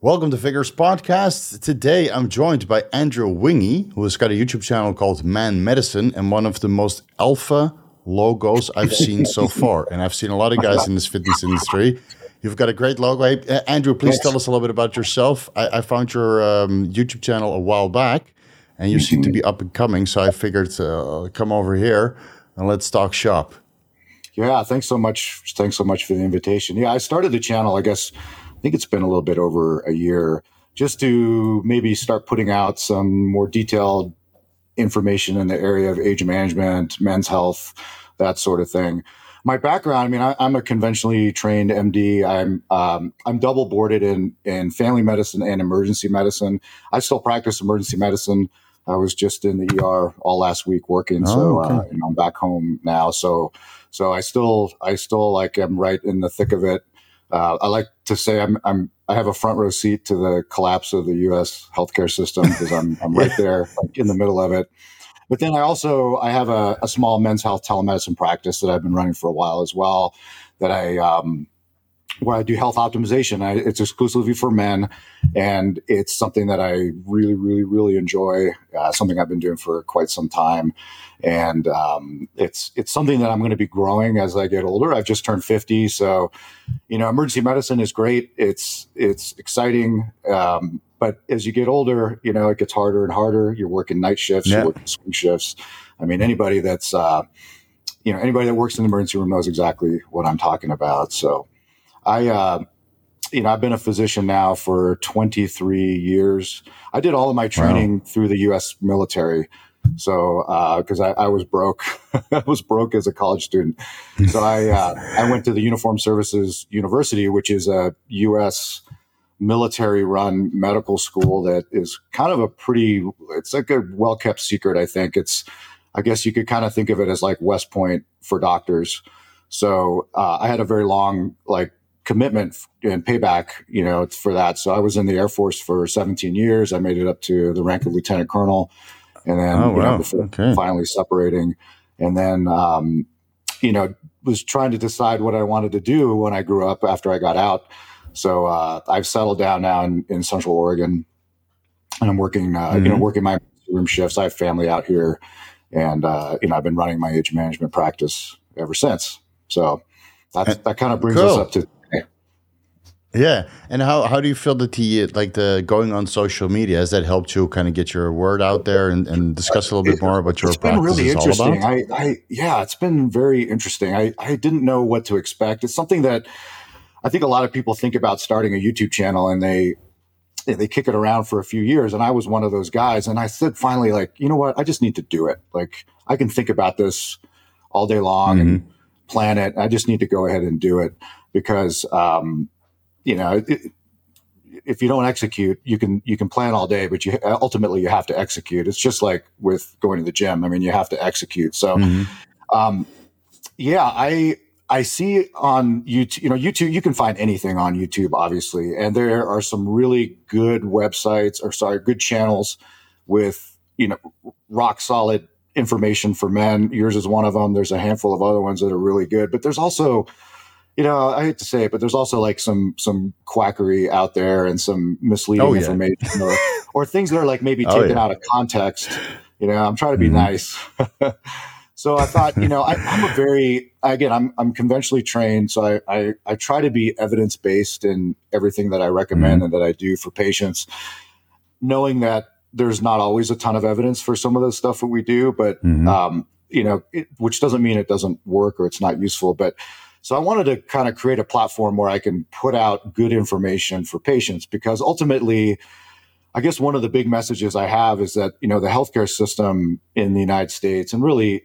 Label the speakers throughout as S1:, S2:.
S1: Welcome to Vigorous Podcast. Today I'm joined by Andrew Winge, who has got a YouTube channel called Man Medicine and one of the most alpha logos I've seen so far. And I've seen a lot of guys in this fitness industry. You've got a great logo. Hey, uh, Andrew, please tell us a little bit about yourself. I, I found your um, YouTube channel a while back and you mm-hmm. seem to be up and coming. So I figured uh, come over here and let's talk shop.
S2: Yeah, thanks so much. Thanks so much for the invitation. Yeah, I started the channel, I guess I think it's been a little bit over a year, just to maybe start putting out some more detailed information in the area of age management, men's health, that sort of thing. My background, I mean, I, am a conventionally trained MD. I'm um, I'm double boarded in in family medicine and emergency medicine. I still practice emergency medicine. I was just in the ER all last week working, oh, so okay. uh, you know, I'm back home now. So so I still I still like am right in the thick of it. Uh, I like to say I'm, I'm I have a front row seat to the collapse of the U.S. healthcare system because I'm I'm right there, like in the middle of it. But then I also I have a, a, small men's health telemedicine practice that I've been running for a while as well. That I um, where I do health optimization. I, it's exclusively for men, and it's something that I really, really, really enjoy. Uh, something I've been doing for quite some time, and um, it's it's something that I'm going to be growing as I get older. I've just turned 50, so you know, emergency medicine is great. It's it's exciting. Um, but as you get older, you know, it gets harder and harder. You're working night shifts, yeah. you're working swing shifts. I mean, anybody that's, uh, you know, anybody that works in the emergency room knows exactly what I'm talking about. So, I, uh, you know, I've been a physician now for 23 years. I did all of my training wow. through the U.S. military. So, because uh, I, I, was broke, I was broke as a college student. So I, uh, I went to the Uniform Services University, which is a U.S. military-run medical school that is kind of a pretty. It's like a well-kept secret. I think it's. I guess you could kind of think of it as like West Point for doctors. So uh, I had a very long like commitment and payback, you know, for that. So I was in the Air Force for 17 years. I made it up to the rank of lieutenant colonel, and then oh, wow. know, okay. finally separating, and then um, you know was trying to decide what I wanted to do when I grew up after I got out. So uh, I've settled down now in, in Central Oregon, and I'm working, uh, mm-hmm. you know, mm-hmm. working my room shifts. I have family out here, and uh, you know, I've been running my age management practice ever since. So that's, that kind of brings cool. us up to
S1: yeah, and how how do you feel that the like the going on social media has that helped you kind of get your word out there and, and discuss a little bit more about your
S2: it's been really interesting. I, I yeah, it's been very interesting. I I didn't know what to expect. It's something that I think a lot of people think about starting a YouTube channel and they they kick it around for a few years and I was one of those guys and I said finally like, you know what? I just need to do it. Like I can think about this all day long mm-hmm. and plan it. I just need to go ahead and do it because um you know, it, if you don't execute, you can you can plan all day, but you ultimately you have to execute. It's just like with going to the gym. I mean, you have to execute. So, mm-hmm. um, yeah, I I see on YouTube. You know, YouTube you can find anything on YouTube, obviously, and there are some really good websites or sorry, good channels with you know rock solid information for men. Yours is one of them. There's a handful of other ones that are really good, but there's also you know, I hate to say it, but there's also like some some quackery out there and some misleading oh, yeah. information or, or things that are like maybe oh, taken oh, yeah. out of context. You know, I'm trying to be mm-hmm. nice. so I thought, you know, I, am a very again, I'm I'm conventionally trained, so I I, I try to be evidence based in everything that I recommend mm-hmm. and that I do for patients, knowing that there's not always a ton of evidence for some of the stuff that we do, but mm-hmm. um, you know, it, which doesn't mean it doesn't work or it's not useful, but so I wanted to kind of create a platform where I can put out good information for patients because ultimately, I guess one of the big messages I have is that, you know, the healthcare system in the United States and really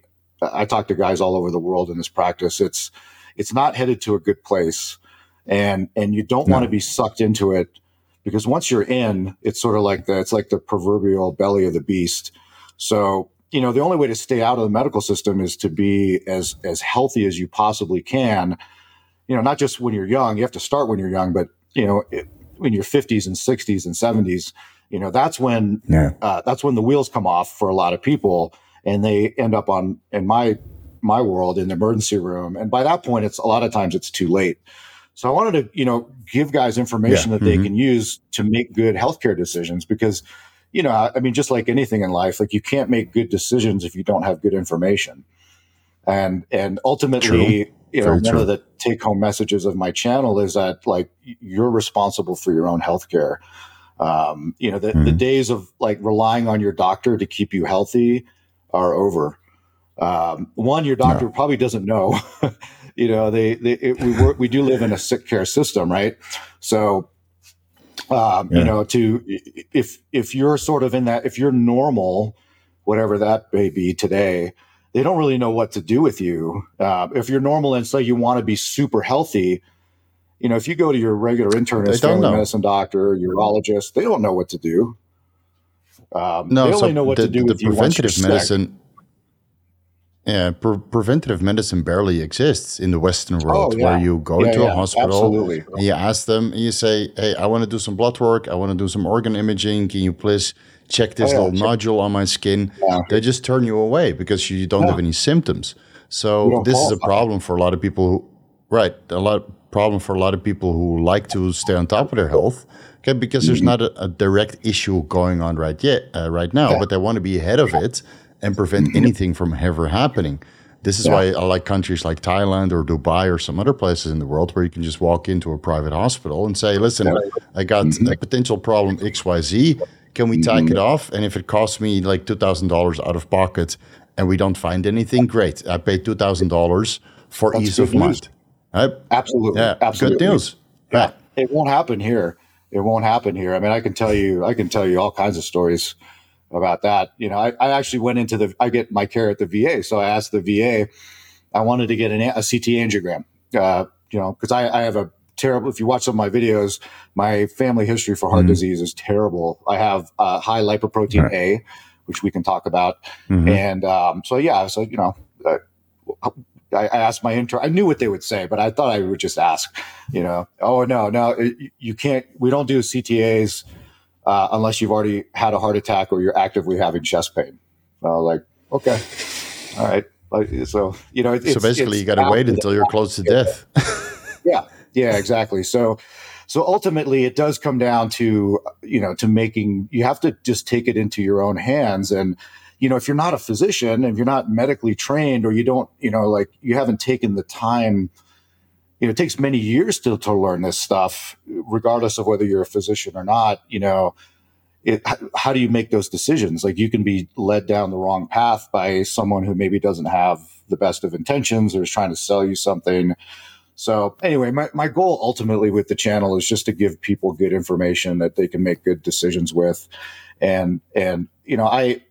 S2: I talk to guys all over the world in this practice, it's it's not headed to a good place. And and you don't no. want to be sucked into it because once you're in, it's sort of like the it's like the proverbial belly of the beast. So you know, the only way to stay out of the medical system is to be as as healthy as you possibly can. You know, not just when you're young. You have to start when you're young, but you know, it, in your 50s and 60s and 70s, you know, that's when yeah. uh, that's when the wheels come off for a lot of people, and they end up on in my my world in the emergency room. And by that point, it's a lot of times it's too late. So I wanted to, you know, give guys information
S1: Yeah,
S2: that they
S1: mhm.
S2: can use to make good healthcare decisions because, you know, I mean, just like anything in life, like you can't make good decisions if you don't have good information. And and ultimately,
S1: True.
S2: you know,
S1: Very
S2: one
S1: true.
S2: of the take home messages of my channel is that like you're responsible for your own healthcare. Um, you know, the, the
S1: Mhm.
S2: days of like relying on your doctor to keep you healthy are over. Um, one, your doctor probably doesn't know. you know, they, they it, we work, we do live in a sick care system, right? So, um,
S1: Yeah.
S2: you know, to if if you're sort of in that, if you're normal, whatever that may be today, they don't really know what to do with you. Uh, if you're normal and say you want to be super healthy, you know, if you go to your regular internist,
S1: They don't
S2: family
S1: know.
S2: medicine doctor, urologist, they don't know what to do. Um,
S1: No,
S2: they
S1: so
S2: only know what
S1: the,
S2: to do
S1: the
S2: with you're
S1: preventative medicine. Yeah, pre- preventative medicine barely exists in the Western world,
S2: Oh, yeah.
S1: where you go
S2: Yeah,
S1: to a hospital
S2: absolutely.
S1: and you ask them, and you say, "Hey, I want to do some blood work. I want to do some organ imaging. Can you please check this
S2: Oh,
S1: little
S2: check-
S1: nodule on my skin?" They just turn you away because you don't have any symptoms. So this is a problem for a lot of people who, right? A lot problem for a lot of people who like to stay on top of their health. Okay, because there's not a, a direct issue going on right yet, uh, right now,
S2: Mm-hmm.
S1: But they want to be ahead of it and prevent anything from ever happening. This is
S2: Yeah.
S1: why I like countries like Thailand or Dubai or some other places in the world where you can just walk into a private hospital and say, "Listen, I got
S2: Mm-hmm.
S1: a potential problem X Y Z. Can we take it off? And if it costs me like two thousand dollars out of pocket, and we don't find anything, great. I paid two thousand dollars for
S2: That's
S1: ease of mind. Right?
S2: Absolutely.
S1: Yeah,
S2: Absolutely.
S1: good news.
S2: Yeah. It won't happen here. It won't happen here. I mean, I can tell you, I can tell you all kinds of stories about that. You know, I, I actually went into the, I get my care at the VA. So I asked the VA, I wanted to get an, a CT angiogram, uh, you know, because I, I have a terrible, if you watch some of my videos, my family history for heart
S1: Mhm.
S2: disease is terrible. I have uh, high lipoprotein
S1: Right.
S2: A, which we can talk about.
S1: Mhm.
S2: And um, so, yeah, so, you know, uh, I, I asked my intern, I knew what they would say, but I thought I would just ask, you know, oh, no, no, it, you can't, we don't do CTAs uh, unless you've already had a heart attack or you're actively having chest pain. Uh, like, okay, all right. Like, so, you know, it,
S1: so basically, you got to wait until you're close to death.
S2: yeah yeah exactly so so ultimately it does come down to you know to making you have to just take it into your own hands and you know if you're not a physician if you're not medically trained or you don't you know like you haven't taken the time you know it takes many years to, to learn this stuff regardless of whether you're a physician or not you know it, how do you make those decisions like you can be led down the wrong path by someone who maybe doesn't have the best of intentions or is trying to sell you something so anyway, my, my goal ultimately with the channel is just to give people good information that they can make good decisions with. And and you know, I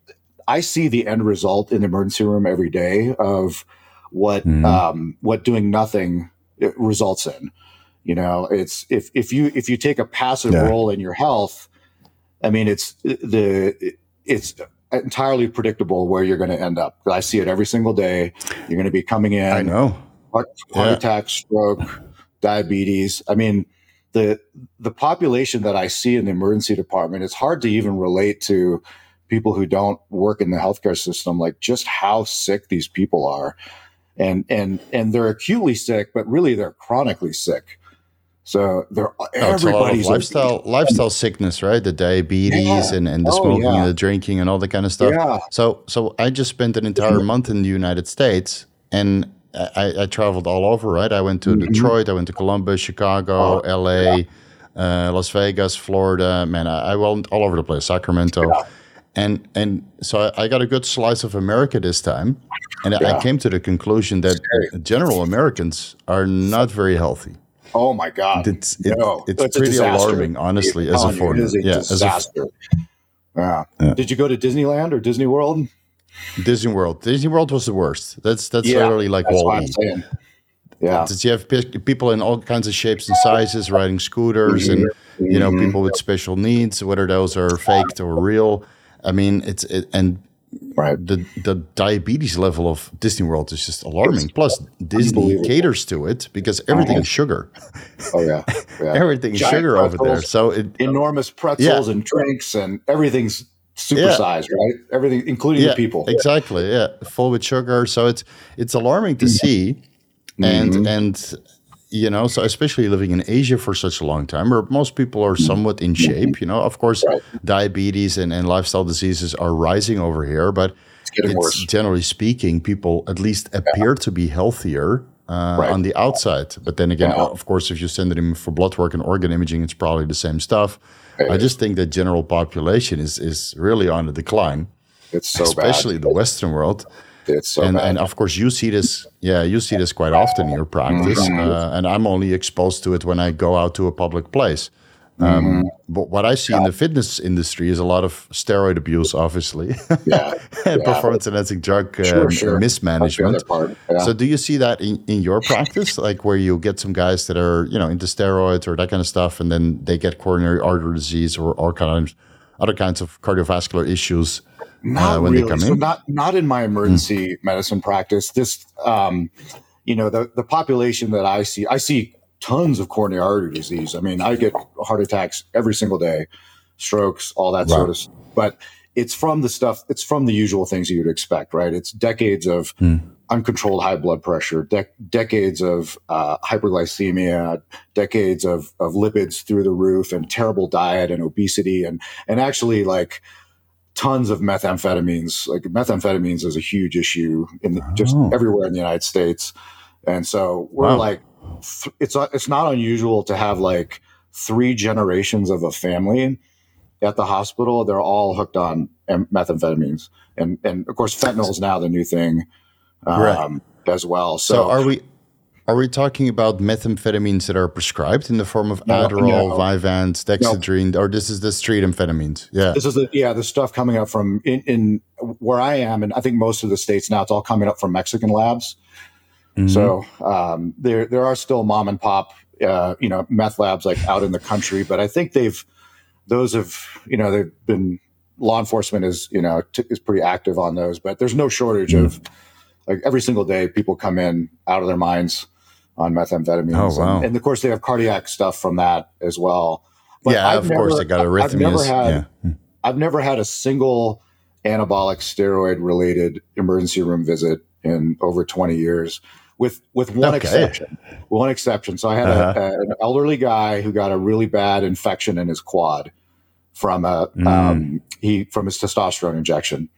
S2: I see the end result in the emergency room every day of what
S1: Mhm.
S2: um, what doing nothing it results in. You know, it's if if you if you take a passive
S1: Yeah.
S2: role in your health, I mean, it's the it's entirely predictable where you're going to end up. I see it every single day. You're going to be coming in
S1: I know.
S2: heart, heart
S1: Yeah.
S2: attack, stroke, diabetes. I mean, the the population that I see in the emergency department, it's hard to even relate to people who don't work in the healthcare system, like just how sick these people are. And and and they're acutely sick, but really they're chronically sick. So they're
S1: No, it's a lot
S2: everybody's
S1: lifestyle lifestyle sickness, right? The diabetes
S2: Yeah.
S1: and, and the
S2: Oh,
S1: smoking
S2: yeah.
S1: and the drinking and all that kind of stuff.
S2: Yeah.
S1: So so I just spent an entire month in the United States and I, I traveled all over, right? I went to
S2: Mhm.
S1: Detroit, I went to Columbus, Chicago,
S2: Oh,
S1: LA, uh, Las Vegas, Florida. Man, I, I went all over the place, Sacramento.
S2: Yeah.
S1: And and so I, got a good slice of America this time. And I came to the conclusion that general Americans are not very healthy.
S2: Oh my God.
S1: It's it,
S2: No,
S1: it's
S2: it's
S1: pretty alarming, honestly, as a foreigner.
S2: A
S1: yeah, as a
S2: disaster. yeah.
S1: Yeah.
S2: Did you go to Disneyland or Disney World?
S1: Disney World. Disney World was the worst. That's that's
S2: Yeah,
S1: literally like
S2: That's what
S1: Wall
S2: I'm
S1: E.
S2: saying. Yeah.
S1: Did you have pe- people in all kinds of shapes and sizes riding scooters and you know
S2: Mhm.
S1: people with special needs, whether those are faked or real? I mean, it's it, and
S2: Right.
S1: the the diabetes level of Disney World is just alarming. Plus, Disney caters to it because everything is sugar.
S2: Oh yeah. yeah.
S1: Everything is sugar over there. So it
S2: Enormous pretzels and drinks and everything's supersized, right? Everything, including
S1: yeah,
S2: the people.
S1: exactly. Yeah, full with sugar. So it's it's alarming to see, and
S2: Mhm.
S1: and you know, so especially living in Asia for such a long time, where most people are somewhat in shape, you know, of course,
S2: Right.
S1: diabetes and, and lifestyle diseases are rising over here, but
S2: It's
S1: it's generally speaking, people at least appear to be healthier uh,
S2: Right.
S1: on the outside. But then again,
S2: Yeah.
S1: of course, if you send them for blood work and organ imaging, it's probably the same stuff.
S2: It
S1: I
S2: is.
S1: just think that general population is is really on the decline,
S2: It's so
S1: especially the Western world.
S2: It's so
S1: and
S2: bad.
S1: and of course you see this yeah you see this quite often in your practice
S2: Mm-hmm.
S1: uh, and i'm only exposed to it when i go out to a public place um,
S2: Mm-hmm.
S1: but what i see in the fitness industry is a lot of steroid abuse obviously
S2: yeah.
S1: and
S2: Yeah.
S1: performance enhancing drug um,
S2: Sure, sure. That's the other
S1: mismanagement.
S2: Yeah.
S1: so do you see that in, in your practice like where you get some guys that are you know into steroids or that kind of stuff and then they get coronary artery disease or all kinds other kinds of cardiovascular issues
S2: not
S1: uh, when
S2: really.
S1: they come
S2: so
S1: in?
S2: not not in my emergency medicine practice. This, um, you know, the the population that I see, I see tons of coronary artery disease. I mean, I get heart attacks every single day, strokes, all that sort of. stuff. But it's from the stuff. It's from the usual things you'd expect, right? It's decades of uncontrolled high blood pressure, dec- decades of uh, hyperglycemia, decades of, of lipids through the roof, and terrible diet and obesity, and and actually like tons of methamphetamines. Like methamphetamines is a huge issue in the, just
S1: Oh.
S2: everywhere in the United States, and so we're
S1: Wow.
S2: like, th- it's uh, it's not unusual to have like three generations of a family at the hospital. They're all hooked on methamphetamines, and and of course fentanyl is now the new thing um,
S1: Right.
S2: as well.
S1: So,
S2: So,
S1: are we are we talking about methamphetamines that are prescribed in the form of
S2: No,
S1: Adderall,
S2: no.
S1: Vyvanse, Dexedrine, or this is the street amphetamines? Yeah.
S2: this is the yeah the stuff coming up from in, in where I am, and I think most of the states now it's all coming up from Mexican labs.
S1: Mhm.
S2: So um, there there are still mom and pop uh, you know meth labs like out in the country, but I think they've those have you know they've been law enforcement is you know t- is pretty active on those, but there's no shortage of like every single day people come in out of their minds on methamphetamines,
S1: Oh, wow.
S2: and, and of course they have cardiac stuff from that as well. But
S1: yeah,
S2: I've
S1: of course
S2: never-
S1: they got
S2: I've never
S1: arrhythmias.
S2: had
S1: yeah.
S2: I've never had a single anabolic steroid related emergency room visit in over 20 years with with one
S1: Okay.
S2: exception. One exception. So I had
S1: Uh-huh.
S2: a, a- an elderly guy who got a really bad infection in his quad from a
S1: Mm.
S2: um, he from his testosterone injection.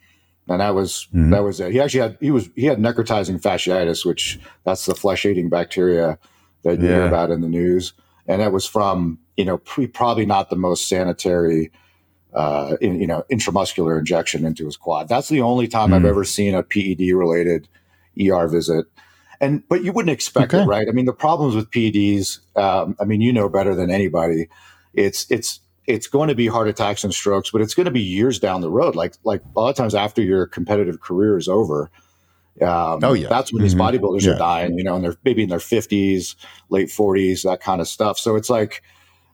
S2: And that was
S1: Mhm.
S2: that was it. He actually had he was he had necrotizing fasciitis, which that's the flesh eating bacteria that you hear about in the news. And that was from you know pre, probably not the most sanitary uh, in, you know, intramuscular injection into his quad. That's the only time I've
S1: Mm.
S2: ever seen a PED related ER visit. And but you wouldn't expect
S1: Okay.
S2: it, right? I mean, the problems with PEDs. Um, I mean, you know better than anybody. It's it's it's going to be heart attacks and strokes, but it's going to be years down the road. Like like a lot of times after your competitive career is over. Um,
S1: Oh, yeah.
S2: that's when these
S1: Mhm.
S2: bodybuilders
S1: Yeah.
S2: are dying. You know, and they're maybe in their fifties, late forties, that kind of stuff. So it's like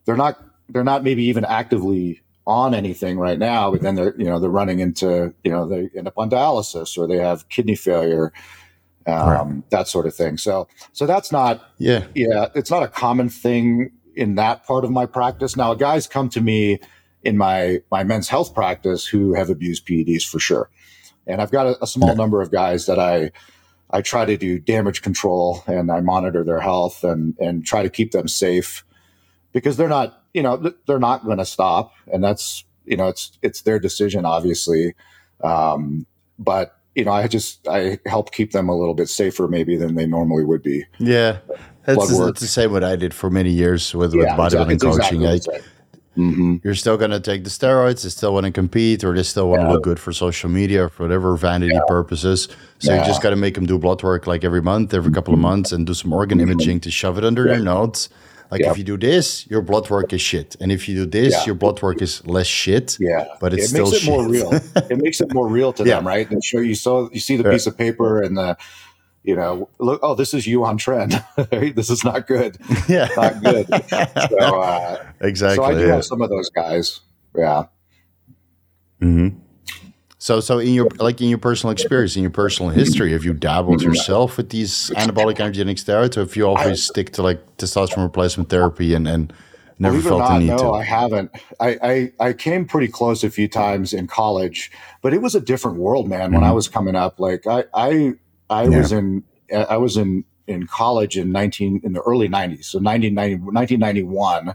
S2: they're not they're not maybe even actively on anything right now, but then they're you know they're running into you know they end up on dialysis or they have kidney failure, um, that sort of thing. So so that's not
S1: Yeah.
S2: yeah it's not a common thing in that part of my practice. Now guys come to me in my my men's health practice who have abused PEDs for sure, and I've got a, a small number of guys that I. I try to do damage control and I monitor their health and, and try to keep them safe because they're not, you know, they're not going to stop, and that's, you know, it's it's their decision, obviously. Um, but you know, I just I help keep them a little bit safer, maybe than they normally would be.
S1: Yeah. That's, that's the same what I did for many years with, with bodybuilding
S2: exactly-
S1: coaching.
S2: exactly
S1: Like,
S2: the same. Mhm.
S1: you're still going to take the steroids, they still want to compete, or they still want to
S2: Yeah.
S1: look good for social media or for whatever vanity purposes. So you just got to make them do blood work like every month, every couple of months, and do some organ imaging to shove it under their nose. Like
S2: Yeah.
S1: if you do this, your blood work is shit, and if you do this,
S2: Yeah.
S1: your blood work is less shit.
S2: Yeah,
S1: But it's
S2: it makes
S1: still
S2: it more real. it makes it more real to
S1: Yeah.
S2: them, right? And sure, you saw you see the
S1: Yeah.
S2: piece of paper and the, you know, look. Oh, this is you on trend. this is not good.
S1: yeah,
S2: Not good. So, uh,
S1: exactly.
S2: so I do
S1: yeah.
S2: have some of those guys. Yeah.
S1: hmm So, so in your like in your personal experience, in your personal history, have you dabbled yourself with these anabolic androgenic steroids, or if you always stick to like testosterone replacement therapy and and never
S2: Believe it or
S1: felt the
S2: not,
S1: need
S2: no,
S1: to?
S2: I haven't. I, I I came pretty close a few times in college, but it was a different world, man. When I was coming up, like I I I.
S1: Yeah.
S2: was in I was in in college in 19 in the early 90s, so 1990, 1991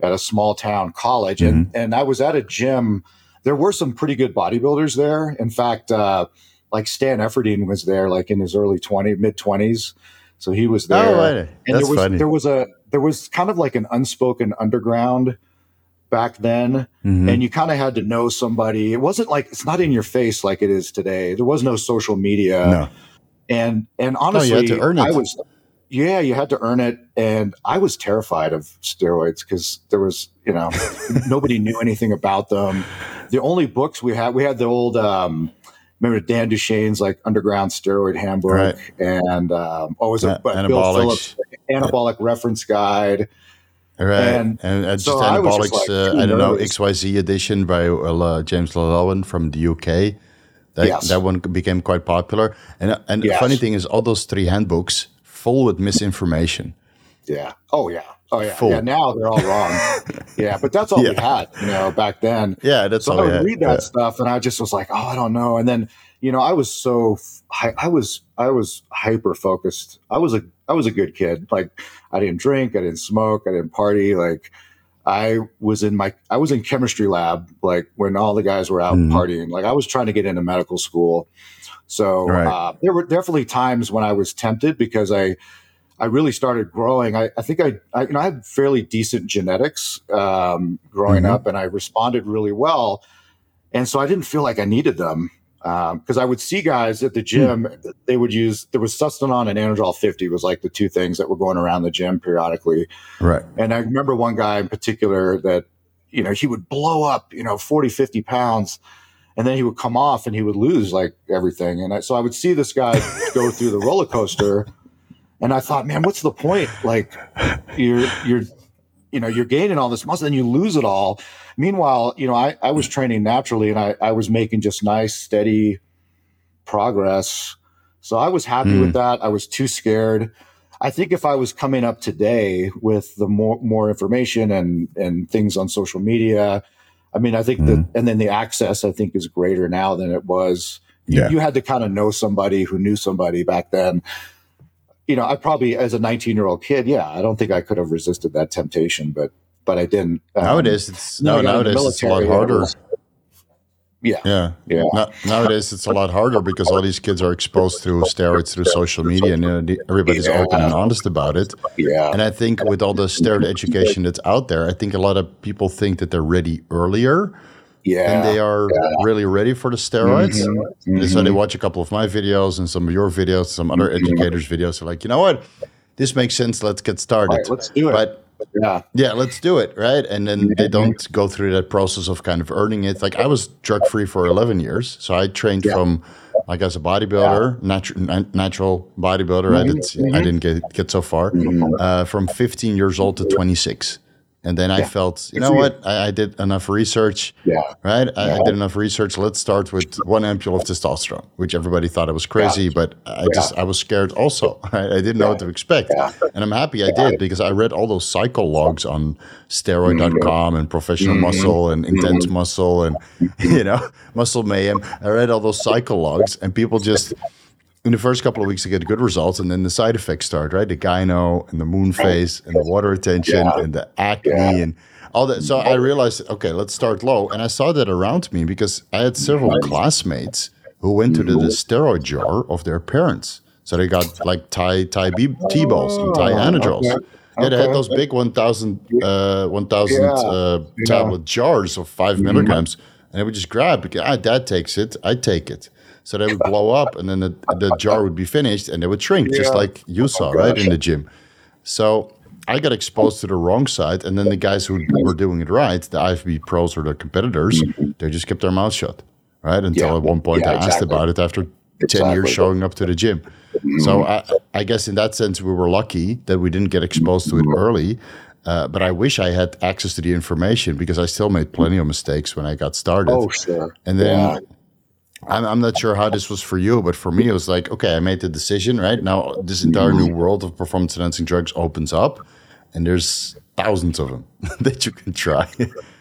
S2: at a small town college, mm-hmm. and and I was at a gym. There were some pretty good bodybuilders there. In fact, uh, like Stan Efferding was there, like in his early 20, mid 20s. So he was there. Oh, right. And That's there was funny. there was a there was kind of like an unspoken underground back then mm-hmm. and you kind of had to know somebody it wasn't like it's not in your face like it is today there was no social media no. And and honestly no, i was yeah you had to earn it and i was terrified of steroids because there was you know nobody knew anything about them the only books we had we had the old um, remember Dan Duchaine's like underground steroid handbook right. and um, oh, was it uh, Bill Phillips anabolic reference guide.
S1: Right, and, and uh, just so anabolics. I, like, uh, I don't know XYZ edition by uh, James Llewellyn from the UK. That yes. that one became quite popular. And and yes. the funny thing is, all those three handbooks full with misinformation.
S2: Yeah. Oh yeah. Oh yeah. Full. Yeah. Now they're all wrong. yeah, but that's all yeah. we had, you know, back then.
S1: Yeah, that's
S2: so
S1: all.
S2: I would read that yeah. stuff, and I just was like, oh, I don't know. And then you know, I was so I, I was I was hyper focused. I was a I was a good kid. Like I didn't drink, I didn't smoke, I didn't party. Like I was in my I was in chemistry lab like when all the guys were out mm. partying. Like I was trying to get into medical school. So right. uh, there were definitely times when I was tempted because I I really started growing. I, I think I, I, you know I had fairly decent genetics um, growing mm-hmm. up, and I responded really well. And so I didn't feel like I needed them because um, I would see guys at the hmm. gym. Mm. They would use there was Sustanon and Anadrol 50 was like the two things that were going around the gym periodically.
S1: Right.
S2: And I remember one guy in particular that you know he would blow up you know 40 50 pounds and then he would come off and he would lose like everything and I, so i would see this guy go through the roller coaster and I thought, man, what's the point? Like you're you're you know, you're gaining all this muscle and you lose it all. Meanwhile, you know, I, I was training naturally and I, I was making just nice, steady progress. So I was happy mm. with that. I was too scared. I think if I was coming up today with the more more information and and things on social media, I mean, I think mm. that and then the access I think is greater now than it was. You, yeah. you had to kind of know somebody who knew somebody back then you know, I probably as a 19 year old kid, yeah, I don't think I could have resisted that temptation, but but I didn't.
S1: Um, nowadays, it's no, nowadays it's a lot harder.
S2: Yeah,
S1: yeah, yeah. No, nowadays, it's a lot harder because all these kids are exposed through steroids through social media, and you know, everybody's yeah. open and honest about it.
S2: Yeah,
S1: and I think with all the steroid education that's out there, I think a lot of people think that they're ready earlier
S2: yeah,
S1: and they are yeah. really ready for the steroids. Mm-hmm. Mm-hmm. So they watch a couple of my videos and some of your videos, some other mm-hmm. educators' videos. They're like, you know what, this makes sense. Let's get started.
S2: Right, let's do it.
S1: But yeah, yeah, let's do it, right? And then they don't go through that process of kind of earning it. Like I was drug free for eleven years, so I trained yeah. from like as a bodybuilder, yeah. natural natural bodybuilder. I did I mm-hmm. didn't get get so far mm-hmm. uh, from fifteen years old to twenty six. And then I felt, you know what? I, I, did enough research.
S2: Yeah.
S1: Right? I, I, did enough research. Let's start with one ampule of testosterone, which everybody thought I was crazy, yeah. but I just, I was scared also. I, didn't know what to expect. And I'm happy I did because I read all those cycle logs on steroid.com mm-hmm. and professional mm-hmm. muscle and intense mm-hmm. muscle and, you know, muscle mayhem. I read all those cycle logs and people just, in the first couple of weeks to get good results, and then the side effects start, right? The gyno and the moon face and the water retention yeah. and the acne yeah. and all that. So I realized, okay, let's start low. And I saw that around me because I had several classmates who went to the, the, steroid jar of their parents. So they got like Thai Thai B- T-balls and Thai oh, anadrols. Okay. Yeah, they had those big 1,000 uh, 1,000 yeah. uh, tablet jars of 5 mm-hmm. milligrams. And they would just grab, because ah, dad takes it, I take it. So they would blow up, and then the, the jar would be finished, and they would shrink, yeah. just like you saw, oh, right, in the gym. So I got exposed to the wrong side, and then the guys who were doing it right, the IFBB pros or the competitors, mm-hmm. they just kept their mouth shut, right? Until yeah. at one point yeah, I asked about it after exactly. 10 years showing up to the gym. Mm-hmm. So I, I, guess in that sense, we were lucky that we didn't get exposed to it mm-hmm. early. Uh, but I wish I had access to the information because I still made plenty of mistakes when I got started.
S2: Oh, sure.
S1: And then yeah. I'm, I'm not sure how this was for you, but for me, it was like, okay, I made the decision, right? Now, this entire new world of performance enhancing drugs opens up, and there's thousands of them that you can try.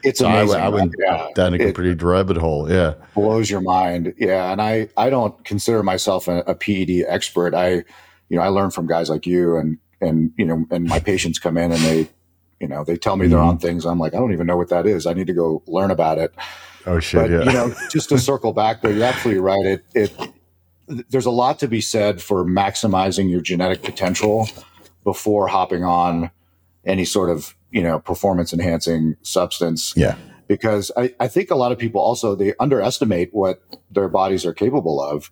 S2: It's so amazing. I, I
S1: went yeah. down a complete rabbit hole. Yeah.
S2: Blows your mind. Yeah. And I, I don't consider myself a, a PED expert. I, you know, I learn from guys like you and, and, you know, and my patients come in and they, you know, they tell me they're mm-hmm. on things. I'm like, I don't even know what that is. I need to go learn about it.
S1: Oh shit!
S2: But
S1: yeah.
S2: you know, just to circle back, but you're absolutely right. It it there's a lot to be said for maximizing your genetic potential before hopping on any sort of you know performance enhancing substance.
S1: yeah.
S2: Because I, I think a lot of people also they underestimate what their bodies are capable of.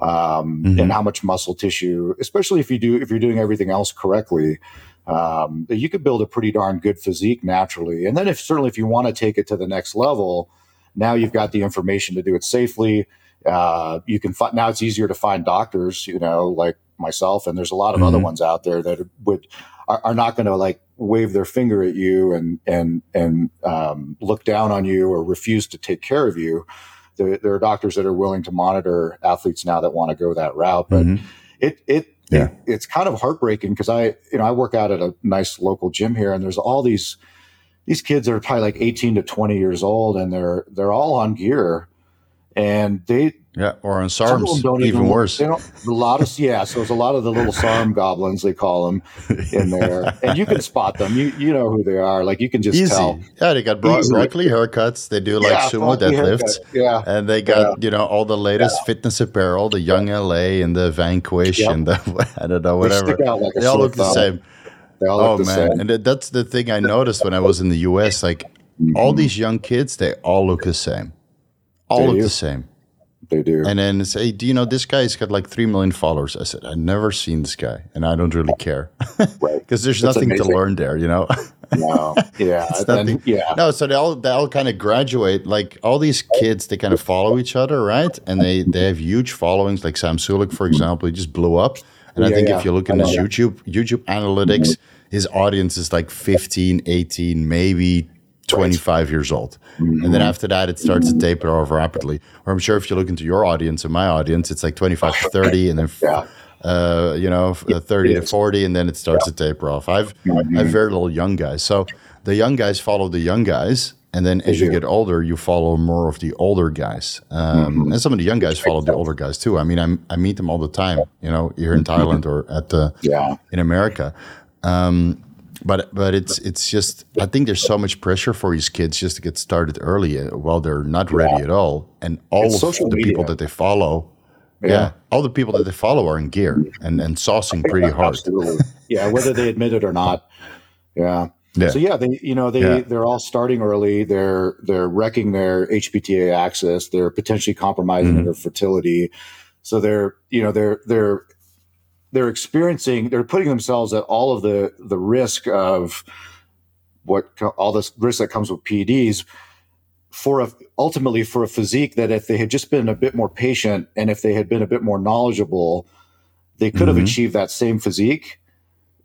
S2: Um,
S1: Mhm.
S2: and how much muscle tissue, especially if you do if you're doing everything else correctly, um, you could build a pretty darn good physique naturally. And then if certainly if you want to take it to the next level, now you've got the information to do it safely. Uh, you can find now it's easier to find doctors, you know, like myself, and there's a lot of other
S1: Mhm.
S2: ones out there that would are, are not going to like wave their finger at you and and and um, look down on you or refuse to take care of you. There, there are doctors that are willing to monitor athletes now that want to go that route, but
S1: Mhm.
S2: it it,
S1: Yeah.
S2: it it's kind of heartbreaking because I you know I work out at a nice local gym here and there's all these these kids are probably like 18 to 20 years old and they're they're all on gear and they
S1: Yeah. Or on
S2: some of them
S1: SARMs,
S2: don't
S1: even
S2: even
S1: worse.
S2: They don't, a lot of yeah, so there's a lot of the little SARM goblins they call them in there, and you can spot them. You you know who they are. Like you can just
S1: Easy.
S2: tell.
S1: Yeah, they got bro- broccoli haircuts. They do like
S2: Yeah,
S1: sumo
S2: funky haircut.
S1: deadlifts.
S2: Yeah,
S1: And they got, you know, all the latest fitness apparel, the Young LA and the Vanquish
S2: Yep.
S1: and the, I don't know,
S2: they
S1: whatever.
S2: out like
S1: They all look the same.
S2: They all
S1: Oh, man.
S2: same.
S1: And that's the thing I noticed when I was in the US. Like, all
S2: Mhm.
S1: these young kids, they all look the same. All
S2: They
S1: look
S2: do.
S1: the same.
S2: They do.
S1: And then say, do you know this guy's got like 3 million followers? I said, I've never seen this guy and I don't really care
S2: right.
S1: because there's
S2: That's
S1: nothing to learn there, you know?
S2: No. Yeah. Then- yeah.
S1: No, so they all they all kind of graduate. Like all these kids, they kind of follow each other, right? And they they have huge followings. Like Sam Sulek, for example, he just blew up. And I think
S2: yeah.
S1: if you look in his. YouTube YouTube analytics, his audience is like 15, 18, maybe 25 years old. And then after that, it starts to taper off rapidly. Or I'm sure if you look into your audience and my audience, it's like 25 to 30, and then
S2: Yeah.
S1: uh, you know, uh, 30 to 40, and then it starts to taper off. I've, I have very little young guys. So the young guys follow the young guys. And then as you get older, you follow more of the older guys. Um, And some of the young guys follow the older guys too. I mean, I'm, I meet them all the time, you know, here in Thailand or at the,
S2: Yeah.
S1: in America. Um, but but it's it's just I think there's so much pressure for these kids just to get started early uh, while they're not ready at all, and all
S2: It's
S1: of the people that they follow, yeah.
S2: Yeah.
S1: all the people that they follow are in gear and and saucing pretty hard.
S2: Absolutely. Yeah, whether they admit it or not. Yeah.
S1: Yeah.
S2: So yeah, they you know they
S1: Yeah.
S2: they're all starting early. They're they're wrecking their HPTA axis. They're potentially compromising
S1: Mhm.
S2: their fertility. So they're you know they're they're they're experiencing they're putting themselves at all of the the risk of what all this risk that comes with PEDs for a ultimately for a physique that if they had just been a bit more patient and if they had been a bit more knowledgeable, they could have
S1: Mhm.
S2: achieved that same physique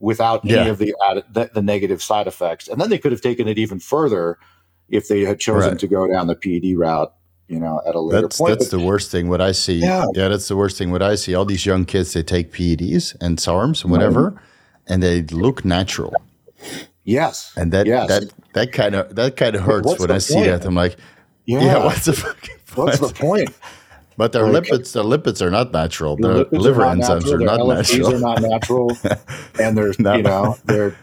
S2: without any of the, added, the the negative side effects. And then they could have taken it even further if they had chosen
S1: Right.
S2: to go down the PED route, you know, at a later
S1: That's
S2: point.
S1: that's
S2: But-
S1: the worst thing. What I see,
S2: Yeah.
S1: yeah. that's the worst thing. What I see, all these young kids, they take PEDs and SARMs, and whatever, and they look natural,
S2: yes.
S1: and that
S2: Yes.
S1: that that kind of that kind of hurts
S2: what's
S1: when I see
S2: point?
S1: that. I'm like,
S2: yeah.
S1: yeah, what's the fucking
S2: What's the point?
S1: But their
S2: Like-
S1: lipids, their lipids are not natural.
S2: Their
S1: liver
S2: are
S1: enzymes
S2: natural,
S1: are not natural.
S2: are not natural, and they're
S1: No.
S2: you know they're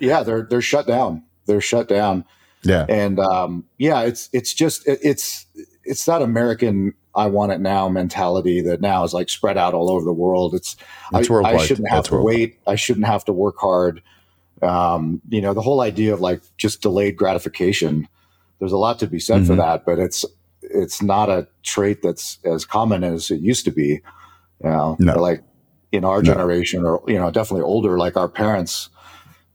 S2: yeah they're they're shut down. They're shut down,
S1: yeah,
S2: and um, yeah, it's it's just it, it's it's that American I want it now mentality that now is like spread out all over the world. It's
S1: That's
S2: I, I shouldn't have
S1: That's
S2: to
S1: worldwide.
S2: wait. I shouldn't have to work hard. Um, you know, the whole idea of like just delayed gratification. There's a lot to be said for
S1: Mhm.
S2: that, but it's it's not a trait that's as common as it used to be. You know,
S1: No.
S2: like in our
S1: No.
S2: generation, or you know, definitely older, like our parents.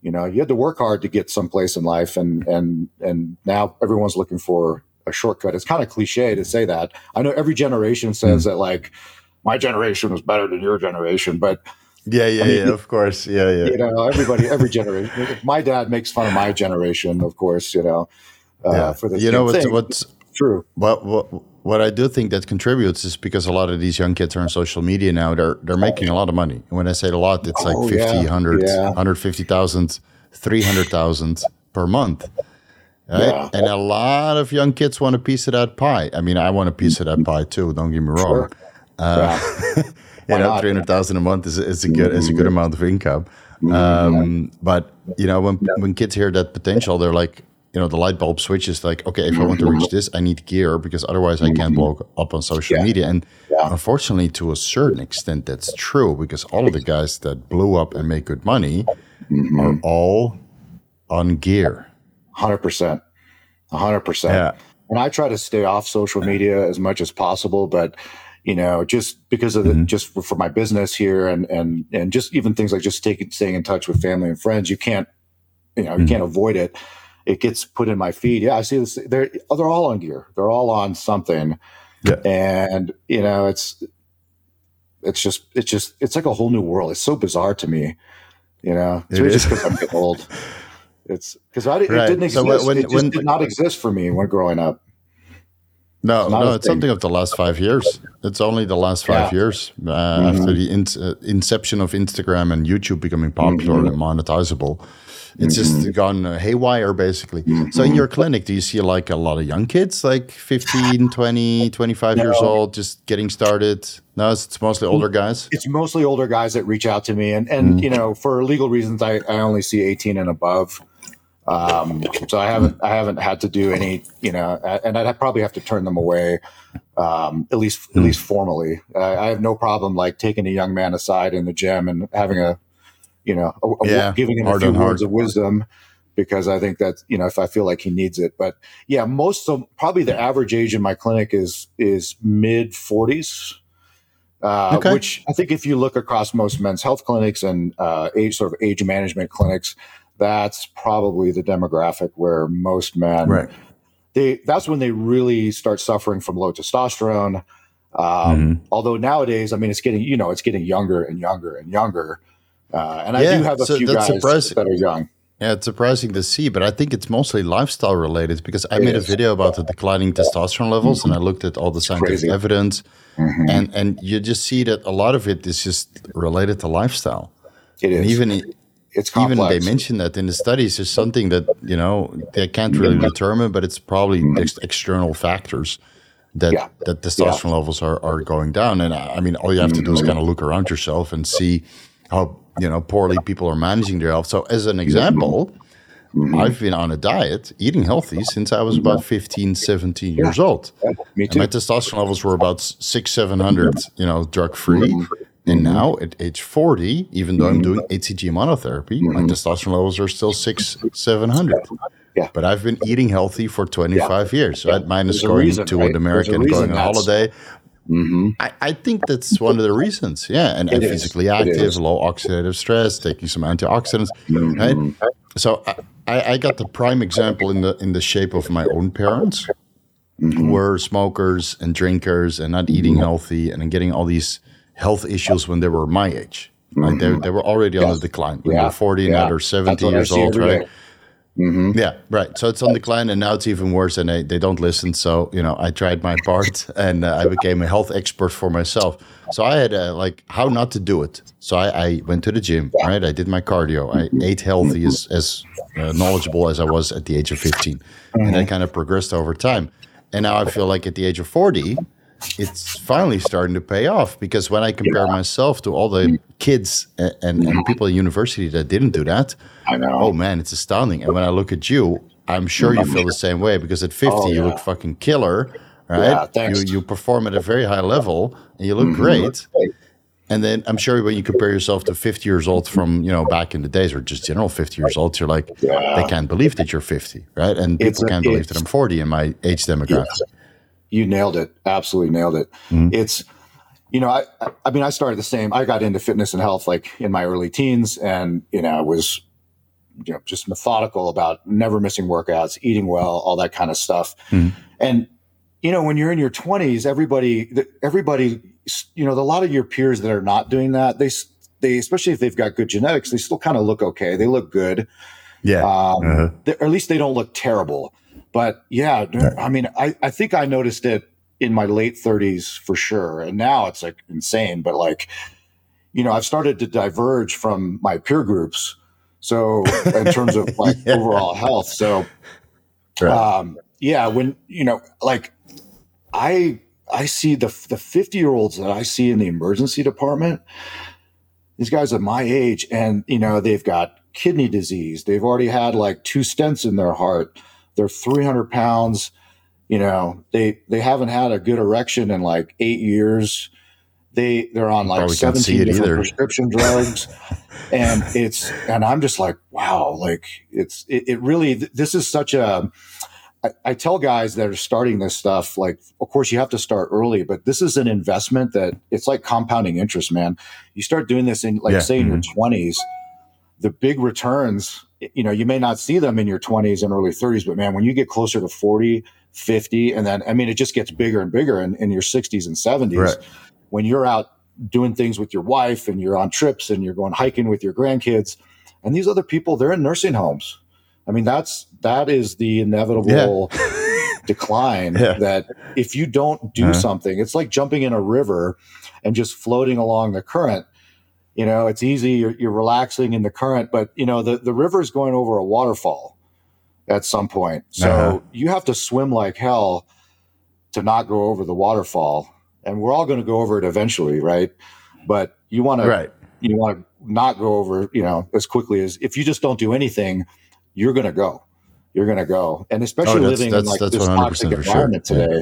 S2: You know, you had to work hard to get someplace in life, and and and now everyone's looking for a shortcut. It's kind of cliche to say that. I know every generation says
S1: Hmm.
S2: that like my generation was better than your generation, but
S1: yeah, yeah,
S2: I mean,
S1: yeah. Of course, yeah, yeah.
S2: you know, everybody, every generation. My dad makes fun of my generation, of course. You know, uh,
S1: yeah.
S2: for the
S1: you know what's what's
S2: true.
S1: But what what I do think that contributes is because a lot of these young kids are on social media now. They're they're making a lot of money. And when I say a lot, it's like
S2: Oh,
S1: 50,
S2: yeah,
S1: 100,
S2: yeah.
S1: 150,000, 300,000 per month. Right?
S2: Yeah.
S1: And a lot of young kids want a piece of that pie. I mean, I want a piece of that pie too, don't get me wrong.
S2: Sure.
S1: Uh, you know, three hundred thousand a month is, is a good is a good amount of income. Um, but you know, when when kids hear that potential, they're like, you know, the light bulb switches. Like, okay, if I want to mm-hmm. reach this, I need gear because otherwise I can't mm-hmm. blow up on social
S2: Yeah.
S1: media. And
S2: Yeah.
S1: unfortunately, to a certain extent, that's true because all of the guys that blew up and make good money mm-hmm. are all on gear.
S2: Hundred percent, hundred percent.
S1: Yeah.
S2: And I try to stay off social media as much as possible, but you know, just because of the, just for, for my business here, and and and just even things like just taking staying in touch with family and friends, you can't, you know, you can't avoid it. It gets put in my feed. Yeah, I see this. They're they're all on gear. They're all on something,
S1: Yeah.
S2: and you know, it's it's just it's just it's like a whole new world. It's so bizarre to me. You know, it's
S1: It
S2: really
S1: is.
S2: just because I'm getting old. It's because I it didn't
S1: So
S2: exist.
S1: when-
S2: it just
S1: when-
S2: did not exist for me when growing up.
S1: No,
S2: It's
S1: no, it's
S2: thing.
S1: something of the last five years. It's only the last five
S2: Yeah. Mm-hmm.
S1: years uh, after the in, uh, inception of Instagram and YouTube becoming popular
S2: Mm-hmm.
S1: and monetizable. It's just gone haywire, basically. So
S2: Mm-hmm.
S1: in your clinic, do you see like a lot of young kids, like 15, 20, 25 years old, just getting started? No, it's, mostly older guys.
S2: It's mostly older guys that reach out to me, and and you know, for legal reasons, I, I only see 18 and above. Um, so I haven't I haven't had to do any, you know, and I'd probably have to turn them away, um, at least at least formally. I, I have no problem like taking a young man aside in the gym and having a, you know, a, a-
S1: Yeah,
S2: giving him a few words of wisdom. Because I think that you know, if I feel like he needs it, but yeah, most of probably the average age in my clinic is is mid forties, uh,
S1: Okay.
S2: which I think if you look across most men's health clinics and uh, age sort of age management clinics, that's probably the demographic where most men they that's when they really start suffering from low testosterone. Um,
S1: Mhm.
S2: Although nowadays, I mean, it's getting you know it's getting younger and younger and younger, uh, and I do have a
S1: so
S2: few guys
S1: surprising.
S2: that are young.
S1: Yeah, it's surprising to see, but I think it's mostly lifestyle related because I
S2: It
S1: made a video about the declining testosterone levels and I looked at all the scientific
S2: crazy.
S1: evidence
S2: Mhm.
S1: and and you just see that a lot of it is just related to lifestyle.
S2: It is
S1: And even
S2: it's
S1: even they mention that in the studies there's something that you know they can't really determine, but it's probably ex- external factors that
S2: Yeah.
S1: that testosterone levels are are going down. And I I mean, all you have to do is kind of look around yourself and see how you know poorly people are managing their health. So as an mm-hmm. example. Mm-hmm. I've been on a diet, eating healthy since I was mm-hmm. about 15, 17 years old.
S2: Yeah, me
S1: And
S2: too.
S1: my testosterone levels were about six, 700, you know, drug free.
S2: Mm-hmm.
S1: And now at age 40, even though I'm doing HCG monotherapy, my testosterone levels are still six, 700.
S2: Mm-hmm. Yeah.
S1: But I've been eating healthy for 25 years. Right? Mine is
S2: There's
S1: going
S2: reason,
S1: to
S2: right?
S1: an American, going on holiday.
S2: Hmm
S1: I, I think that's one of the reasons. Yeah. And, and physically active, low oxidative stress, taking some antioxidants.
S2: Mm-hmm.
S1: Right? So I, I got the prime example in the in the shape of my own parents
S2: Mm-hmm.
S1: who were smokers and drinkers and not eating healthy and getting all these health issues when they were my age. Like they, they were already on the decline. When
S2: Mm-hmm. Yeah.
S1: they're 40 and
S2: Yeah.
S1: now they're 70 years old, right?
S2: day. Mhm.
S1: Yeah, right. So it's on decline, and now it's even worse, and they, they don't listen. So you know, I tried my part, and uh, I became a health expert for myself. So I had uh, like how not to do it. So I, I went to the gym, right? I did my cardio. I ate healthy, as as uh, knowledgeable as I was at the age of 15 and I kind of progressed over time. And now I feel like at the age of forty, it's finally starting to pay off because when I compare myself to all the kids and, and, and people in university that didn't do that,
S2: I know.
S1: oh man, it's astounding. And when I look at you, I'm sure you feel the same way because at 50
S2: Oh,
S1: you look fucking killer, right?
S2: Yeah.
S1: You you perform at a very high level and you look mm-hmm. great. And then I'm sure when you compare yourself to 50 years old from, you know, back in the days or just general 50 years old, you're like,
S2: Yeah.
S1: they can't believe that you're 50, right? And people
S2: It's
S1: can't believe that I'm 40 in my age demographic.
S2: You nailed it. Absolutely nailed it.
S1: Mm-hmm.
S2: It's, you know, I, I- mean, I started the same. I got into fitness and health like in my early teens, and you know, I was, you know, just methodical about never missing workouts, eating well, all that kind of stuff.
S1: Mhm.
S2: And you know, when you're in your 20s, everybody, everybody, you know, a lot of your peers that are not doing that, they, they, especially if they've got good genetics, they still kind of look okay. They look good.
S1: Yeah.
S2: Um,
S1: Uh-huh.
S2: they- or at least they don't look terrible. But yeah, I mean, I, I think I noticed it in my late 30s for sure. And now it's like insane. But like, you know, I've started to diverge from my peer groups. So in terms of like
S1: Yeah.
S2: overall health. So
S1: Right.
S2: um, yeah, when, you know, like I, I see the the 50 year olds that I see in the emergency department. These guys are my age, and you know they've got kidney disease. They've already had like two stents in their heart. They're 300 pounds. You know they they haven't had a good erection in like eight years. They they're on like
S1: Probably
S2: 17 different
S1: either.
S2: prescription drugs, and it's and I'm just like wow, like it's it, it really this is such a I, I tell guys that are starting this stuff, like, of course, you have to start early, but this is an investment that it's like compounding interest, man. You start doing this in, like,
S1: Yeah.
S2: say, in your mm-hmm. 20s, the big returns, you know, you may not see them in your 20s and early 30s, but man, when you get closer to 40, 50, and then, I mean, it just gets bigger and bigger in, in your 60s and 70s.
S1: Right.
S2: When you're out doing things with your wife and you're on trips and you're going hiking with your grandkids, and these other people, they're in nursing homes. I mean, that's that is the inevitable decline
S1: Yeah.
S2: that if you don't do
S1: Uh-huh.
S2: something, it's like jumping in a river and just floating along the current. You know, it's easy, you're, you're relaxing in the current, but you know, the, the river is going over a waterfall at some point. So
S1: Uh-huh.
S2: you have to swim like hell to not go over the waterfall. And we're all going to go over it eventually, right? But you want to you want to not go over, you know, as quickly as if you just don't do anything, you're going to go. You're going to go, and especially
S1: Oh, that's-
S2: living in like
S1: that's
S2: this
S1: 100%
S2: toxic
S1: for sure.
S2: environment
S1: Yeah.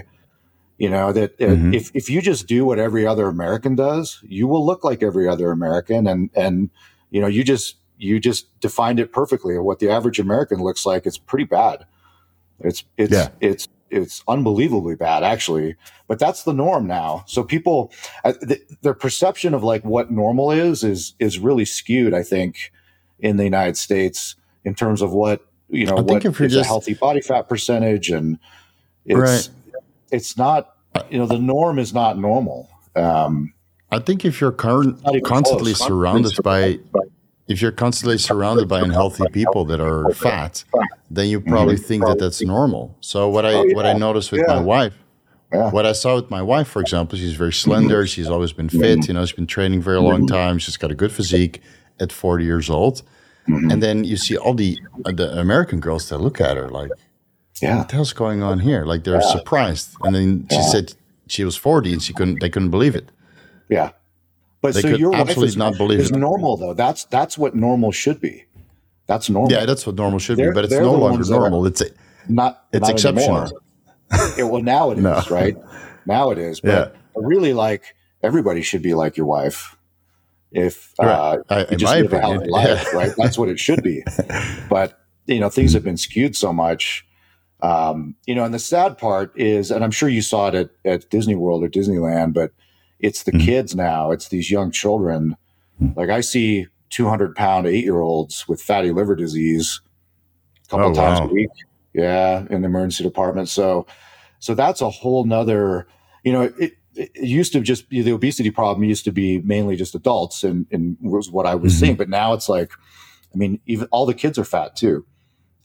S2: You know that
S1: Mhm.
S2: if if you just do what every other American does, you will look like every other American, and and you know you just you just defined it perfectly. What the average American looks like, it's pretty bad. It's it's
S1: Yeah.
S2: it's it's unbelievably bad actually but that's the norm now so people uh, th- their perception of like what normal is is is really skewed i think in the united states in terms of what you know
S1: I think
S2: what
S1: if you're
S2: is a healthy body fat percentage and it's
S1: Right.
S2: It's not you know the norm is not normal um
S1: I think if you're current, constantly
S2: close.
S1: surrounded by if you're constantly surrounded by unhealthy people that are fat, then you probably think that that's normal. So what I
S2: Oh,
S1: what I noticed with my wife,
S2: Yeah.
S1: what I saw with my wife, for example, she's very slender. She's always been fit. You know, she's been training very long time. She's got a good physique at 40 years old. And then you see all the uh, the American girls that look at her like,
S2: yeah
S1: what the hell's going on here? Like they're surprised. And then she said she was 40 and she couldn't they couldn't believe it.
S2: yeah but
S1: They
S2: so your
S1: absolutely
S2: is,
S1: not believe
S2: is
S1: it.
S2: normal though that's that's what normal should be that's normal
S1: Yeah, that's what normal should be,
S2: They're-
S1: but it's no longer
S2: ones that are-
S1: normal. It's a,
S2: not
S1: It's
S2: not
S1: exceptional.
S2: anymore. Yeah, well, now it is
S1: No.
S2: right. Now it is, but
S1: Yeah.
S2: really, like everybody should be like your wife. If uh,
S1: Right. I-
S2: you just
S1: my
S2: live a healthy life,
S1: yeah.
S2: right? That's what it should be. But you know, things have been skewed so much. Um, you know, and the sad part is, and I'm sure you saw it at, at Disney World or Disneyland, but it's the
S1: Mhm.
S2: kids now. It's these young children. Like I see 200 pound eight year olds with fatty liver disease a couple
S1: Oh,
S2: times
S1: wow.
S2: a week. Yeah, in the emergency department. So, so that's a whole nother. You know, it, it used to just be the obesity problem used to be mainly just adults, and and was what I was
S1: Mhm.
S2: seeing. But now it's like, I mean, even all the kids are fat too,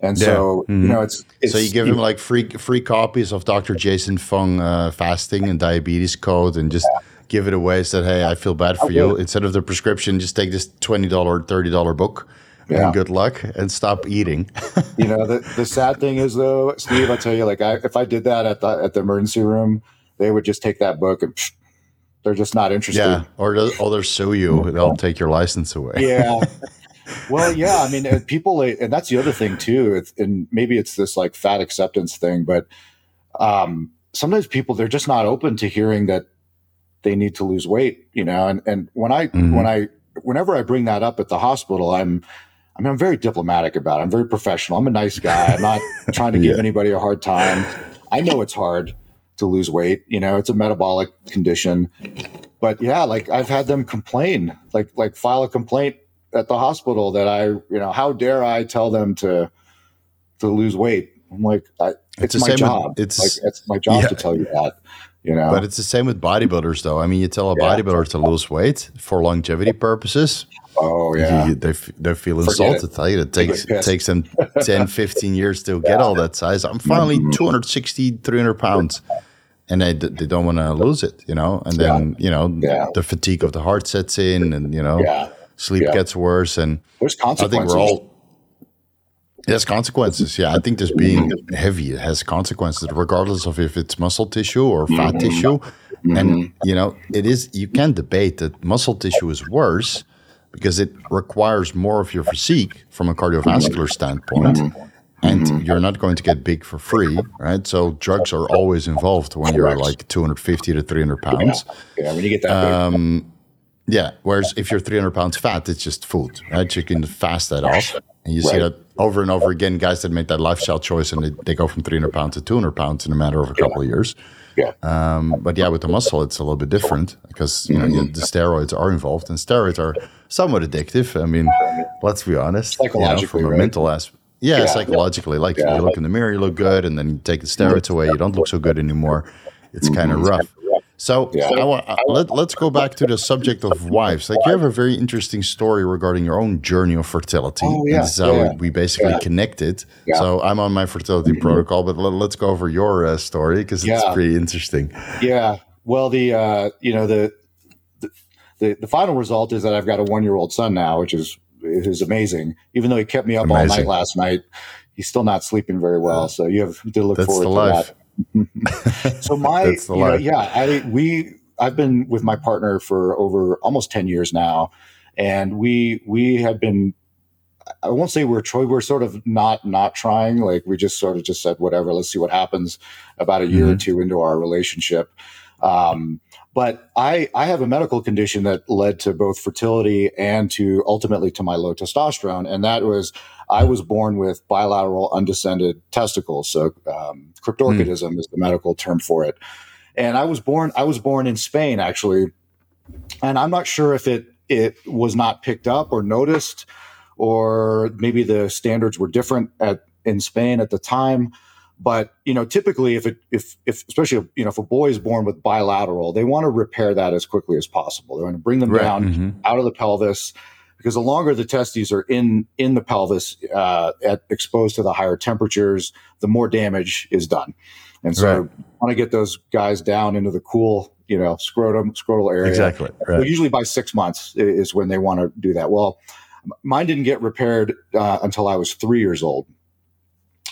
S2: and
S1: Yeah.
S2: so
S1: Mhm.
S2: you know, it's, it's
S1: so you give them like free free copies of Dr. Jason Fung uh, fasting and diabetes code and just give it away. Said, hey, I feel bad for
S2: I
S1: you. Instead of the prescription, just take this twenty dollar, thirty dollar book.
S2: Yeah.
S1: And good luck and stop eating.
S2: you know the, the sad thing is though steve i tell you like I, if i did that at the at the emergency room they would just take that book and psh, they're just not interested
S1: yeah. Or they'll, or they'll sue you. They'll take your license away.
S2: yeah well yeah i mean people and that's the other thing too it's, and maybe it's this like fat acceptance thing but um sometimes people they're just not open to hearing that they need to lose weight you know and and when i
S1: Mhm.
S2: when i whenever i bring that up at the hospital i'm I mean, I'm very diplomatic about it. I'm very professional. I'm a nice guy. I'm not trying to give
S1: Yeah.
S2: anybody a hard time. I know it's hard to lose weight. You know, it's a metabolic condition. But yeah, like I've had them complain, like like file a complaint at the hospital that I, you know, how dare I tell them to to lose weight? I'm like, I,
S1: It's
S2: it's, my
S1: same with-
S2: job.
S1: it's-
S2: like it's my job
S1: Yeah.
S2: to tell you that. You know,
S1: But it's the same with bodybuilders, though. I mean, you tell a
S2: Yeah.
S1: bodybuilder to lose weight for longevity purposes.
S2: oh yeah,
S1: you- they, they feel insulted.
S2: it.
S1: Tell you it takes,
S2: pissed.
S1: takes them 10, 15 years to get all that size. I'm finally
S2: Mhm.
S1: 260, 300 pounds. And they, they don't want to lose it, you know? And then, you know,
S2: Yeah.
S1: the fatigue of the heart sets in and, you know,
S2: yeah.
S1: Sleep
S2: Yeah.
S1: gets worse. And
S2: There's
S1: I think we're all, It has consequences. Yeah, I think just being heavy has consequences, regardless of if it's muscle tissue or fat mm-hmm. tissue. And mm-hmm. you know, it is. You can debate that muscle tissue is worse because it requires more of your physique from a cardiovascular mm-hmm. standpoint. And you're not going to get big for free, right? So drugs are always involved when you're like 250 to 300 pounds.
S2: Yeah, when you get that big.
S1: Um, Yeah. Whereas if you're 300 pounds fat, it's just food, right? You can fast that off. And you see that over and over again, guys that make that lifestyle choice and they, they go from 300 pounds to 200 pounds in a matter of a couple of years.
S2: yeah.
S1: Um, but yeah, with the muscle, it's a little bit different because you know you- the steroids are involved, and steroids are somewhat addictive. I mean, let's be honest. you know,
S2: Psychologically,
S1: from a
S2: right?
S1: mental aspect. Yeah,
S2: Yeah.
S1: psychologically, like
S2: Yeah.
S1: you look in the mirror, you look good, and then you take the steroids away, you don't look so good anymore. It's kind of rough. So
S2: Yeah.
S1: I want, let, let's go back to the subject of wives. Like you have a very interesting story regarding your own journey of fertility.
S2: Oh,
S1: And
S2: yeah.
S1: this is how
S2: Yeah.
S1: we, we basically
S2: Yeah.
S1: connected.
S2: Yeah.
S1: So I'm on my fertility protocol, but let, us go over your uh, story because it's pretty interesting.
S2: Yeah. Well, the uh, you know the, the the the final result is that I've got a one year old son now, which is is amazing. Even though he kept me up all night last night, he's still not sleeping very well. So you have to look
S1: That's
S2: forward to
S1: life.
S2: that. So my
S1: That's the
S2: you know, yeah, I we I've been with my partner for over almost ten years now, and we we have been. I won't say we're trying. We're sort of not not trying. Like we just sort of just said whatever. Let's see what happens. About a year or
S1: Mhm.
S2: two into our relationship, um, but I I have a medical condition that led to both fertility and to ultimately to my low testosterone, and that was I was born with bilateral undescended testicles. So um, cryptorchidism is the medical term for it. And I was born I was born in Spain actually, and I'm not sure if it it was not picked up or noticed, or maybe the standards were different at in Spain at the time. But you know, typically, if it if if especially you know if a boy is born with bilateral, they want to repair that as quickly as possible. They want to bring them
S1: Right.
S2: down
S1: Mhm.
S2: out of the pelvis because the longer the testes are in in the pelvis uh, at exposed to the higher temperatures the more damage is done and so
S1: Right.
S2: want to get those guys down into the cool you know scrotum scrotal area
S1: Exactly. Right.
S2: usually by six months is when they want to do that well mine didn't get repaired uh, until i was three years old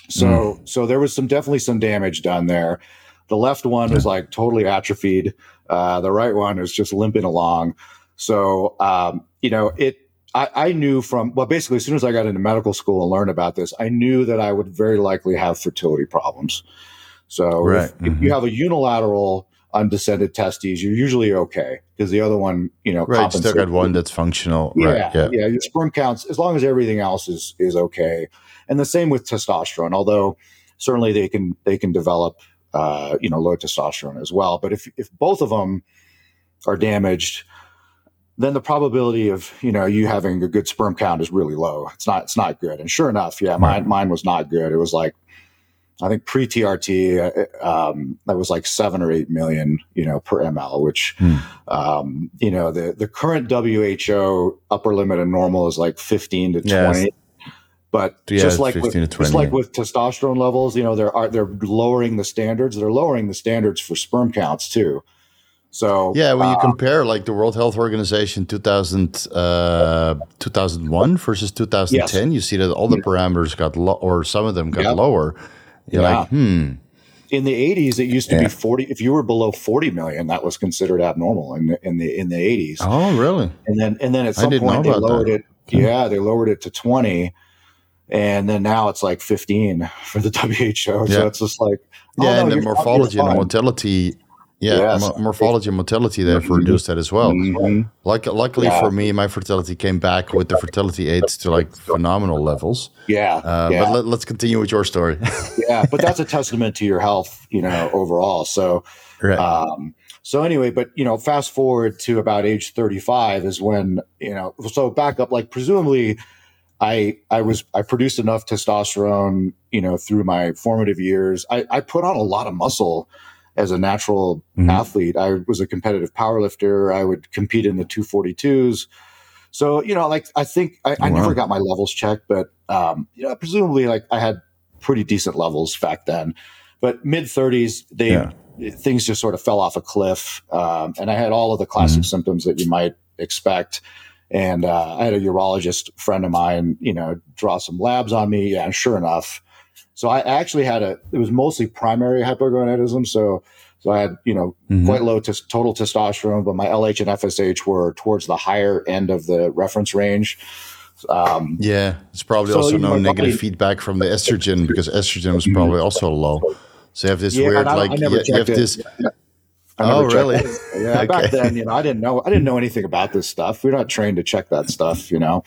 S2: so
S1: Mm.
S2: so there was some definitely some damage done there the left one is like totally atrophied uh, the right one is just limping along so um, you know it I, I knew from well basically as soon as i got into medical school and learned about this i knew that i would very likely have fertility problems so
S1: Right.
S2: if, if
S1: Mhm.
S2: you have a unilateral undescended testes you're usually okay because the other one you know
S1: Right. You still got one that's functional.
S2: Yeah,
S1: Right. Yeah.
S2: yeah. Your sperm counts, as long as everything else is is okay, and the same with testosterone. Although certainly they can they can develop uh, you know low testosterone as well. But if if both of them are damaged, then the probability of you know you having a good sperm count is really low. It's not it's not good. And sure enough, yeah, mine mine was not good. It was like I think pre TRT, uh, um, that was like seven or eight million, you know, per ml, which,
S1: Hmm.
S2: um, you know, the, the current WHO upper limit of normal is like 15 to
S1: Yes.
S2: 20. But
S1: Yeah,
S2: just like with, just
S1: 20,
S2: like with testosterone levels, you know, they're are they're lowering the standards. They're lowering the standards for sperm counts too. So
S1: Yeah, when you
S2: uh,
S1: compare like the World Health Organization 2000, uh, 2001 versus 2010, you see that all the parameters got low, or some of them got
S2: Yeah.
S1: lower. You're
S2: Yeah.
S1: like, hmm,
S2: in the 80s, it used to
S1: Yeah.
S2: be 40. If you were below 40 million, that was considered abnormal in the in the in the 80s.
S1: oh, really?
S2: and then and then at some point they lowered
S1: that.
S2: it yeah they lowered it to 20 and then now it's like 15 for the who so it's just like oh,
S1: yeah,
S2: no,
S1: and the morphology and the
S2: fine.
S1: Yeah,
S2: Yes.
S1: mo- morphology and motility, they've reduced that as well.
S2: Mhm.
S1: Like, luckily
S2: Yeah.
S1: for me, my fertility came back with the fertility aids to like phenomenal levels.
S2: yeah
S1: Uh,
S2: yeah,
S1: But let, let's continue with your story.
S2: yeah but that's a testament to your health you know overall so
S1: right.
S2: Um, so anyway, but you know, fast forward to about age 35 is when, you know, so back up, like presumably I, I was, I produced enough testosterone, you know, through my formative years. I, I put on a lot of muscle as a natural
S1: Mhm.
S2: athlete. I was a competitive power lifter. I would compete in the 242s. So, you know, like I think I, I never got my levels checked, but, um, you know, presumably like I had pretty decent levels back then. But mid 30s, they,
S1: Yeah.
S2: things just sort of fell off a cliff. Um, and I had all of the classic
S1: Mhm.
S2: symptoms that you might expect. And uh, I had a urologist friend of mine, you know, draw some labs on me. Yeah, and sure enough, so I actually had a. It was mostly primary hypogonadism. So so I had, you know, mm-hmm. quite low t- total testosterone, but my LH and FSH were towards the higher end of the reference range.
S1: Um, yeah, it's probably so, also no negative body, feedback from the estrogen because estrogen was probably mm-hmm. also low. So you have this yeah, weird, I, like, I you, you, have it. this.
S2: Oh, really? It. Yeah. okay. Back then, you know, I didn't know. I didn't know anything about this stuff. We're not trained to check that stuff, you know,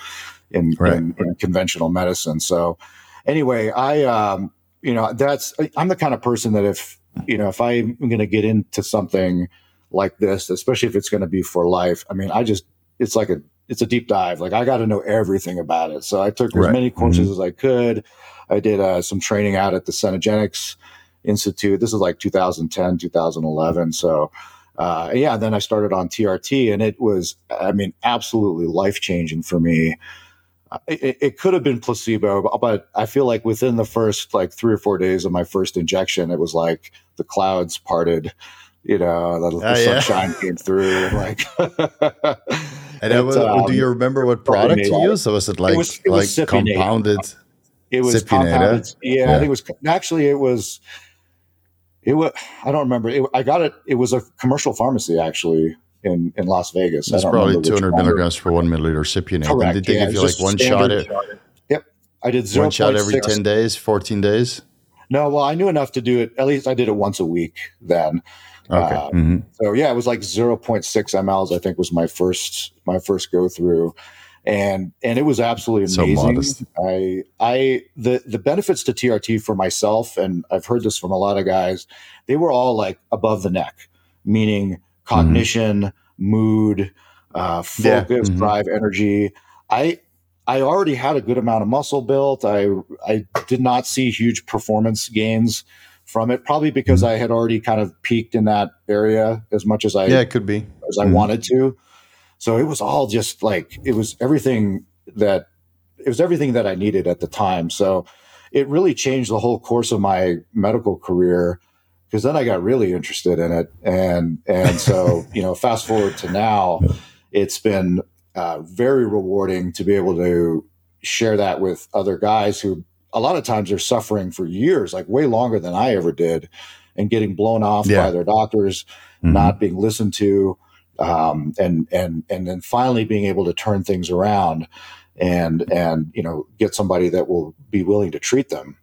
S2: in, right. in, in conventional medicine. So, anyway, I, um, you know, that's. I'm the kind of person that if you know, if I'm going to get into something like this, especially if it's going to be for life, I mean, I just, it's like a, it's a deep dive. Like I got to know everything about it. So I took right. as many courses mm-hmm. as I could. I did uh, some training out at the Cenegenics Institute. This is like 2010, 2011. So, uh, yeah, then I started on TRT and it was, I mean, absolutely life changing for me it, it, could have been placebo, but I feel like within the first like three or four days of my first injection, it was like the clouds parted, you know, the, the uh, sunshine yeah. came through. Like,
S1: and it, was, um, do you remember what product you used? Or was it like it was, like compounded?
S2: It was compounded. Yeah, yeah, I think it was actually it was. It was. I don't remember. It, I got it. It was a commercial pharmacy actually in, in Las Vegas.
S1: It's probably 200 milligrams per one milliliter cypionate. Correct. And did they yeah, give you like one shot at?
S2: Yep. I did
S1: zero. One shot every 10 days, 14 days?
S2: No, well, I knew enough to do it. At least I did it once a week then. Okay. Uh, mm-hmm. So yeah, it was like 0.6 mLs. I think was my first my first go through, and and it was absolutely amazing. So I I the the benefits to TRT for myself, and I've heard this from a lot of guys. They were all like above the neck, meaning cognition, mm-hmm. mood, uh, focus, yeah. mm-hmm. drive, energy. I I already had a good amount of muscle built. I I did not see huge performance gains from it, probably because mm-hmm. I had already kind of peaked in that area as much as I
S1: yeah, it could be
S2: as I mm-hmm. wanted to. So it was all just like it was everything that it was everything that I needed at the time. So it really changed the whole course of my medical career because then I got really interested in it, and and so you know, fast forward to now, it's been uh, very rewarding to be able to share that with other guys who a lot of times are suffering for years, like way longer than I ever did, and getting blown off yeah. by their doctors, mm-hmm. not being listened to, um, and and and then finally being able to turn things around and and you know get somebody that will be willing to treat them.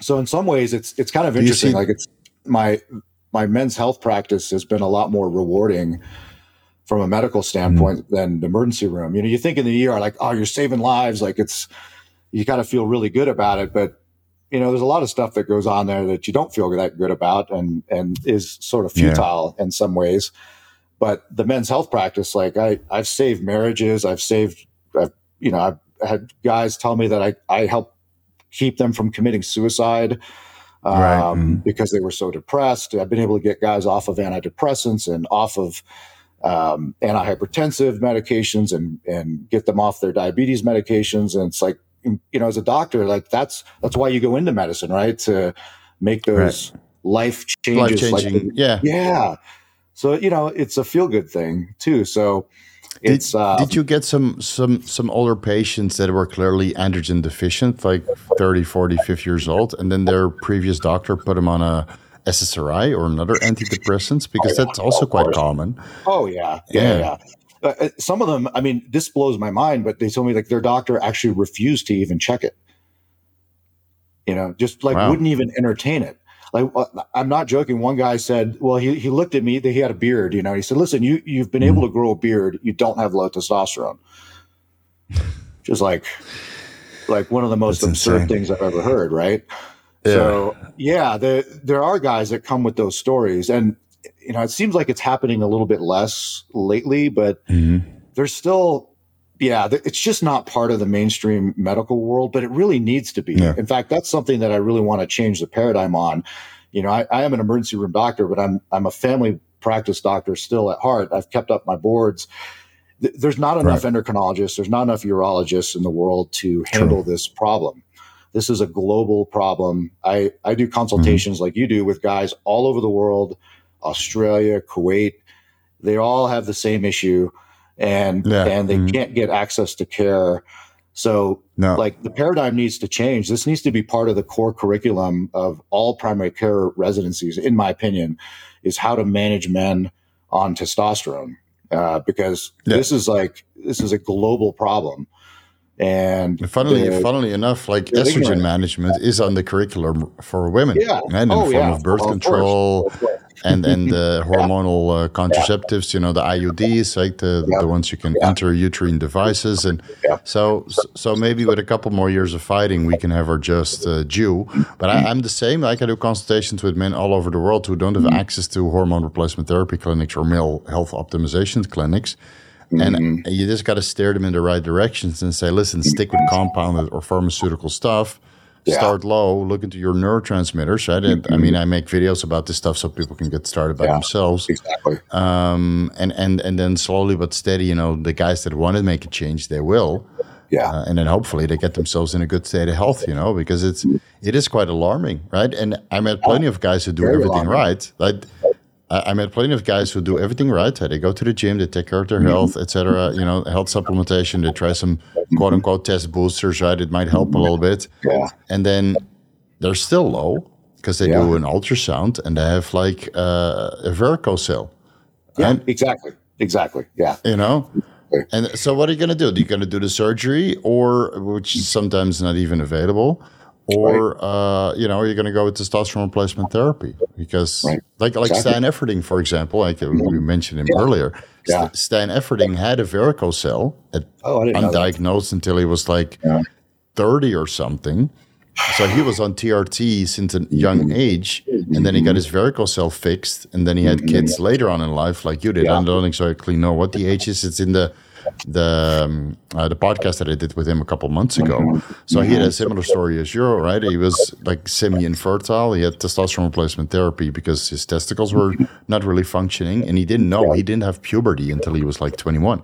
S2: So in some ways, it's it's kind of interesting. See, like it's my my men's health practice has been a lot more rewarding from a medical standpoint mm-hmm. than the emergency room. You know, you think in the ER like, oh, you're saving lives, like it's you got to feel really good about it, but you know, there's a lot of stuff that goes on there that you don't feel that good about, and and is sort of futile yeah. in some ways. But the men's health practice, like I, I've saved marriages, I've saved, I've, you know, I've had guys tell me that I I help keep them from committing suicide um, right. mm. because they were so depressed. I've been able to get guys off of antidepressants and off of um, antihypertensive medications and and get them off their diabetes medications. And it's like you know, as a doctor, like that's that's why you go into medicine, right? To make those right. life changes.
S1: Life changing, like, yeah,
S2: yeah. So you know, it's a feel good thing too. So
S1: did, um, did you get some some some older patients that were clearly androgen deficient, like 30, 40, 50 years old, and then their previous doctor put them on a SSRI or another antidepressants? Because oh, that's also quite common.
S2: Oh yeah, yeah, yeah. yeah. Uh, uh, some of them, I mean, this blows my mind, but they told me like their doctor actually refused to even check it. You know, just like wow. wouldn't even entertain it like uh, I'm not joking. One guy said, well, he, he looked at me, he had a beard, you know, he said, listen, you, you've been able to grow a beard. You don't have low testosterone. Just like, like one of the most That's absurd insane. things I've ever heard. Right. Yeah. So yeah, there, there are guys that come with those stories and, you know, it seems like it's happening a little bit less lately, but mm-hmm. there's still yeah, it's just not part of the mainstream medical world, but it really needs to be. Yeah. In fact, that's something that I really want to change the paradigm on. You know, I, I, am an emergency room doctor, but I'm I'm a family practice doctor still at heart. I've kept up my boards. there's not enough right. endocrinologists, there's not enough urologists in the world to handle True. this problem. This is a global problem. I, I do consultations mm-hmm. like you do with guys all over the world, Australia, Kuwait. They all have the same issue and
S1: Yeah.
S2: and they
S1: Mhm.
S2: can't get access to care. So
S1: No.
S2: like the paradigm needs to change. This needs to be part of the core curriculum of all primary care residencies, in my opinion, is how to manage men on testosterone. Uh, because
S1: Yeah.
S2: this is like this is a global problem. And
S1: Funnily,
S2: the-
S1: funnily enough, like estrogen management is on the curriculum for women,
S2: Yeah.
S1: and in
S2: Oh,
S1: form
S2: yeah.
S1: of birth control
S2: Of.
S1: And and the hormonal uh, contraceptives. You know, the IUDs, like the the ones you can intrauterine devices, and so so maybe with a couple more years of fighting, we can have our just uh, due. But I, I'm the same. Like I do consultations with men all over the world who don't have
S2: Mm-hmm.
S1: access to hormone replacement therapy clinics or male health optimization clinics. And
S2: Mhm.
S1: you just got to steer them in the right directions and say, listen, stick with compounded or pharmaceutical stuff.
S2: Yeah.
S1: Start low, look into your neurotransmitters. Right? And, I mean, I make videos about this stuff so people can get started by
S2: Yeah.
S1: themselves.
S2: exactly.
S1: Um, and, and, and then slowly but steady, you know, the guys that want to make a change, they will.
S2: Yeah.
S1: Uh, and then hopefully they get themselves in a good state of health, you know, because it's it is quite alarming, right? And I met plenty of guys who do
S2: Very
S1: everything
S2: alarming.
S1: right. Like I, I met plenty of guys who do everything right. They go to the gym, they take care of their health, etc. You know, health supplementation. They try some quote unquote test boosters, right? It might help a little bit,
S2: yeah.
S1: and then they're still low because they
S2: Yeah.
S1: do an ultrasound and they have like uh, a varicocele.
S2: Yeah.
S1: And-
S2: exactly. Exactly. Yeah.
S1: you know and so what are you going to do are you going to do the surgery or which is sometimes not even available or uh, you know are you going to go with testosterone replacement therapy because
S2: Right.
S1: like like
S2: Exactly.
S1: stan efferding for example like uh, we mentioned him earlier
S2: Yeah.
S1: St- stan efferding had a varicocele at,
S2: Oh, I didn't know that.
S1: undiagnosed until he was like
S2: Yeah.
S1: 30 or something so he was on TRT since a young
S2: Mm-hmm.
S1: age, and then he got his varicocele fixed, and then he had kids later on in life, like you did.
S2: Mm-hmm. Yeah.
S1: I don't exactly know what the age is. It's in the the um, uh, the podcast that I did with him a couple months ago. So he had a similar story as you, right? He was like semi infertile. He had testosterone replacement therapy because his testicles were not really functioning, and he didn't know he didn't have puberty until he was like twenty one.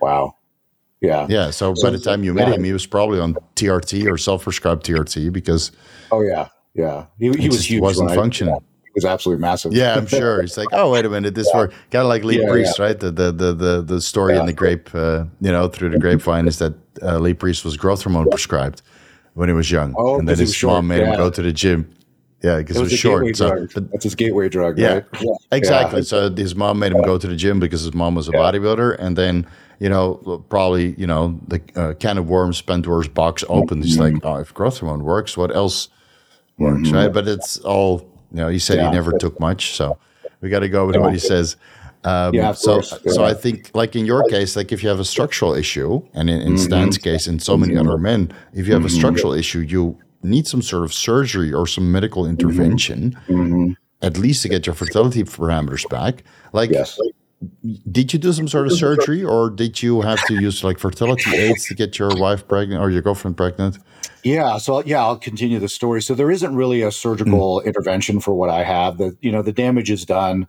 S2: Wow. Yeah.
S1: Yeah. So by the time you met
S2: yeah.
S1: him, he was probably on TRT or self prescribed TRT because
S2: Oh yeah. Yeah. He, he was huge.
S1: wasn't
S2: I-
S1: functioning.
S2: He was absolutely massive.
S1: Yeah, I'm sure. He's like, oh, wait a minute, this worked. Kind of like Lee
S2: Yeah,
S1: Priest, right? The the the the, the story in the grape, uh, you know, through the grapevine is that uh, Lee Priest was growth hormone prescribed when he was young,
S2: Oh,
S1: and then his mom made him go to the gym. Yeah, because
S2: It
S1: it
S2: was
S1: was
S2: a gateway
S1: short. So, but
S2: That's his gateway drug,
S1: Yeah.
S2: right? Yeah.
S1: exactly.
S2: Yeah.
S1: So his mom made him go to the gym because his mom was a
S2: Yeah.
S1: bodybuilder, and then you know probably you know the uh, can of worms, Pandora's box opened. He's
S2: Mm-hmm.
S1: like, oh, if growth hormone works, what else works, right? But it's all you know. He said he
S2: Yeah.
S1: never took much, so we got to go with what he says. Um,
S2: Yeah,
S1: so,
S2: course.
S1: so. I think, like in your case, like if you have a structural issue, and in,
S2: Mm-hmm.
S1: Stan's case, and so many other men, if you have a structural issue, you need some sort of surgery or some medical intervention,
S2: Mhm.
S1: at least to get your fertility parameters back. Like,
S2: Yes.
S1: Did you do some sort of surgery, or did you have to use like fertility aids to get your wife pregnant or your girlfriend pregnant?
S2: Yeah. So yeah, I'll continue the story. So there isn't really a surgical
S1: Hmm.
S2: intervention for what I have. The you know the damage is done.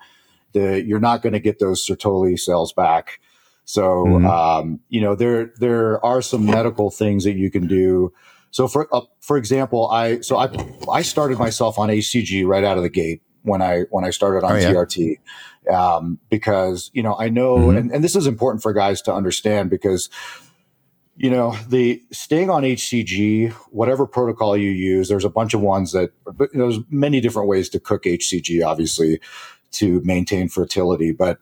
S2: The you're not going to get those Sertoli cells back. So
S1: Mhm.
S2: um, you know there there are some medical things that you can do. So for uh, for example, I so I I started myself on hcg right out of the gate when I when I started on
S1: Oh, yeah.
S2: TRT um, because you know I know
S1: Mhm.
S2: and, and this is important for guys to understand because you know the staying on hcg whatever protocol you use there's a bunch of ones that but there's many different ways to cook hcg obviously to maintain fertility but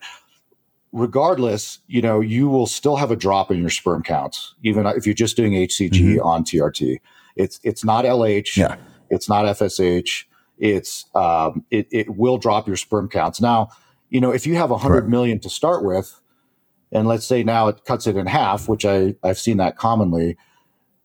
S2: regardless you know you will still have a drop in your sperm counts even if you're just doing hcg on trt it's it's not lh
S1: Yeah.
S2: it's not fsh it's um, it, it will drop your sperm counts now you know if you have 100
S1: Correct.
S2: million to start with and let's say now it cuts it in half, which I, I've seen that commonly,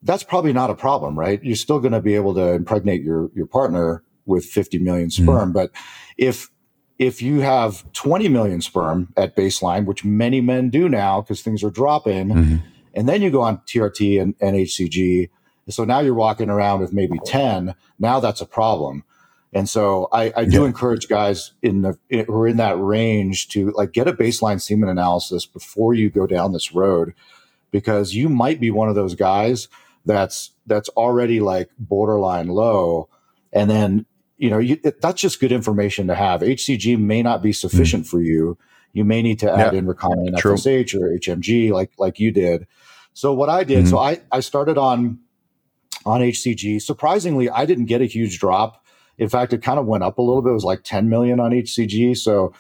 S2: that's probably not a problem, right? You're still going to be able to impregnate your, your partner with 50 million sperm. But if, if you have 20 million sperm at baseline, which many men do now because things are dropping,
S1: Mhm.
S2: and then you go on TRT and, and HCG, so now you're walking around with maybe 10, now that's a problem. And so I, I do
S1: Yeah.
S2: encourage guys in the in, who are in that range to like get a baseline semen analysis before you go down this road, because you might be one of those guys that's that's already like borderline low, and then you know you, it, that's just good information to have. HCG may not be sufficient for you. you may need to add
S1: Yeah.
S2: in recombinant
S1: True.
S2: FSH or HMG like like you did. So what I did, so
S1: Mm-hmm.
S2: I I started on on HCG. Surprisingly, I didn't get a huge drop. In fact, it kind of went up a little bit. It was like 10 million on HCG. So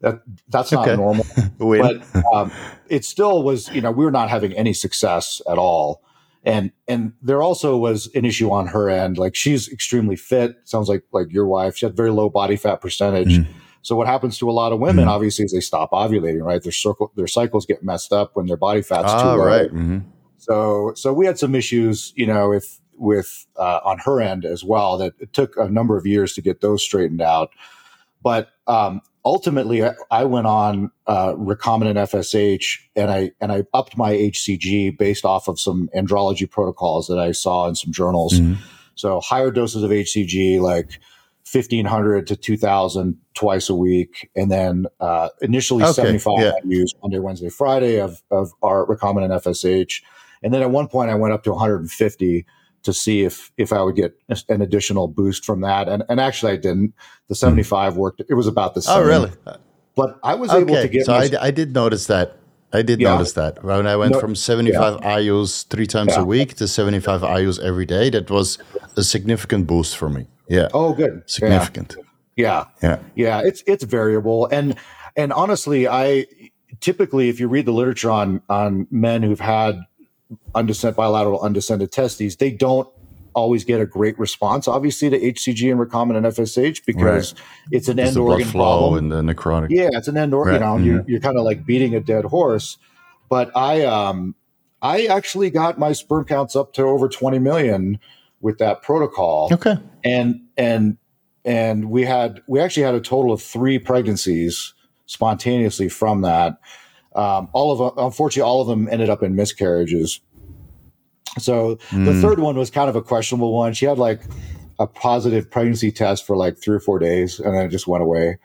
S2: that that's not
S1: Okay.
S2: normal but um, it still was you know we were not having any success at all and and there also was an issue on her end like she's extremely fit sounds like like your wife she had very low body fat percentage
S1: Mhm.
S2: so what happens to a lot of women
S1: Mhm.
S2: obviously is they stop ovulating right their circle their cycles get messed up when their body fat's too
S1: ah,
S2: low
S1: right. hmm
S2: so so we had some issues, you know, with with uh, on her end as well. That it took a number of years to get those straightened out. But um, ultimately, I, I went on uh, recombinant FSH and I and I upped my HCG based off of some andrology protocols that I saw in some journals.
S1: Mhm.
S2: So higher doses of HCG, like. 1500 to 2000 twice a week and then uh, initially
S1: Okay,
S2: 75
S1: yeah.
S2: I used Monday, Wednesday, Friday of, of our recombinant FSH. And then at one point I went up to 150 to see if if I would get an additional boost from that. And and actually I didn't. The 75 worked. It was about the same.
S1: Hmm. Oh, really?
S2: But I was able to
S1: Okay.
S2: get
S1: So
S2: my,
S1: I, I did notice that. I did
S2: Yeah.
S1: notice that when I went
S2: No,
S1: from 75 IUs three times
S2: Yeah.
S1: a week to 75 IUs every day. That was a significant boost for me. Yeah,
S2: Oh good. Yeah.
S1: significant.
S2: Yeah.
S1: Yeah.
S2: Yeah, it's it's variable, and and honestly, I typically, if you read the literature on on men who've had undescended bilateral undescended testes, they don't always get a great response, obviously, to HCG and recombinant FSH because it's an
S1: It's
S2: end
S1: the
S2: organ
S1: flow
S2: problem.
S1: and the necrotic.
S2: Yeah, it's an end organ.
S1: Right,
S2: You know, you're, you're kind of like beating a dead horse. But I, um, I actually got my sperm counts up to over 20 million with that protocol
S1: Okay.
S2: and and and we had we actually had a total of three pregnancies spontaneously from that. Um, all of them, unfortunately, all of them ended up in miscarriages. So the
S1: Mm.
S2: third one was kind of a questionable one. She had like a positive pregnancy test for like three or four days, and then it just went away.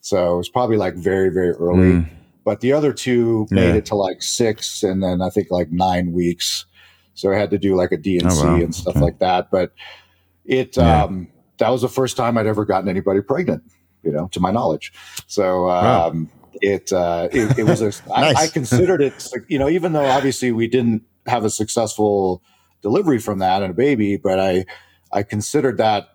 S2: So it was probably like very very early.
S1: Mm.
S2: But the other two made it to like six, and then I think like nine weeks. So I had to do like a DNC
S1: Oh, wow.
S2: and stuff
S1: Okay.
S2: like that. But it
S1: Yeah.
S2: um, that was the first time I'd ever gotten anybody pregnant, you know, to my knowledge. So
S1: Wow.
S2: It, uh, it it was a I,
S1: Nice.
S2: I considered it you know even though obviously we didn't have a successful delivery from that and a baby, but I I considered that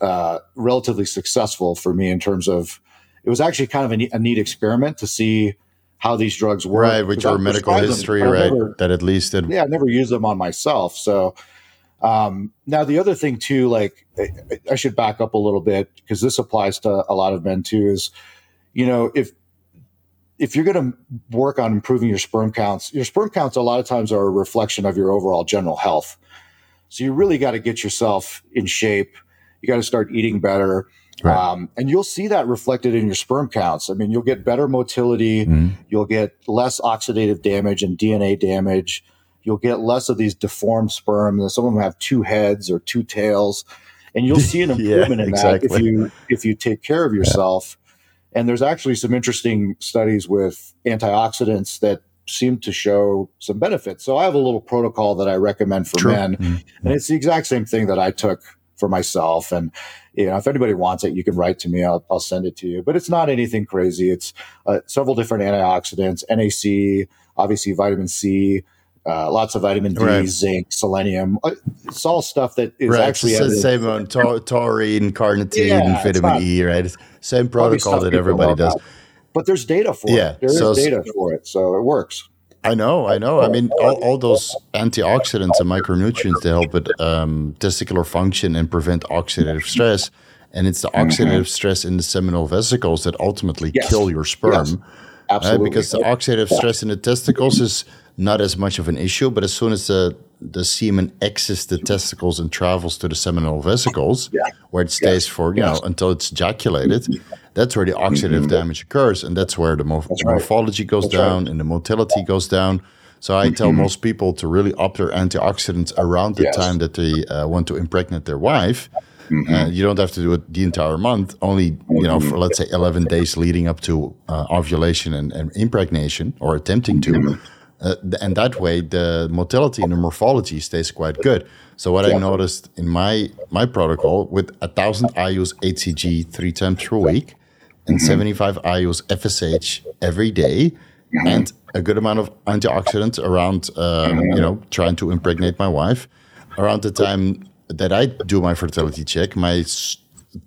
S2: uh, relatively successful for me in terms of it was actually kind of a neat, a neat experiment to see how these drugs work.
S1: Right, with
S2: Because
S1: your medical history, right?
S2: never-
S1: that at least it.
S2: yeah, I never used them on myself. So um, now the other thing too, like I, I should back up a little bit because this applies to a lot of men too. Is you know if if you're going to work on improving your sperm counts, your sperm counts a lot of times are a reflection of your overall general health. So you really got to get yourself in shape. You got to start eating better.
S1: Right.
S2: Um, and you'll see that reflected in your sperm counts. I mean, you'll get better motility
S1: Mhm.
S2: you'll get less oxidative damage and DNA damage. You'll get less of these deformed sperm. Some of them have two heads or two tails, and you'll see an
S1: Yeah,
S2: improvement in that if
S1: exactly.
S2: you if you take care of yourself. And there's actually some interesting studies with antioxidants that seem to show some benefits. So I have a little protocol that I recommend for
S1: True.
S2: men,
S1: Mhm.
S2: and it's the exact same thing that I took for myself. And you know, if anybody wants it, you can write to me. I'll, I'll send it to you. But it's not anything crazy. It's uh, several different antioxidants, NAC, obviously vitamin C, uh, lots of vitamin D,
S1: Right.
S2: zinc, selenium. Uh, It's all stuff that is
S1: Right,
S2: actually
S1: it's the same on tau- taurine, carnitine,
S2: Yeah,
S1: vitamin E, right? It's Same protocol that everybody does.
S2: about. But there's data for
S1: Yeah,
S2: it. There is
S1: so-
S2: data for it, so it works.
S1: I know, I know. I mean, all, all those antioxidants and micronutrients to help with um, testicular function and prevent oxidative stress. And it's the oxidative stress in the seminal vesicles that ultimately
S2: Yes.
S1: kill your sperm.
S2: Yes.
S1: right?
S2: Absolutely.
S1: Because the oxidative stress in the testicles is not as much of an issue, but as soon as the the semen exits the testicles and travels to the seminal vesicles,
S2: Yeah.
S1: where it stays for you know until it's ejaculated, that's where the oxidative damage occurs, and that's where the mo-
S2: That's right.
S1: morphology goes
S2: That's right.
S1: down and the motility goes down. So I tell most people to really up their antioxidants around the
S2: Yes.
S1: time that they uh, want to impregnate their wife. Uh, you don't have to do it the entire month. Only you know for let's say eleven days leading up to uh, ovulation and, and impregnation, or attempting to. Uh, and that way, the motility and the morphology stays quite good. So what I noticed in my my protocol with a thousand IU's HCG three times per week, and 75 IU's FSH every day, and a good amount of antioxidants around, um, you know, trying to impregnate my wife. Around the time that I do my fertility check, my s-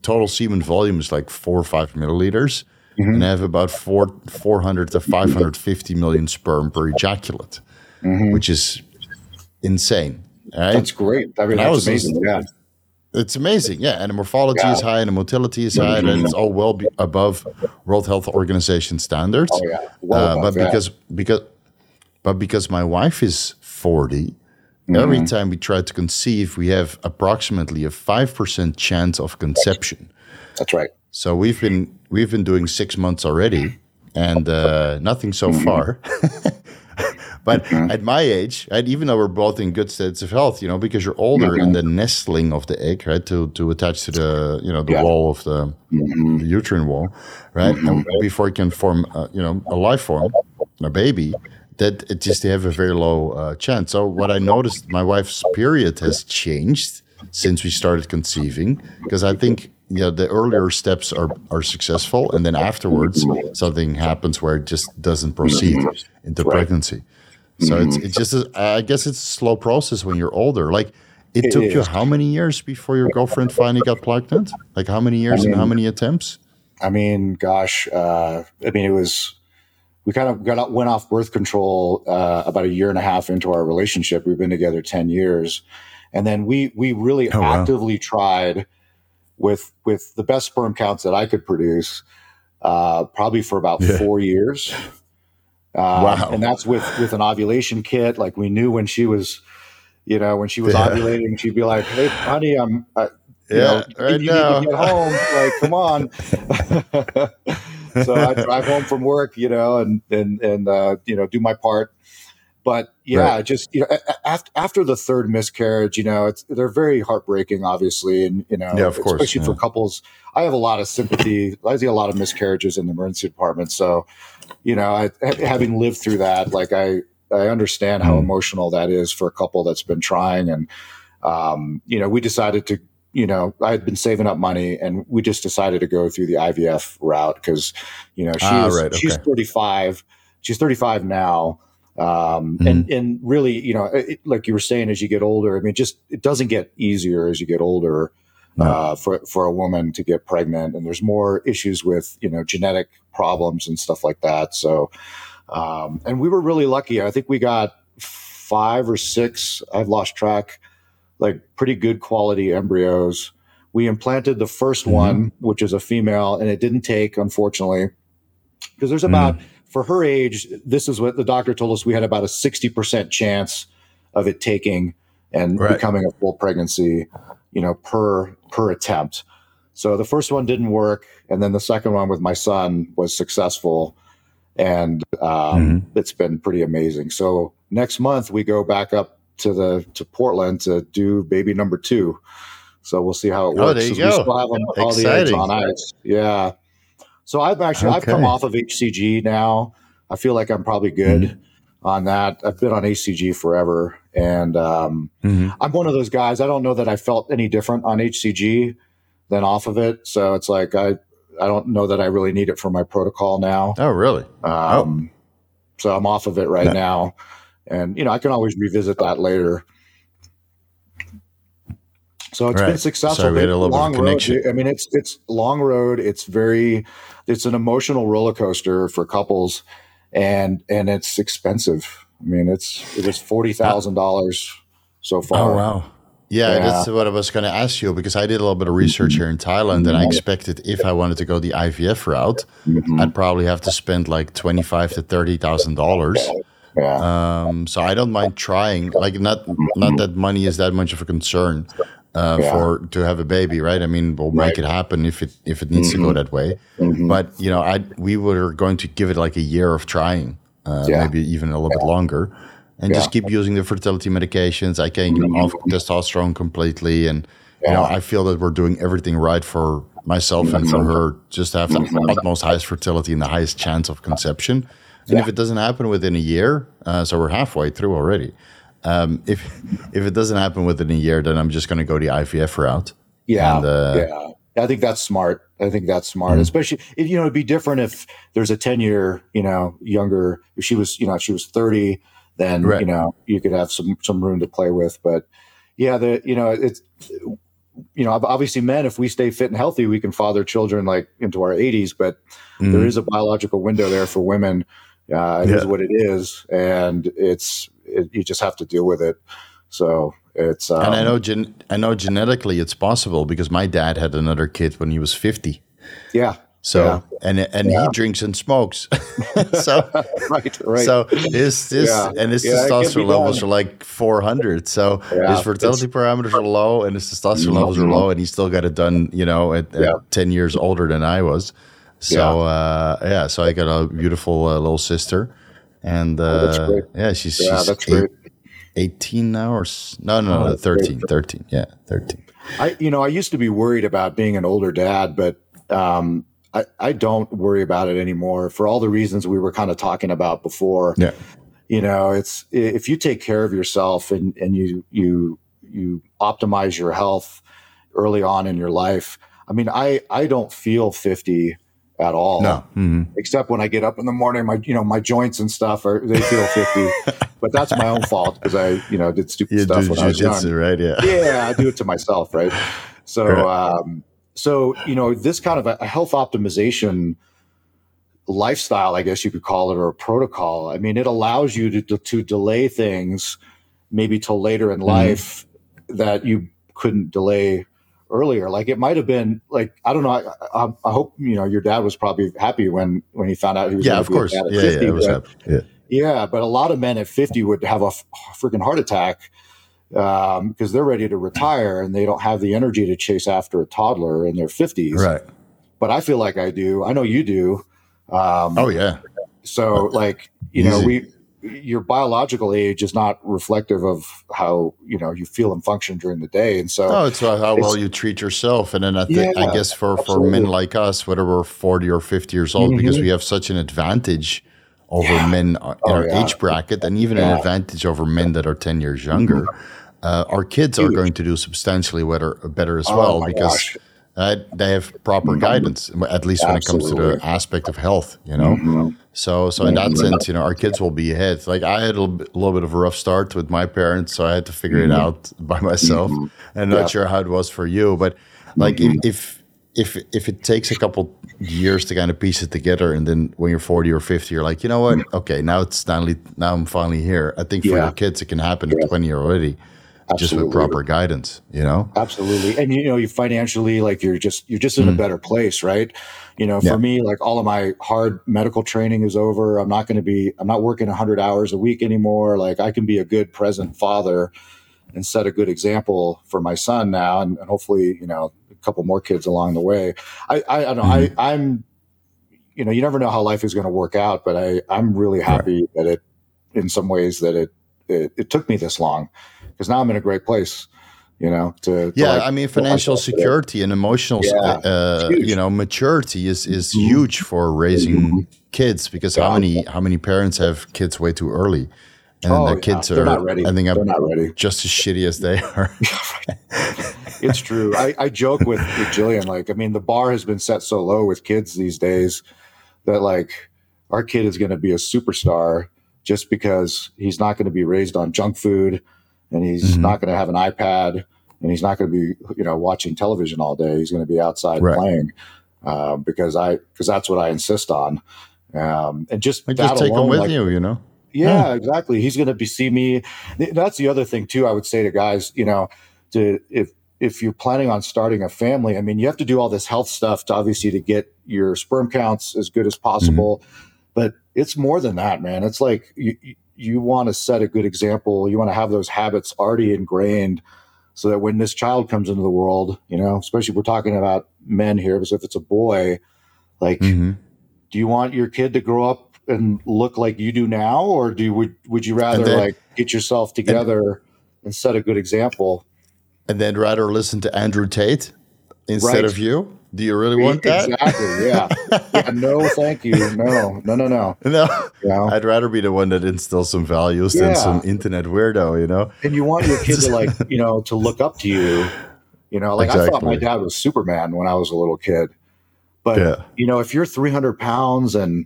S1: total semen volume is like four or five milliliters, Mm-hmm. and I have about four 400 to 550 million sperm per ejaculate, mm-hmm. which is insane. Right?
S2: That's great. I mean, that's
S1: was
S2: amazing. Yeah.
S1: It's amazing, yeah. And the morphology is high, and the motility is high, and it's all well above World Health Organization standards.
S2: Oh, yeah. Well
S1: Uh, but
S2: yeah.
S1: because because but because my wife is 40 every mm-hmm. time we try to conceive, we have approximately a five percent chance of conception.
S2: That's right.
S1: So we've been we've been doing six months already, and uh, nothing so far. but at my age, and even though we're both in good states of health, you know, because you're older and the nestling of the egg, right, to to attach to the you know the
S2: Yeah.
S1: wall of the, the uterine wall, right, and before it can form, uh, you know, a life form, a baby. That it just they have a very low uh, chance. So what I noticed, my wife's period has changed since we started conceiving because I think you know the earlier steps are are successful and then afterwards something happens where it just doesn't proceed into pregnancy. So it's it's just a, I guess it's a slow process when you're older. Like it,
S2: It
S1: took you how many years before your girlfriend finally got pregnant? Like how many years and how many attempts?
S2: I mean, gosh, uh, I mean, it was, we kind of got, went off birth control uh, about a year and a half into our relationship. We've been together 10 years. And then we, we really
S1: Oh, wow.
S2: actively tried with, with the best sperm counts that I could produce, uh, probably for about
S1: Yeah.
S2: four years. Um,
S1: Wow.
S2: And that's with, with an ovulation kit. Like we knew when she was, you know, when she was
S1: Yeah.
S2: ovulating, she'd be like, Hey, honey, I'm, uh, you
S1: Yeah,
S2: know,
S1: right
S2: you
S1: now.
S2: need to get home. Like, come on. so I drive home from work, you know, and and and uh, you know, do my part. But yeah,
S1: Right.
S2: just you know, after after the third miscarriage, you know, it's they're very heartbreaking, obviously, and you know,
S1: Yeah, of course,
S2: especially for couples. I have a lot of sympathy. I see a lot of miscarriages in the emergency department, so you know, I, having lived through that, like I I understand how
S1: Mm.
S2: emotional that is for a couple that's been trying, and um, you know, we decided to. You know, I had been saving up money, and we just decided to go through the IVF route because, you know, she
S1: Ah,
S2: is,
S1: right,
S2: she's 35. She's 35 now, um,
S1: Mm-hmm.
S2: and and really, you know, it, like you were saying, as you get older, I mean, just it doesn't get easier as you get older
S1: No.
S2: uh, for for a woman to get pregnant, and there's more issues with you know genetic problems and stuff like that. So, um, and we were really lucky. I think we got five or six. I've lost track. Like pretty good quality embryos. We implanted the 1st
S1: Mhm.
S2: one, which is a female, and it didn't take, unfortunately, because there's about for her age. This is what the doctor told us. We had about a sixty percent chance of it taking and
S1: Right.
S2: becoming a full pregnancy, you know, per per attempt. So the first one didn't work, and then the second one with my son was successful, and um, it's been pretty amazing. So next month we go back up to the to Portland to do baby number two. So we'll see how it
S1: Oh,
S2: works.
S1: there you go.
S2: We still have them- all the eggs
S1: Exciting.
S2: on ice. Yeah. So I've actually I've come off of HCG now. I feel like I'm probably good
S1: Mm-hmm.
S2: on that. I've been on HCG forever, and um,
S1: Mhm.
S2: I'm one of those guys. I don't know that I felt any different on HCG than off of it. So it's like I I don't know that I really need it for my protocol now.
S1: Oh, really?
S2: Um, So I'm off of it right
S1: Yeah.
S2: now, and you know I can always revisit that later. So it's been successful.
S1: Sorry, we had a
S2: It's
S1: little bit of
S2: long road. I mean, it's it's long road. It's very, it's an emotional roller coaster for couples, and and it's expensive. I mean, it's it was forty thousand dollars so far.
S1: Oh wow. Yeah,
S2: Yeah.
S1: that's what I was going to ask you because I did a little bit of research here in Thailand, and I expected if I wanted to go the IVF route,
S2: Mhm.
S1: I'd probably have to spend like twenty five to thirty thousand dollars.
S2: Yeah.
S1: Um, so I don't mind trying. Like not not that money is that much of a concern uh,
S2: Yeah.
S1: for to have a baby, right? I mean, we'll make
S2: Right.
S1: it happen if it if it needs to go that way.
S2: Mhm.
S1: But you know, I we were going to give it like a year of trying, uh,
S2: Yeah.
S1: maybe even a little bit longer, and just keep using the fertility medications. I came off testosterone completely, and you know, I feel that we're doing everything right for myself and for her, just to have the utmost highest fertility and the highest chance of conception. And if it doesn't happen within a year, uh, so we're halfway through already. Um, if if it doesn't happen within a year, then I'm just going to go the IVF route.
S2: Yeah,
S1: And, uh,
S2: yeah. I think that's smart. I think that's smart, mm-hmm. especially if, you know, it'd be different if there's a 10 year, you know, younger, if she was, you know, she was 30, then, right. you know, you could have some, some room to play with. But yeah, the, you know, it's, you know, obviously men, if we stay fit and healthy, we can father children like into our 80s, but mm-hmm. there is a biological window there for women. Uh, it yeah. is what it is. And it's, it, you just have to deal with it. So it's um,
S1: and I um, know gen- I know genetically it's possible because my dad had another kid when he was fifty.
S2: Yeah.
S1: So yeah. and and yeah. he drinks and smokes. so right, right. So his his yeah. and his testosterone levels are like four hundred. So his fertility parameters are low and his testosterone levels are low, and he still got it done. You know, at, at ten years older than I was. So yeah, uh, yeah so I got a beautiful uh, little sister, and uh, oh, yeah, she's yeah, she's that's eight, great. 18 now or no no no 13 13 yeah 13
S2: i you know i used to be worried about being an older dad but um, I, I don't worry about it anymore for all the reasons we were kind of talking about before.
S1: Yeah.
S2: You know it's if you take care of yourself and and you you you optimize your health early on in your life i mean i i don't feel 50 at all.
S1: No. Mm-hmm.
S2: Except when I get up in the morning, my you know my joints and stuff are they feel fifty, but that's my own fault because I you know did stupid you stuff when I was young.
S1: Right? Yeah.
S2: Yeah, I do it to myself, right? So right. um, so you know this kind of a, health optimization lifestyle, I guess you could call it, or a protocol. I mean, it allows you to to, to delay things maybe till later in mm-hmm. life that you couldn't delay earlier. Like it might have been like I don't know. I, I, I, hope you know your dad was probably happy when when he found out he was.
S1: Yeah, of course. Yeah, 50, yeah,
S2: but, yeah, yeah. But a lot of men at fifty would have a freaking heart attack because um, they're ready to retire and they don't have the energy to chase after a toddler in their fifties.
S1: Right.
S2: But I feel like I do. I know you do.
S1: Um, oh yeah.
S2: So like you Easy. know we your biological age is not reflective of how you know you feel and function during the day and so
S1: no, it's how it's, well you treat yourself and then i think yeah, i guess for absolutely. for men like us whether we're 40 or 50 years old mm-hmm. because we have such an advantage over yeah. men in oh, our yeah. age bracket and even an advantage over men that are 10 years younger mm-hmm. uh, our kids Huge. are going to do substantially better better as oh, well because gosh uh, they have proper mm-hmm. guidance, at least when it comes to the aspect of health, you know. Mm-hmm. So, so in that mm-hmm. sense, you know, our kids will be ahead. Like I had a little, bit, a little bit of a rough start with my parents, so I had to figure mm-hmm. it out by myself. And mm-hmm. not yeah. sure how it was for you, but like if, mm-hmm. if if if it takes a couple years to kind of piece it together, and then when you're 40 or 50, you're like, you know what? Okay, now it's finally now I'm finally here. I think for yeah. your kids, it can happen yeah. at 20 already. Absolutely. just with proper guidance, you know?
S2: Absolutely. And you know, you financially like you're just you're just in mm. a better place, right? You know, for yeah. me, like all of my hard medical training is over. I'm not going to be I'm not working 100 hours a week anymore. Like I can be a good present father and set a good example for my son now and, and hopefully, you know, a couple more kids along the way. I I, I don't know, mm. I I'm you know, you never know how life is going to work out, but I I'm really happy right. that it in some ways that it, it it took me this long because now I'm in a great place you know to,
S1: yeah like, i mean financial security and emotional yeah, uh, you know maturity is is mm-hmm. huge for raising mm-hmm. kids because how many how many parents have kids way too early and oh, the kids yeah. are not ready. I think I'm not ready. just as shitty as they are.
S2: it's true. I, I joke with, with Jillian, like, I mean, the bar has been set so low with kids these days that like our kid is going to be a superstar just because he's not going to be raised on junk food and he's mm-hmm. not going to have an iPad and he's not going to be you know watching television all day. He's going to be outside right. playing uh, because I because that's what I insist on. Um, and just
S1: just take alone, him with like, you, you know.
S2: Yeah, exactly. He's going to be see me. That's the other thing too. I would say to guys, you know, to if if you're planning on starting a family, I mean, you have to do all this health stuff to obviously to get your sperm counts as good as possible. Mm-hmm. But it's more than that, man. It's like you, you want to set a good example. You want to have those habits already ingrained so that when this child comes into the world, you know, especially if we're talking about men here, because if it's a boy, like, mm-hmm. do you want your kid to grow up and look like you do now, or do you, would would you rather then, like get yourself together and, and, set a good example?
S1: And then rather listen to Andrew Tate instead right. of you? Do you really want that?
S2: Exactly. Yeah. yeah. No, thank you. No, no, no, no.
S1: No. You know? I'd rather be the one that instills some values yeah. than some internet weirdo, you know?
S2: And you want your kid to like, you know, to look up to you You know, like I thought my dad was Superman when I was a little kid. But
S1: Yeah.
S2: you know, if you're 300 pounds and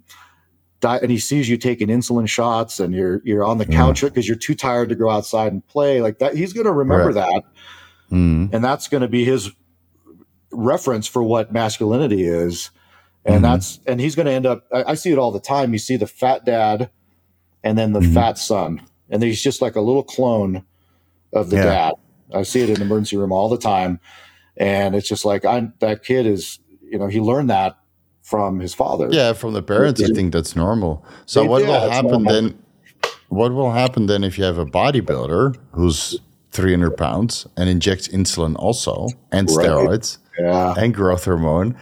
S2: di- and he sees you taking insulin shots and you're you're on the
S1: Mm.
S2: couch because you're too tired to go outside and play, like that, he's going to remember
S1: Right.
S2: that,
S1: Mhm.
S2: and that's going to be his reference for what masculinity is. And
S1: Mhm.
S2: that's and he's going to end up. I, I see it all the time. You see the fat dad, and then the
S1: Mhm.
S2: fat son, and he's just like a little clone of the
S1: Yeah.
S2: dad. I see it in the emergency room all the time, and it's just like I'm that kid is. You know, he learned that from his father.
S1: Yeah, from the parents, I think that's normal. So
S2: Yeah,
S1: what will happen
S2: normal.
S1: then? What will happen then if you have a bodybuilder who's 300 pounds and injects insulin also and
S2: Right.
S1: steroids
S2: yeah,
S1: and growth hormone?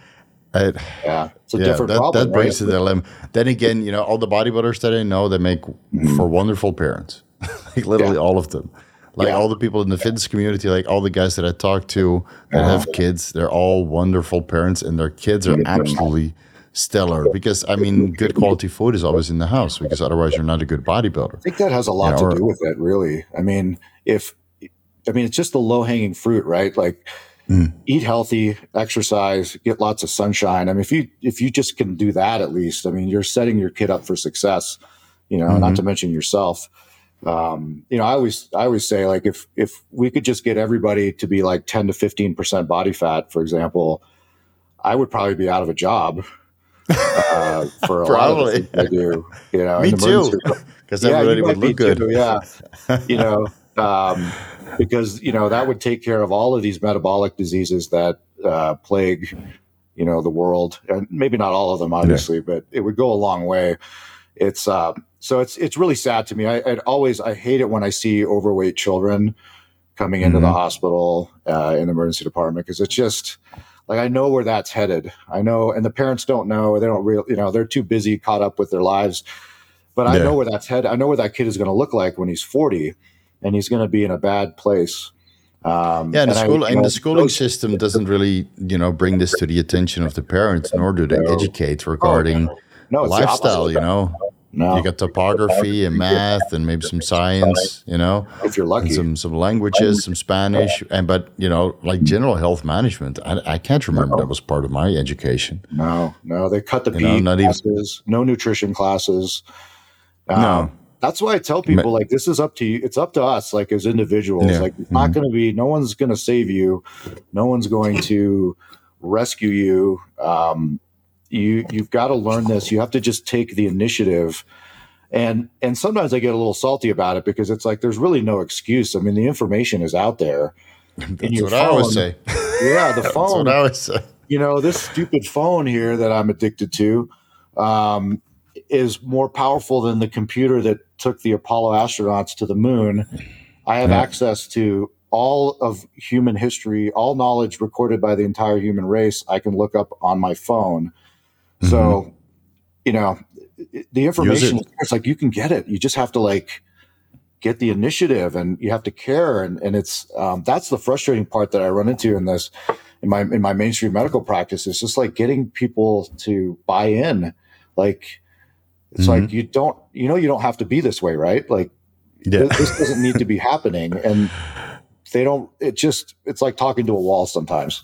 S1: It,
S2: yeah. It's a
S1: yeah,
S2: different
S1: that,
S2: problem.
S1: that brings
S2: right?
S1: the dilemma. Then again, you know, all the bodybuilders that I know, they make for wonderful parents. like literally
S2: Mm-hmm. Yeah.
S1: all of them. Like
S2: Yeah.
S1: all the people in the fitness community, like all the guys that I talk to that
S2: Uh-huh.
S1: have kids, they're all wonderful parents and their kids are absolutely stellar because I mean good quality food is always in the house because otherwise you're not a good bodybuilder.
S2: I think that has a lot
S1: Yeah, or-
S2: to do with it, really. I mean, if I mean, it's just the low hanging fruit, right? Like,
S1: Mm.
S2: eat healthy, exercise, get lots of sunshine. I mean, if you if you just can do that, at least, I mean, you're setting your kid up for success. You know, not
S1: Mhm.
S2: to mention yourself. Um, you know, I always I always say like if if we could just get everybody to be like ten to fifteen percent body fat, for example, I would probably be out of a job. Uh, for a lot of
S1: Probably.
S2: things I do, you know,
S1: Me too. Because
S2: yeah,
S1: everybody would look good.
S2: too, yeah, you know, um, because you know that would take care of all of these metabolic diseases that uh, plague, you know, the world, and maybe not all of them, obviously, but it would go a long way. It's uh, so it's it's really sad to me. I I'd always I hate it when I see overweight children coming into the
S1: Mhm.
S2: hospital uh, in the emergency department because it's just like I know where that's headed. I know, and the parents don't know. They don't real, you know, they're too busy, caught up with their lives. But I
S1: Yeah.
S2: know where that's headed. I know what that kid is going to look like when he's forty, and he's going to be in a bad place. Um,
S1: Yeah, and the school
S2: you
S1: and
S2: know,
S1: the schooling
S2: those-
S1: system doesn't really, you know, bring this to the attention of the parents, nor do they educate regarding
S2: no, the
S1: lifestyle. You know,
S2: No,
S1: you got topography and math and maybe some science. You know,
S2: if you're
S1: and
S2: lucky.
S1: some some languages, some Spanish, and but you know, like general health management. I, I can't remember that was part of my education.
S2: No, no, they cut the
S1: You know, not even-
S2: no nutrition classes. Um,
S1: No.
S2: That's why I tell people like this is up to you. It's up to us, like as individuals.
S1: Yeah.
S2: Like it's not going to be. No one's going to save you. No one's going to rescue you. Um, you you've got to learn this. You have to just take the initiative. And and sometimes I get a little salty about it because it's like there's really no excuse. I mean, the information is out there.
S1: That's what I always say.
S2: Yeah, the
S1: That's
S2: phone
S1: what I always say.
S2: you know, this stupid phone here that I'm addicted to um, is more powerful than the computer that took the Apollo astronauts to the moon. I have
S1: Yeah.
S2: access to all of human history, all knowledge recorded by the entire human race. I can look up on my phone. So, you know, the information, it's like you can get it. You just have to like get the initiative and you have to care. And, and it's, um, that's the frustrating part that I run into in this, in my, in my mainstream medical practice is just like getting people to buy in. Like, it's
S1: Mhm.
S2: like, you don't, you know, you don't have to be this way, right? Like
S1: Yeah.
S2: this, this doesn't need to be happening. And they don't, it just, it's like talking to a wall sometimes.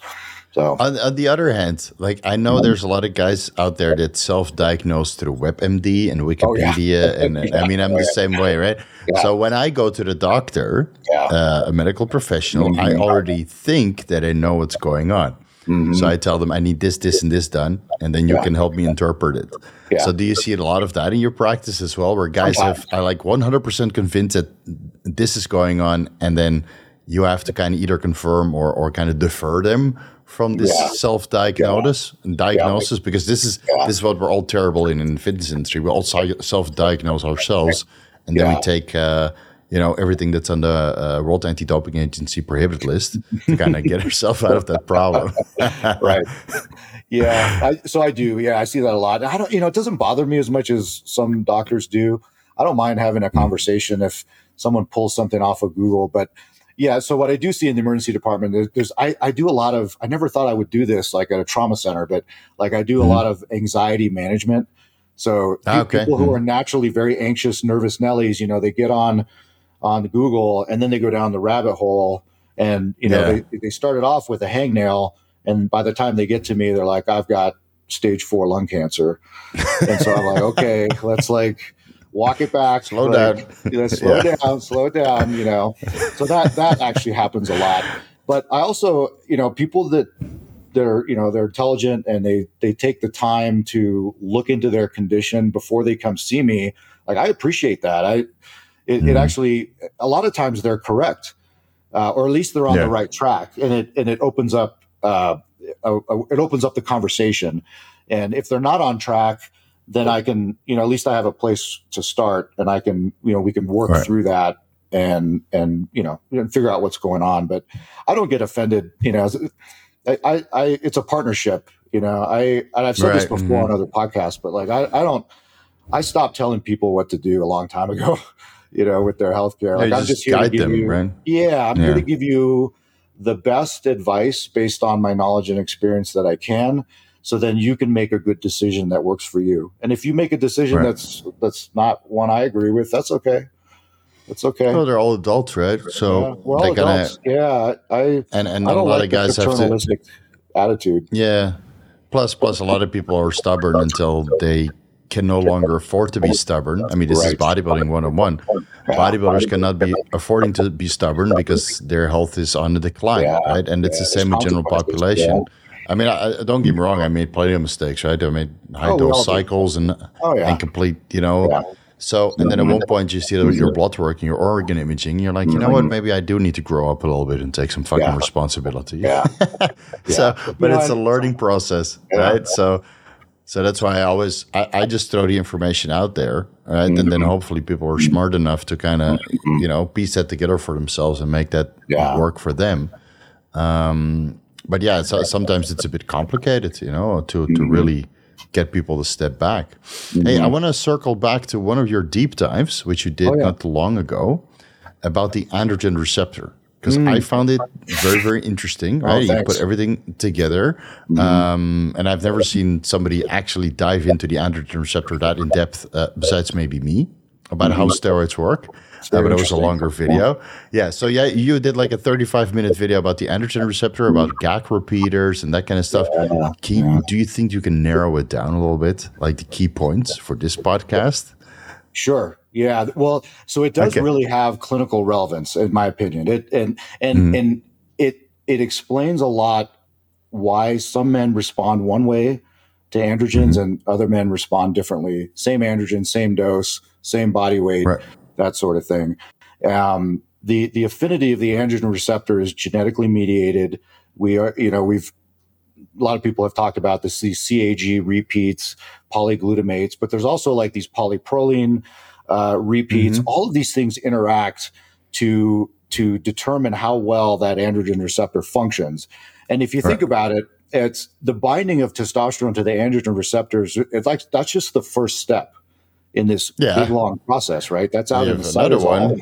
S2: So,
S1: On, on the other hand, like I know there's a lot of guys out there that self-diagnose through WebMD and Wikipedia, and uh, I mean I'm the same way, right?
S2: Yeah.
S1: So when I go to the doctor,
S2: Yeah.
S1: uh, a medical professional, I already think that I know what's going on.
S2: Mhm.
S1: So I tell them I need this, this, and this done, and then you
S2: Yeah.
S1: can help me interpret it.
S2: Yeah.
S1: So do you see a lot of that in your practice as well, where guys have are like 100% convinced that this is going on, and then you have to kind of either confirm or or kind of defer them from this
S2: Yeah.
S1: self-diagnosis and diagnosis because this is
S2: Yeah.
S1: this is what we're all terrible in in the fitness industry. We all self-diagnose ourselves, and then
S2: Yeah.
S1: we take. Uh, you know everything that's on the uh, World Anti-Doping Agency prohibited list to kind of get herself out of that problem.
S2: right. Yeah. I, so I do. Yeah. I see that a lot. I don't, you know, it doesn't bother me as much as some doctors do. I don't mind having a conversation if someone pulls something off of Google, but yeah. So what I do see in the emergency department, there's, there's I, I do a lot of, I never thought I would do this like at a trauma center, but like I do a
S1: Mhm.
S2: lot of anxiety management. So
S1: Ah, okay.
S2: people who
S1: Mhm.
S2: are naturally very anxious, nervous Nellies, you know, they get on, on Google and then they go down the rabbit hole And you know,
S1: Yeah.
S2: they, they started off with a hangnail, and by the time they get to me, they're like, "I've got stage four lung cancer," and so I'm like, "Okay, let's like walk it back,
S1: Slow
S2: like,
S1: down.
S2: you know, slow
S1: Yeah.
S2: down, slow down." You know, so that that actually happens a lot. But I also, you know, people that they're you know they're intelligent and they they take the time to look into their condition before they come see me like i appreciate that i it, it
S1: Mhm.
S2: actually a lot of times they're correct uh, or at least they're on
S1: Yeah.
S2: the right track and it and it opens up uh, a, a- it opens up the conversation and if they're not on track then i can you know at least i have a place to start and i can you know we can work
S1: Right.
S2: through that and and you know and figure out what's going on but i don't get offended you know I, I, I it's a partnership. You know, I and I've said this
S1: Right,
S2: before
S1: mhm.
S2: on other podcasts, but like I, I don't I stopped telling people what to do a long time ago, you know, with their healthcare. Like
S1: you
S2: I'm
S1: just
S2: just here to
S1: guide
S2: give
S1: them,
S2: you
S1: right?
S2: Yeah, I'm here to give you the best advice based on my knowledge and experience that I can. So then you can make a good decision that works for you. And if you make a decision
S1: Right.
S2: that's that's not one I agree with, that's okay. That's okay.
S1: Well, they're all adults, right?
S2: Yeah,
S1: So
S2: we're all
S1: they gotta.
S2: Yeah, I
S1: and and
S2: I
S1: a lot
S2: like
S1: of guys have to,
S2: attitude.
S1: yeah. Plus, plus, a lot of people are stubborn until they can no longer afford to be stubborn. I mean, this is bodybuilding one on one. Bodybuilders cannot be affording to be stubborn because their health is on the decline,
S2: Yeah,
S1: right? And it's
S2: yeah,
S1: the same with general population. I mean, I, don't get me wrong. I made plenty of mistakes, right? I made high
S2: Oh,
S1: dose
S2: do.
S1: cycles and
S2: Oh
S1: and complete, you know. So, and then at one point you see that with your blood work and your organ imaging, you're like, you know what? Maybe I do need to grow up a little bit and take some fucking responsibility.
S2: yeah.
S1: So, but it's a learning process, right? So, so that's why I always I, I just throw the information out there, right? And
S2: Mm-hmm.
S1: then hopefully people are smart enough to kind of you know piece that together for themselves and make that
S2: Yeah.
S1: work for them. Um, but yeah, so sometimes it's a bit complicated, you know, to
S2: Mm-hmm.
S1: to really get people to step back. Hey, I want to circle back to one of your deep dives, which you did
S2: Oh, yeah.
S1: not long ago, about the androgen receptor. Because I found it very, very interesting. Right, you
S2: Mm. Oh, thanks. Mm-hmm.
S1: put everything together, um, and I've never seen somebody actually dive into the androgen receptor that in depth, uh, besides maybe me, about how steroids work. Uh, but it was a longer video. Yeah. So yeah, you did like a 35 minute video about the androgen receptor, about GAC repeaters and that kind of stuff. Can you- do you think you can narrow it down a little bit, like the key points for this podcast?
S2: Sure. Yeah. Well, so it does
S1: Okay.
S2: really have clinical relevance, in my opinion. It and and
S1: Mhm.
S2: and it it explains a lot why some men respond one way to androgens
S1: Mm-hmm.
S2: and other men respond differently. Same androgen, same dose, same body weight,
S1: Right.
S2: that sort of thing. Um, the the affinity of the androgen receptor is genetically mediated. We are, you know, we've a lot of people have talked about this, these CAG repeats, polyglutamates, but there's also like these polyproline uh, repeats.
S1: Mhm.
S2: All of these things interact to to determine how well that androgen receptor functions. And if you think
S1: Right.
S2: about it, it's the binding of testosterone to the androgen receptors. It's like that's just the first step in this
S1: Yeah.
S2: big long process, right? That's out
S1: You
S2: in the
S1: another
S2: cytosol.
S1: one.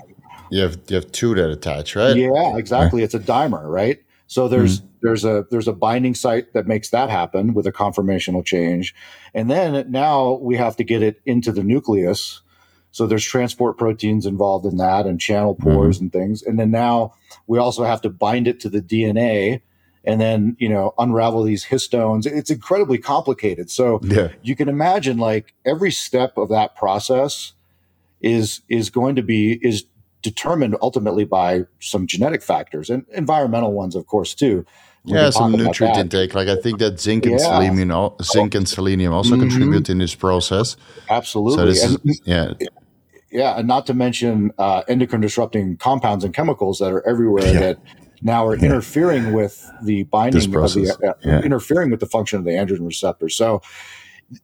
S1: You have you have two that attach, right?
S2: Yeah, exactly. It's a dimer, right? So there's
S1: Mm-hmm.
S2: there's a there's a binding site that makes that happen with a conformational change, and then now we have to get it into the nucleus. So there's transport proteins involved in that, and channel
S1: Mm-hmm.
S2: pores and things. And then now we also have to bind it to the DNA, and then you know unravel these histones. It's incredibly complicated. So
S1: Yeah.
S2: you can imagine like every step of that process is is going to be is determined ultimately by some genetic factors and environmental ones of course too We
S1: Yeah, some nutrient intake. Like I think that zinc and
S2: Yeah.
S1: selenium, zinc and selenium also
S2: Mhm.
S1: contribute in this process.
S2: Absolutely.
S1: So this is yeah,
S2: yeah and not to mention uh, endocrine disrupting compounds and chemicals that are everywhere
S1: Yeah.
S2: that now are interfering with the binding of the uh,
S1: Yeah.
S2: interfering with the function of the androgen receptor. So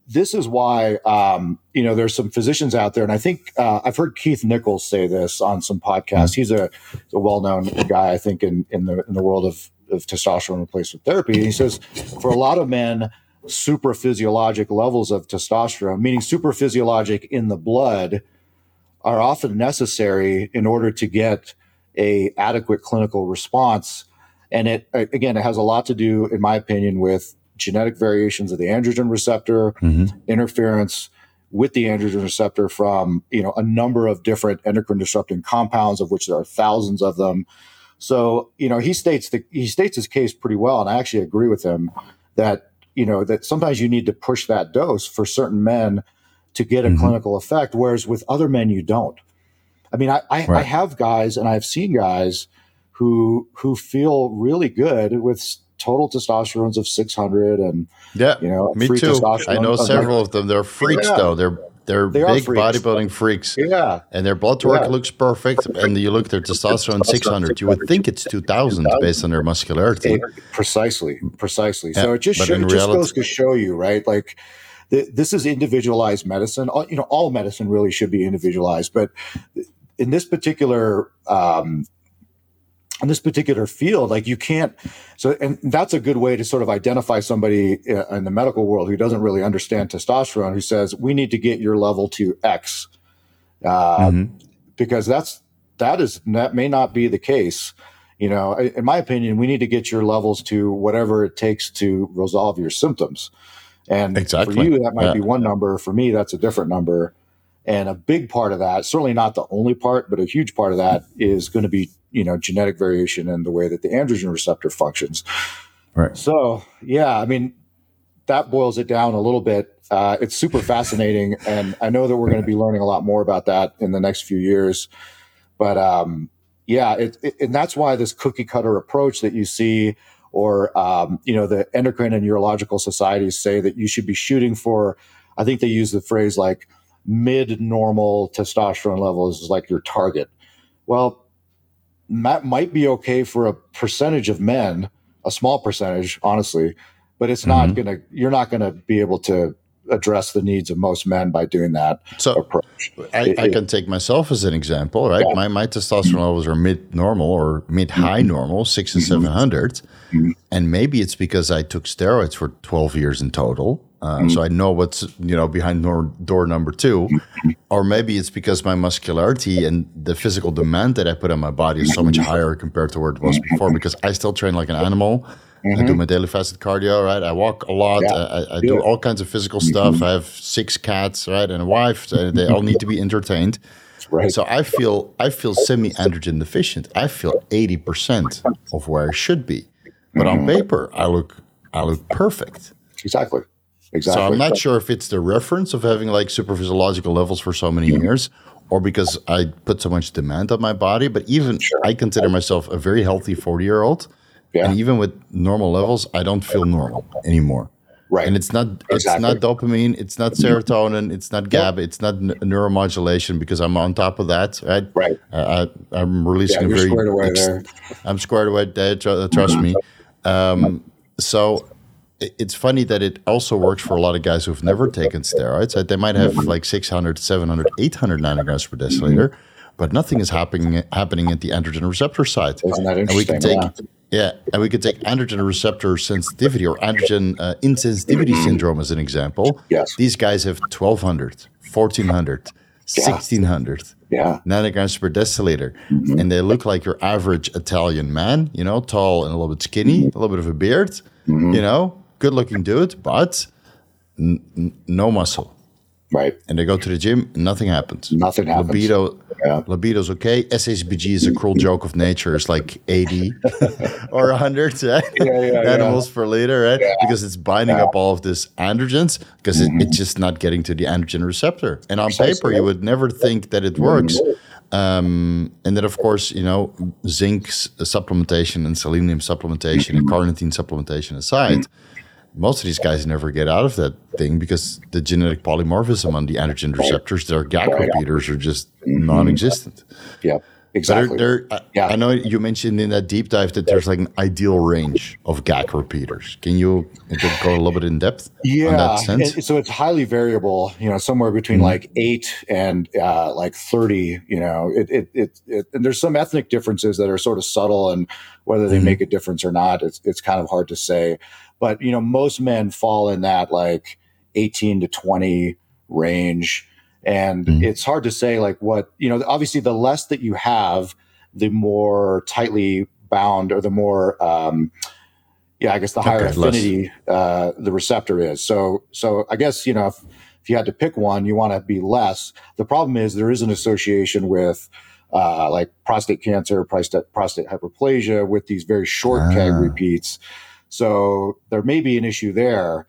S2: this is why um, you know there's some physicians out there and i think uh, i've heard keith nichols say this on some podcasts. He's a, a well-known guy i think in, in the in the world of, of testosterone replacement therapy. And he says for a lot of men super physiologic levels of testosterone meaning super physiologic in the blood are often necessary in order to get a adequate clinical response and it again it has a lot to do in my opinion with genetic variations of the androgen receptor
S1: Mhm.
S2: interference with the androgen receptor from you know a number of different endocrine disrupting compounds of which there are thousands of them So, you know, he states the he states his case pretty well, and I actually agree with him that you know that sometimes you need to push that dose for certain men to get a mm-hmm. clinical effect, whereas with other men you don't. I mean, I I, right. I have guys, and I've seen guys who who feel really good with total testosterones of 600 and
S1: yeah you know me too i know several of them they're freaks yeah. though they're they're they big freaks. bodybuilding freaks.
S2: Yeah.
S1: And their blood work yeah. looks perfect. And you look at their testosterone 600, you would think it's 2000 based on their muscularity.
S2: Precisely. Precisely. Yeah, so it just, show, it just reality, goes to show you, right? Like, this is individualized medicine. You know, all medicine really should be individualized, but in this particular um, in this particular field like you can't so and that's a good way to sort of identify somebody uh, in the medical world who doesn't really understand testosterone who says we need to get your level to x uh, mm-hmm. because that's that is that may not be the case you know in my opinion we need to get your levels to whatever it takes to resolve your symptoms and exactly. for you that might yeah. be one number for me that's a different number and a big part of that certainly not the only part but a huge part of that is going to be you know genetic variation in the way that the androgen receptor functions.
S1: Right.
S2: So yeah, I mean that boils it down a little bit. Uh, it's super fascinating, and I know that we're going to be learning a lot more about that in the next few years. But um, yeah, it, it, and that's why this cookie cutter approach that you see, or um, you know, the endocrine and urological societies say that you should be shooting for. I think they use the phrase like mid normal testosterone levels is like your target. Well, that might be okay for a percentage of men, a small percentage, honestly, but it's mm-hmm. not to, you're not to be able to address the needs of most men by doing that
S1: so approach. I, it, I can take myself as an example, right? Yeah. My, my testosterone levels are mid normal or mid high mm-hmm. normal, six and mm-hmm. 700. Mm-hmm. And maybe it's because I took steroids for 12 years in total uh, mm. So I know what's you know behind door, door number two, or maybe it's because my muscularity and the physical demand that I put on my body is so much higher compared to where it was before. Because I still train like an animal. Mm-hmm. I do my daily fasted cardio, right? I walk a lot. Yeah. I, I do all kinds of physical stuff. Mm-hmm. I have six cats, right, and a wife. So they all need to be entertained. Right. So I feel I feel semi androgen deficient. I feel eighty percent of where I should be, but on mm-hmm. paper I look I look perfect.
S2: Exactly. Exactly.
S1: So I'm not sure if it's the reference of having like super physiological levels for so many years or because I put so much demand on my body. But even sure. I consider myself a very healthy 40 year old. Yeah. And even with normal levels, I don't feel normal anymore.
S2: Right.
S1: And it's not exactly. it's not dopamine, it's not serotonin, it's not GABA, it's not n- neuromodulation because I'm on top of that, right?
S2: Right.
S1: Uh, I, am releasing yeah, a very
S2: squared away ex- there.
S1: I'm squared away there. Trust mm-hmm. me. Um, so it's funny that it also works for a lot of guys who've never taken steroids. They might have like 600, 700, 800 nanograms per deciliter, but nothing is happening happening at the androgen receptor site.
S2: Isn't that interesting?
S1: And we can take, yeah, and we could take androgen receptor sensitivity or androgen uh, insensitivity mm-hmm. syndrome as an example.
S2: Yes.
S1: These guys have 1200, 1400, yeah. 1600
S2: yeah.
S1: nanograms per deciliter. Mm-hmm. And they look like your average Italian man, you know, tall and a little bit skinny, a little bit of a beard, mm-hmm. you know, good looking dude, but n- no muscle.
S2: Right.
S1: And they go to the gym, nothing happens.
S2: Nothing happens.
S1: Libido, yeah. libido's okay. SHBG is a cruel joke of nature. It's like 80 or 100 right? yeah, yeah, nanomoles per liter, right? Because it's binding up all of this androgens because mm-hmm. it, it's just not getting to the androgen receptor. And on Precisely. paper, you would never think that it works. Um, and then, of course, you know, zinc supplementation and selenium supplementation and carnitine supplementation aside, most of these guys never get out of that thing because the genetic polymorphism on the androgen receptors, their GAC repeaters are just mm-hmm. non-existent.
S2: Yeah, exactly.
S1: They're, they're, yeah. I know you mentioned in that deep dive that there's like an ideal range of GAC repeaters. Can you go a little bit in depth?
S2: Yeah, so it's highly variable. You know, somewhere between mm-hmm. like eight and uh, like thirty. You know, it, it, it, it, and there's some ethnic differences that are sort of subtle, and whether they mm-hmm. make a difference or not, it's it's kind of hard to say. But you know, most men fall in that like 18 to 20 range. And mm-hmm. it's hard to say like what, you know, obviously the less that you have, the more tightly bound or the more um, yeah, I guess the higher okay, affinity uh, the receptor is. So so I guess, you know, if, if you had to pick one, you want to be less. The problem is there is an association with uh, like prostate cancer, prostate, prostate hyperplasia with these very short ah. CAG repeats. So there may be an issue there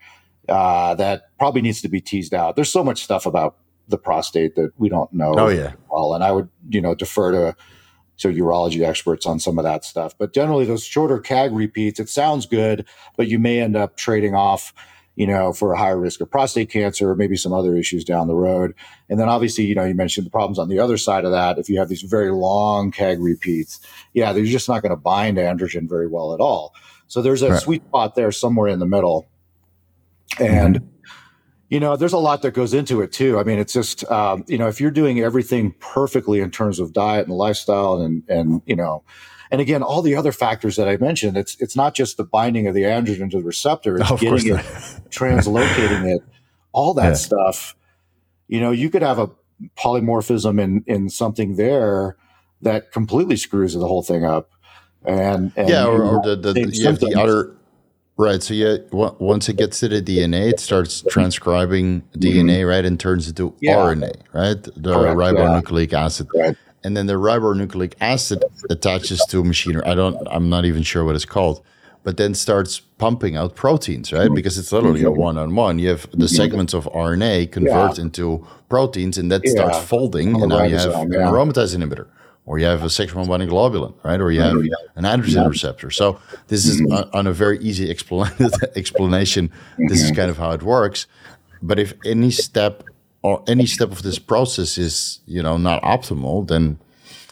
S2: uh, that probably needs to be teased out. There's so much stuff about the prostate that we don't know.
S1: Oh yeah.
S2: Well, and I would you know defer to to urology experts on some of that stuff. But generally, those shorter CAG repeats, it sounds good, but you may end up trading off you know, for a higher risk of prostate cancer or maybe some other issues down the road. And then obviously, you know, you mentioned the problems on the other side of that. If you have these very long CAG repeats, yeah, they're just not going to bind androgen very well at all. So there's a right. sweet spot there somewhere in the middle. And, mm-hmm. you know, there's a lot that goes into it too. I mean, it's just, um, you know, if you're doing everything perfectly in terms of diet and lifestyle and, and, you know, and again, all the other factors that I mentioned, it's it's not just the binding of the androgen to the receptor, it's getting it, translocating it, all that yeah. stuff. You know, you could have a polymorphism in in something there that completely screws the whole thing up. And, and
S1: yeah, or, or the, the, you have the other Right. So yeah, once it gets to the DNA, it starts transcribing mm-hmm. DNA, right, and turns into yeah. RNA, right, the Correct, ribonucleic yeah. acid. Right and then the ribonucleic acid attaches to a machinery. I don't. I'm not even sure what it's called, but then starts pumping out proteins, right? Mm-hmm. Because it's literally a mm-hmm. one-on-one. You have the mm-hmm. segments of RNA convert yeah. into proteins, and that yeah. starts folding, and now you have an aromatase inhibitor, or you have a sex hormone binding globulin, right? Or you have an androgen receptor. So this is mm-hmm. on a very easy explanation. This is mm-hmm. kind of how it works. But if any step or any step of this process is you know not optimal, then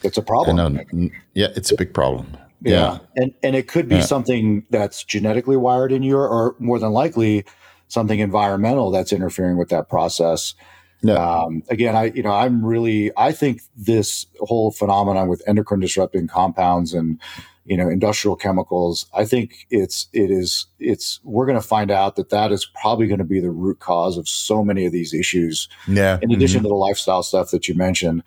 S2: it's a problem.
S1: yeah, it's a big problem.
S2: Yeah. yeah. And and it could be yeah. something that's genetically wired in you or more than likely something environmental that's interfering with that process. No. Um, again, I you know I'm really I think this whole phenomenon with endocrine disrupting compounds and you know industrial chemicals i think it's it is it's we're going to find out that that is probably going to be the root cause of so many of these issues
S1: yeah
S2: in addition mm-hmm. to the lifestyle stuff that you mentioned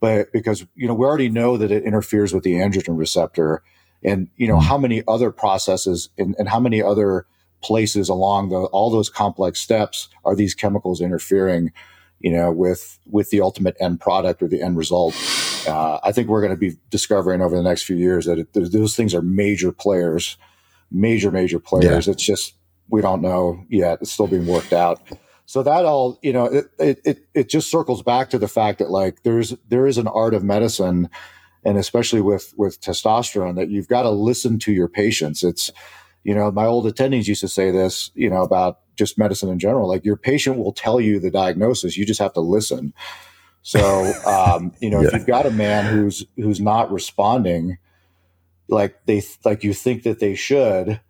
S2: but because you know we already know that it interferes with the androgen receptor and you know mm-hmm. how many other processes and, and how many other places along the all those complex steps are these chemicals interfering you know, with with the ultimate end product or the end result. Uh, I think we're going to be discovering over the next few years that it, those things are major players, major major players. Yeah. It's just we don't know yet. It's still being worked out. So that all, you know, it, it it just circles back to the fact that like there's there is an art of medicine, and especially with with testosterone that you've got to listen to your patients. It's you know, my old attendings used to say this, you know, about just medicine in general. Like your patient will tell you the diagnosis, you just have to listen. So, um, you know, yeah. if you've got a man who's who's not responding like they like you think that they should,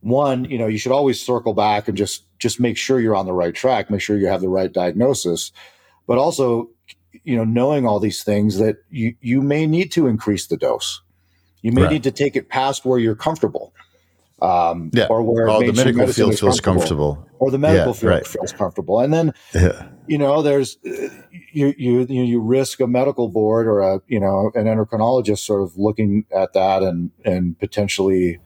S2: one, you know, you should always circle back and just just make sure you're on the right track, make sure you have the right diagnosis, but also, you know, knowing all these things that you you may need to increase the dose. You may right. need to take it past where you're comfortable
S1: um, yeah. or where oh, the medical field feels comfortable. comfortable.
S2: or the medical yeah, field right. feels comfortable. And then, yeah. you know, there's you you you risk a medical board or a you know an endocrinologist sort of looking at that and and potentially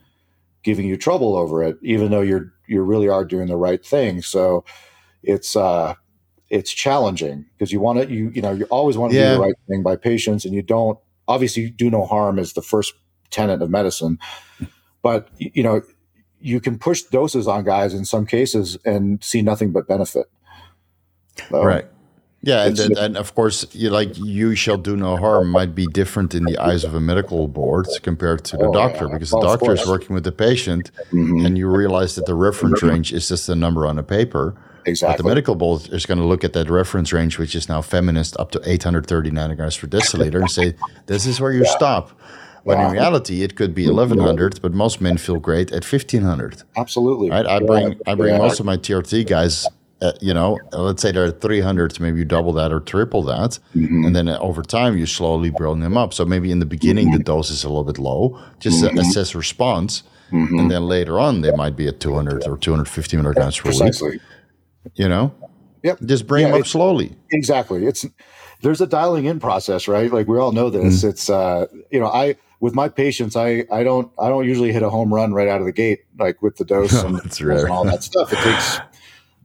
S2: giving you trouble over it, even though you're you really are doing the right thing. So it's uh it's challenging because you want to you you know you always want to yeah. do the right thing by patients, and you don't obviously do no harm is the first tenet of medicine but you know, you can push doses on guys in some cases and see nothing but benefit.
S1: So, right. Yeah, and, and, and, of course, you like you shall do no harm might be different in the eyes of a medical board compared to the oh, doctor yeah. because well, the doctor is working with the patient, mm-hmm. and you realize that the reference range is just a number on a paper.
S2: Exactly.
S1: But the medical board is going to look at that reference range, which is now feminist, up to 830 nanograms per deciliter, and say, "This is where you yeah. stop." When in reality, it could be 1100, but most men feel great at 1500.
S2: Absolutely.
S1: Right? I bring I bring most of my TRT guys. Uh, you know, let's say they're 300, maybe you double that or triple that, mm-hmm. and then over time you slowly bring them up. So maybe in the beginning mm-hmm. the dose is a little bit low, just mm-hmm. assess response, mm-hmm. and then later on they might be at 200 or 250 milligrams per Precisely. week. You know,
S2: yep.
S1: Just bring yeah, them up slowly.
S2: Exactly. It's there's a dialing in process, right? Like we all know this. Mm-hmm. It's uh, you know, I with my patients, I I don't I don't usually hit a home run right out of the gate like with the dose and, and all that stuff. It takes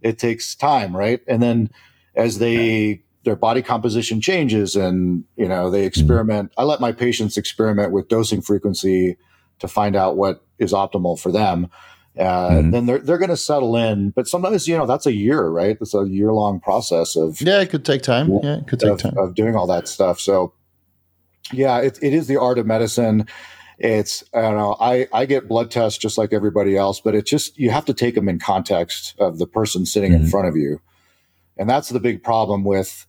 S2: it takes time, right? And then as they their body composition changes and you know they experiment i let my patients experiment with dosing frequency to find out what is optimal for them uh,
S1: Mhm.
S2: then they're, they're going to settle in but sometimes you know that's a year right it's a year long process of
S1: Yeah, it could take time.
S2: Yeah.
S1: Yeah, it could take
S2: of,
S1: time.
S2: of doing all that stuff. So, yeah, it, it is the art of medicine. It's I don't know. I I get blood tests just like everybody else, but it's just you have to take them in context of the person sitting in
S1: Mhm.
S2: front of you, and that's the big problem with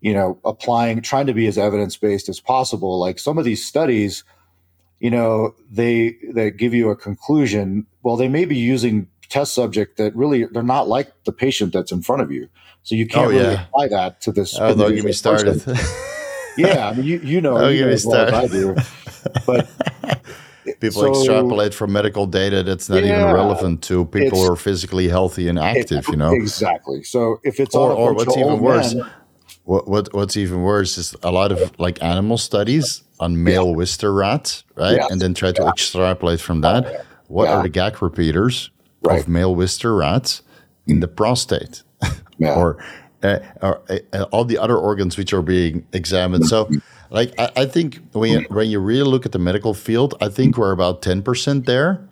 S2: you know applying trying to be as evidence based as possible. Like some of these studies, you know, they they give you a conclusion. Well, they may be using test subject that really they're not like the patient that's in front of you. So you can't
S1: Oh,
S2: really
S1: yeah.
S2: apply that to this.
S1: Oh, don't get me started.
S2: Yeah, I mean, you you know, you know as well as I do. But
S1: People
S2: so-
S1: extrapolate from medical data that's not even relevant to people who are physically healthy and active. You know,
S2: exactly. So if it's
S1: Or- or what's even worse,
S2: men-
S1: what, what what's even worse is a lot of like animal studies on male Wistar rats, right?
S2: Yeah.
S1: And then try to extrapolate from that. What
S2: Yeah.
S1: are the CAG repeaters
S2: Right.
S1: of male Wistar rats in the prostate?
S2: yeah,
S1: or, uh, or uh, all the other organs which are being examined. So, like, I, I think when you, when you really look at the medical field, I think we're about ten percent there.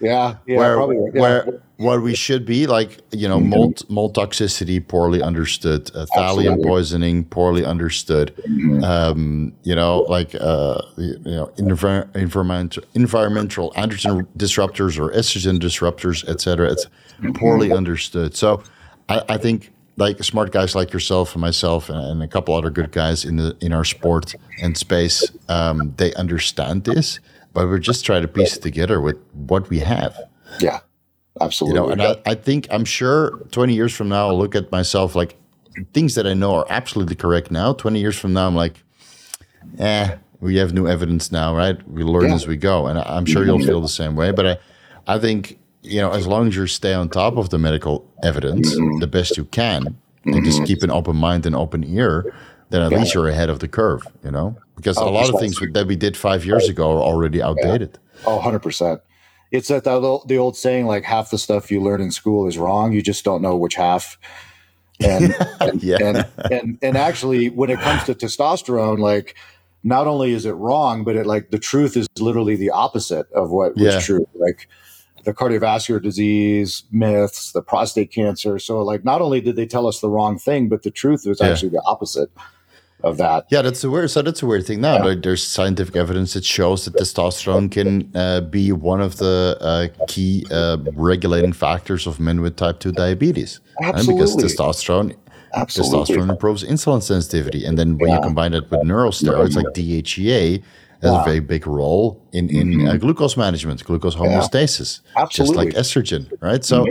S2: yeah, yeah,
S1: where
S2: probably, yeah.
S1: where what we should be like, you know, mold mold toxicity poorly understood, uh, thallium poisoning poorly understood. Um, you know, like uh, you know, envir- environmental environmental androgen disruptors or estrogen disruptors, et cetera. It's poorly understood. So, I, I think like smart guys like yourself and myself and, and a couple other good guys in the in our sport and space, um, they understand this, but we're just trying to piece it together with what we have.
S2: yeah,
S1: You
S2: absolutely.
S1: know, and I, I think I'm sure 20 years from now I'll look at myself like things that I know are absolutely correct now. 20 years from now I'm like, eh, we have new evidence now, right? We learn
S2: Yeah.
S1: as we go, and I- I'm sure you'll feel the same way. But I, I think you know, as long as you stay on top of the medical evidence mm-hmm. the best you can, and just mm-hmm. keep an open mind and open ear, then at least you're ahead of the curve. You know, because a
S2: Oh,
S1: lot of things that we did five years ago are already outdated.
S2: Oh, 100%. It's that the, old- the old saying, like half the stuff you learn in school is wrong. You just don't know which half. And, and,
S1: Yeah.
S2: and, and, and actually, when it comes to testosterone, like not only is it wrong, but it like the truth is literally the opposite of what was
S1: Yeah.
S2: true. Like the cardiovascular disease myths, the prostate cancer. So, like, not only did they tell us the wrong thing, but the truth was
S1: Yeah.
S2: actually the opposite of that.
S1: Yeah, that's a weird. So that's a weird thing now. Like, there's scientific evidence that shows that testosterone can uh, be one of the uh, key uh, regulating factors of men with type two diabetes. And because testosterone,
S2: Absolutely.
S1: testosterone improves insulin sensitivity, and then when you combine that with neurosteroids like DHEA, has a very big role in in uh, glucose management, glucose homeostasis, just like
S2: Mm-hmm. Mm-hmm.
S1: estrogen, right? So.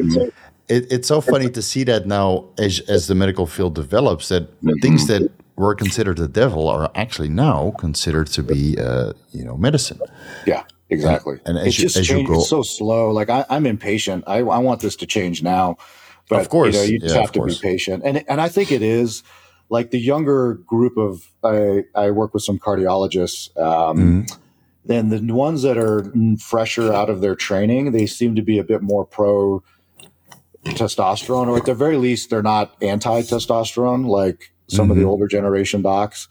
S1: It, it's so funny to see that now as, as the medical field develops that
S2: Mm-hmm.
S1: things that were considered the devil are actually now considered to be uh, you know medicine
S2: Yeah, exactly.
S1: And as
S2: it's
S1: you-
S2: just
S1: as you go-
S2: it's so slow. Like I, I'm impatient. I, I want this to change now. But
S1: Of course.
S2: you, know, you just
S1: Yeah,
S2: have to
S1: course.
S2: be patient. And and I think it is like the younger group of I I work with some cardiologists. Um,
S1: Mm-hmm.
S2: Then the ones that are fresher out of their training, they seem to be a bit more pro testosterone, or at the very least, they're not anti testosterone like some of the
S1: Mhm.
S2: older generation docs.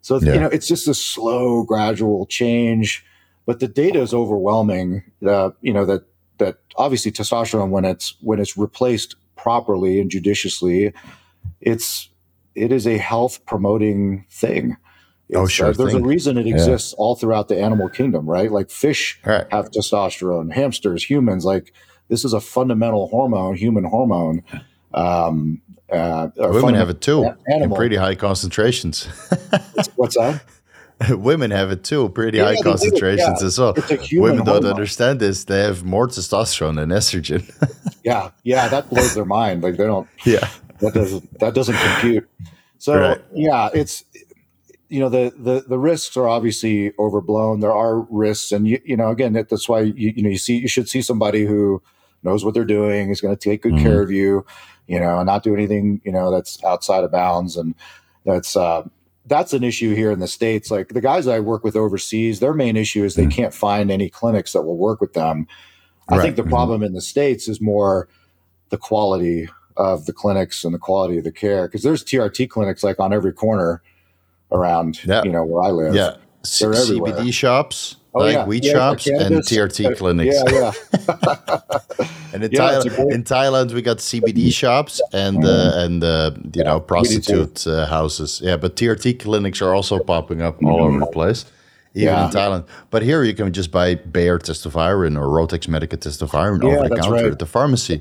S2: So
S1: Yeah.
S2: you know, it's just a slow, gradual change, but the data is overwhelming. Uh, you know that that obviously testosterone, when it's when it's replaced properly and judiciously, it's it is a health promoting thing.
S1: Oh, sure
S2: uh, there's
S1: thing.
S2: a reason it exists all throughout the animal kingdom, right? Like fish
S1: Right.
S2: have testosterone, hamsters, humans. Like this is a fundamental hormone, human hormone. Um, uh,
S1: women have it too
S2: a-
S1: in pretty high concentrations
S2: What's that?
S1: women have it too pretty
S2: Yeah,
S1: high
S2: do,
S1: concentrations
S2: yeah.
S1: as well
S2: It's
S1: women don't
S2: hormone.
S1: understand this they have more testosterone than estrogen
S2: Yeah, yeah, that blows their mind. Like they don't.
S1: yeah
S2: That doesn't. That doesn't compute. So
S1: Right.
S2: yeah, it's you know the the the risks are obviously overblown. There are risks, and you you know again that, that's why you you know you see you should see somebody who knows what they're doing is going to take good
S1: Mhm.
S2: care of you, you know, and not do anything you know that's outside of bounds, and that's. uh that's an issue here in the states. Like the guys I work with overseas, their main issue is they
S1: Mhm.
S2: can't find any clinics that will work with them. I
S1: Right.
S2: think the
S1: Mhm.
S2: problem in the states is more the quality of the clinics and the quality of the care because there's TRT clinics like on every corner around
S1: Yeah.
S2: you know where I live.
S1: Yeah, C- CBD shops,
S2: Oh,
S1: like
S2: yeah.
S1: weed
S2: Yeah,
S1: shops, and. TRT clinics.
S2: Yeah, yeah.
S1: And in, Thailand, in Thailand, we got CBD shops and uh, and uh, you know
S2: we do too.
S1: prostitute uh, houses. Yeah, but TRT clinics are also popping up all over the place, even in Thailand. But here you can just buy Bayer testosterone or Rotex Medica testosterone over the counter
S2: right.
S1: at the pharmacy.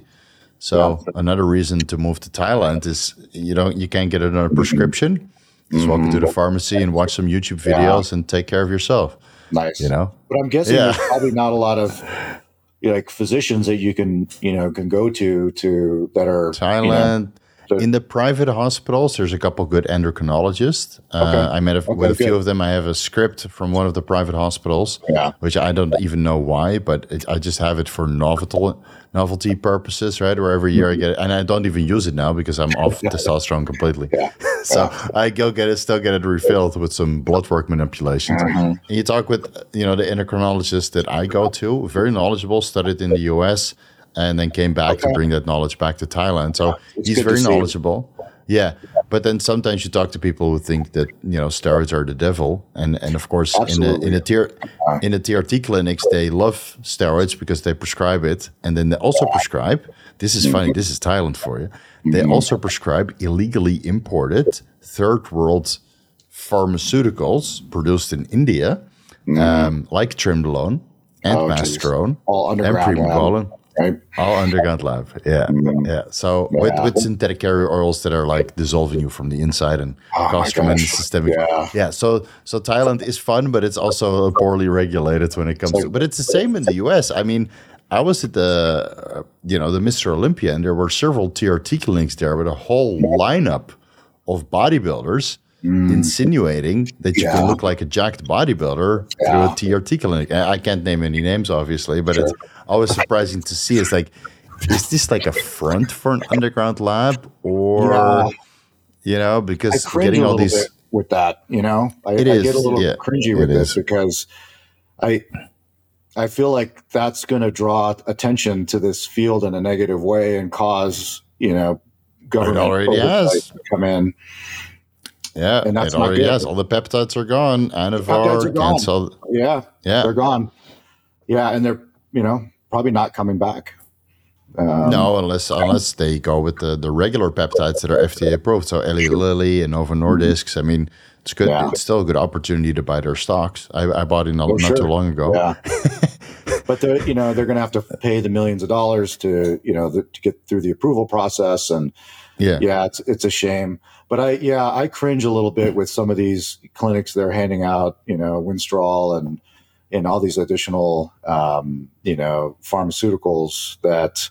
S1: So another reason to move to Thailand is you don't you can't get another prescription. Just walk mm-hmm. into the pharmacy and watch some YouTube videos and take care of yourself.
S2: nice.
S1: You know.
S2: But I'm guessing
S1: Yeah.
S2: there's probably not a lot of you know, like physicians that you can you know can go to to that are you know, So-
S1: in the private hospitals, there's a couple good endocrinologists. Uh, I met a, with a few of them. I have a script from one of the private hospitals,
S2: Yeah.
S1: which I don't even know why, but it, I just have it for novelty novelty purposes, right? Where every year I get it, and I don't even use it now because I'm off testosterone completely.
S2: Yeah.
S1: so I go get it, still get it refilled with some blood work manipulations.
S2: Mm-hmm.
S1: And you talk with, you know, the endocrinologist that I go to, very knowledgeable, studied in the U.S. And then came back to bring that knowledge back to Thailand. So
S2: It's
S1: he's very knowledgeable. Yeah, but then sometimes you talk to people who think that you know steroids are the devil, and and of course in a in a tier in the TRT clinics they love steroids because they prescribe it, and then they also prescribe. This is funny. This is Thailand for you. They also prescribe illegally imported third world pharmaceuticals produced in India, um, like Trimdolone and
S2: Oh, all
S1: and Primobolan.
S2: Right?
S1: All underground lab. Yeah. Yeah. So with,
S2: Yeah.
S1: with synthetic carrier oils that are like dissolving you from the inside and
S2: Oh
S1: cause tremendous systemic.
S2: Yeah.
S1: So so Thailand is fun, but it's also poorly regulated when it comes to but it's the same in the US. I mean, I was at the uh, you know, the Mr. Olympia and there were several TRT clinics there with a whole lineup of bodybuilders insinuating that you can
S2: Mm.
S1: Look like a jacked bodybuilder through a TRT clinic. I can't name any names, obviously, but it's always surprising to see. It's like, is this like a front for an underground lab, or
S2: Yeah.
S1: you know, because getting all these,
S2: with that. You know, I,
S1: It
S2: I
S1: is,
S2: get a little
S1: yeah,
S2: cringy with this
S1: is.
S2: because I I feel like that's going to draw attention to this field in a negative way and cause you know government
S1: already has.
S2: to come in.
S1: Yeah,
S2: and that's
S1: it already
S2: good.
S1: has. All the peptides are gone.
S2: peptides are
S1: Anavar,
S2: gone.
S1: cancel.
S2: Yeah,
S1: Yeah,
S2: they're gone. Yeah, and they're you know probably not coming back. Um,
S1: no, unless unless they go with the, the regular peptides that are FDA approved. So Eli Lilly and Novo Nordisk. I mean, it's good.
S2: Yeah.
S1: It's still a good opportunity to buy their stocks. I, I bought in not,
S2: Oh,
S1: not
S2: sure.
S1: too long ago.
S2: Yeah. but they're you know they're going to have to pay the millions of dollars to you know the, to get through the approval process and
S1: Yeah.
S2: yeah it's it's a shame but i yeah i cringe a little bit with some of these clinics they're handing out you know winstrol and and all these additional um, you know pharmaceuticals that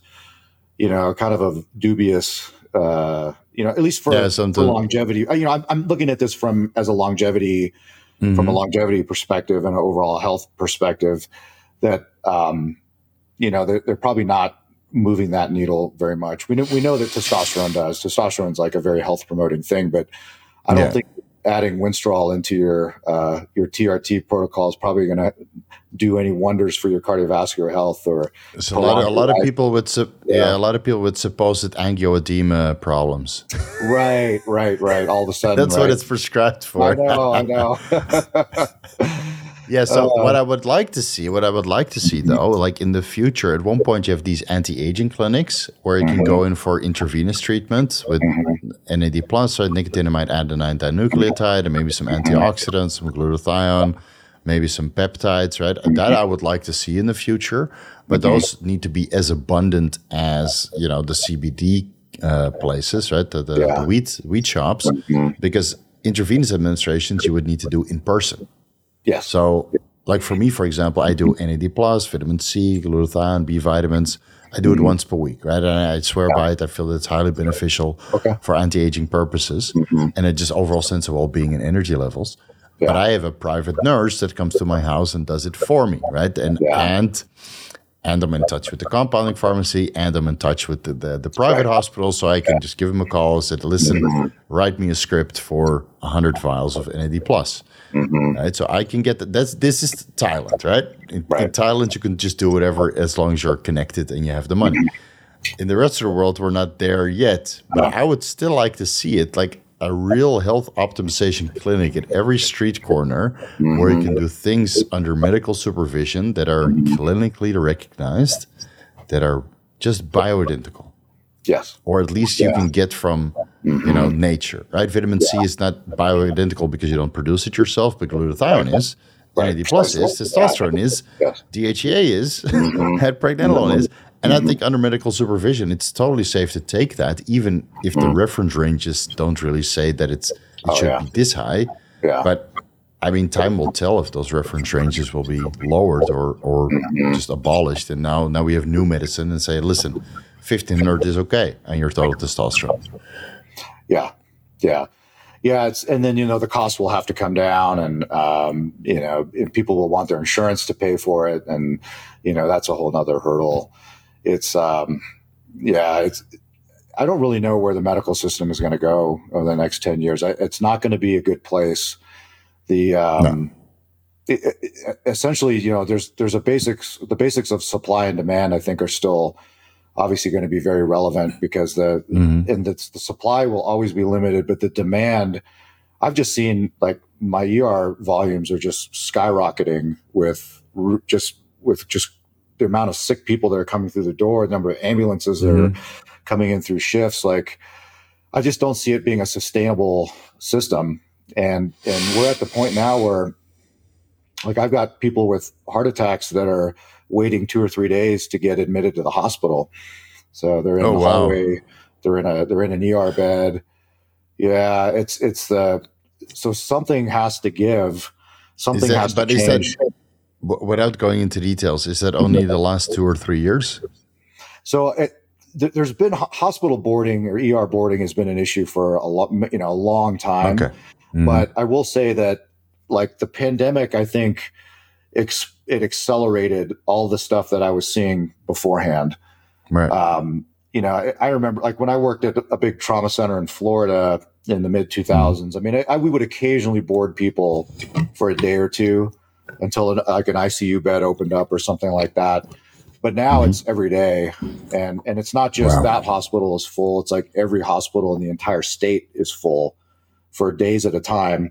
S2: you know are kind of a dubious uh, you know at least for,
S1: Yeah,
S2: for longevity. You know I'm, I'm looking at this from as a longevity from a longevity perspective and an overall health perspective that um, you know they're, they're probably not moving that needle very much we know we know that testosterone does testosterone's like a very health promoting thing but i don't
S1: Yeah.
S2: think adding winstrol into your uh, your trt protocol is probably going to do any wonders for your cardiovascular health or
S1: So a lot, of, a lot of people with sup- yeah.
S2: Yeah.
S1: a lot of people with supposed angioedema problems.
S2: right right right all of a sudden
S1: That's what it's prescribed
S2: i
S1: for.
S2: know i know
S1: yeah. So
S2: Uh,
S1: what I would like to see, what I would like to see though, like in the future, at one point you have these anti-aging clinics where you can go mm-hmm. in for intravenous treatment with mm-hmm. NAD plus, so nicotinamide adenine dinucleotide, and maybe some mm-hmm. antioxidants, some glutathione, maybe some peptides, right? That I would like to see in the future, but those need to be as abundant as you know the CBD uh, places, right? The, the,
S2: Yeah.
S1: the weed weed shops, because intravenous administrations you would need to do in person.
S2: Yes
S1: So, like for me, for example, I do mm-hmm. NAD plus, vitamin C, glutathione, B vitamins. I do it mm-hmm. once per week, right? And I swear by it. I feel that it's highly beneficial
S2: Okay.
S1: for anti-aging purposes mm-hmm. and a just overall sense of well-being and energy levels. But I have a private nurse that comes to my house and does it for me, right? And
S2: Yeah.
S1: and and I'm in touch with the compounding pharmacy and I'm in touch with the, the, the private hospital. So I can just give them a call, and say, listen, write me a script for 100 vials of NAD plus. Mm-hmm. Right. So I can get that. That's this is Thailand, right? In, in Thailand, you can just do whatever as long as you're connected and you have the money. Mm-hmm. in the rest of the world, we're not there yet. But I would still like to see it like a real health optimization clinic at every street corner mm-hmm. where you can mm-hmm. do things under medical supervision that are clinically recognized, that are just bioidentical.
S2: Yes.
S1: Or at least you can get from mm-hmm. you know nature, right? Vitamin C is not bioidentical because you don't produce it yourself, but glutathione is. Right. NAD plus is, testosterone is. DHEA is, mm-hmm. is. And I think under medical supervision, it's totally safe to take that, even if the mm. reference ranges don't really say that it's it oh, should yeah. be this high.
S2: Yeah.
S1: But I mean, time will tell if those reference ranges will be lowered or or mm-hmm. just abolished. And now now we have new medicine and say, listen, fifteen hundred is okay, and your total testosterone.
S2: Yeah, yeah, yeah. It's and then you know the cost will have to come down, and um, you know people will want their insurance to pay for it, and you know that's a whole other hurdle it's um, yeah, it's I don't really know where the medical system is going to go over the next ten years. I, it's not going to be a good place. The um, no. it, it, essentially, you know, there's there's a basics the basics of supply and demand. I think are still obviously going to be very relevant because the mm-hmm. and the, the supply will always be limited, but the demand. I've just seen like my ER volumes are just skyrocketing with just with just the amount of sick people that are coming through the door, the number of ambulances mm-hmm. that are mm-hmm. coming in through shifts, like I just don't see it being a sustainable system. And and we're at the point now where like I've got people with heart attacks that are waiting two or three days to get admitted to the hospital. So they're in oh, the wow. hallway, they're in a they're in an ER bed. Yeah, it's it's the so something has to give. Something that, has to change. That,
S1: without going into details, is that only the last two or three years?
S2: So it, th- there's been hospital boarding or ER boarding has been an issue for a lot, you know, a long time. Okay. Mm-hmm. But I will say that like the pandemic, I think ex- it accelerated all the stuff that I was seeing beforehand.
S1: Right.
S2: Um, you know, I, I, remember like when I worked at a big trauma center in Florida in the mid 2000s. Mm-hmm. I mean, I, I, we would occasionally board people for a day or two until an, like an ICU bed opened up or something like that. But now mm-hmm. it's every day, and and it's not just wow. that hospital is full. It's like every hospital in the entire state is full for days at a time,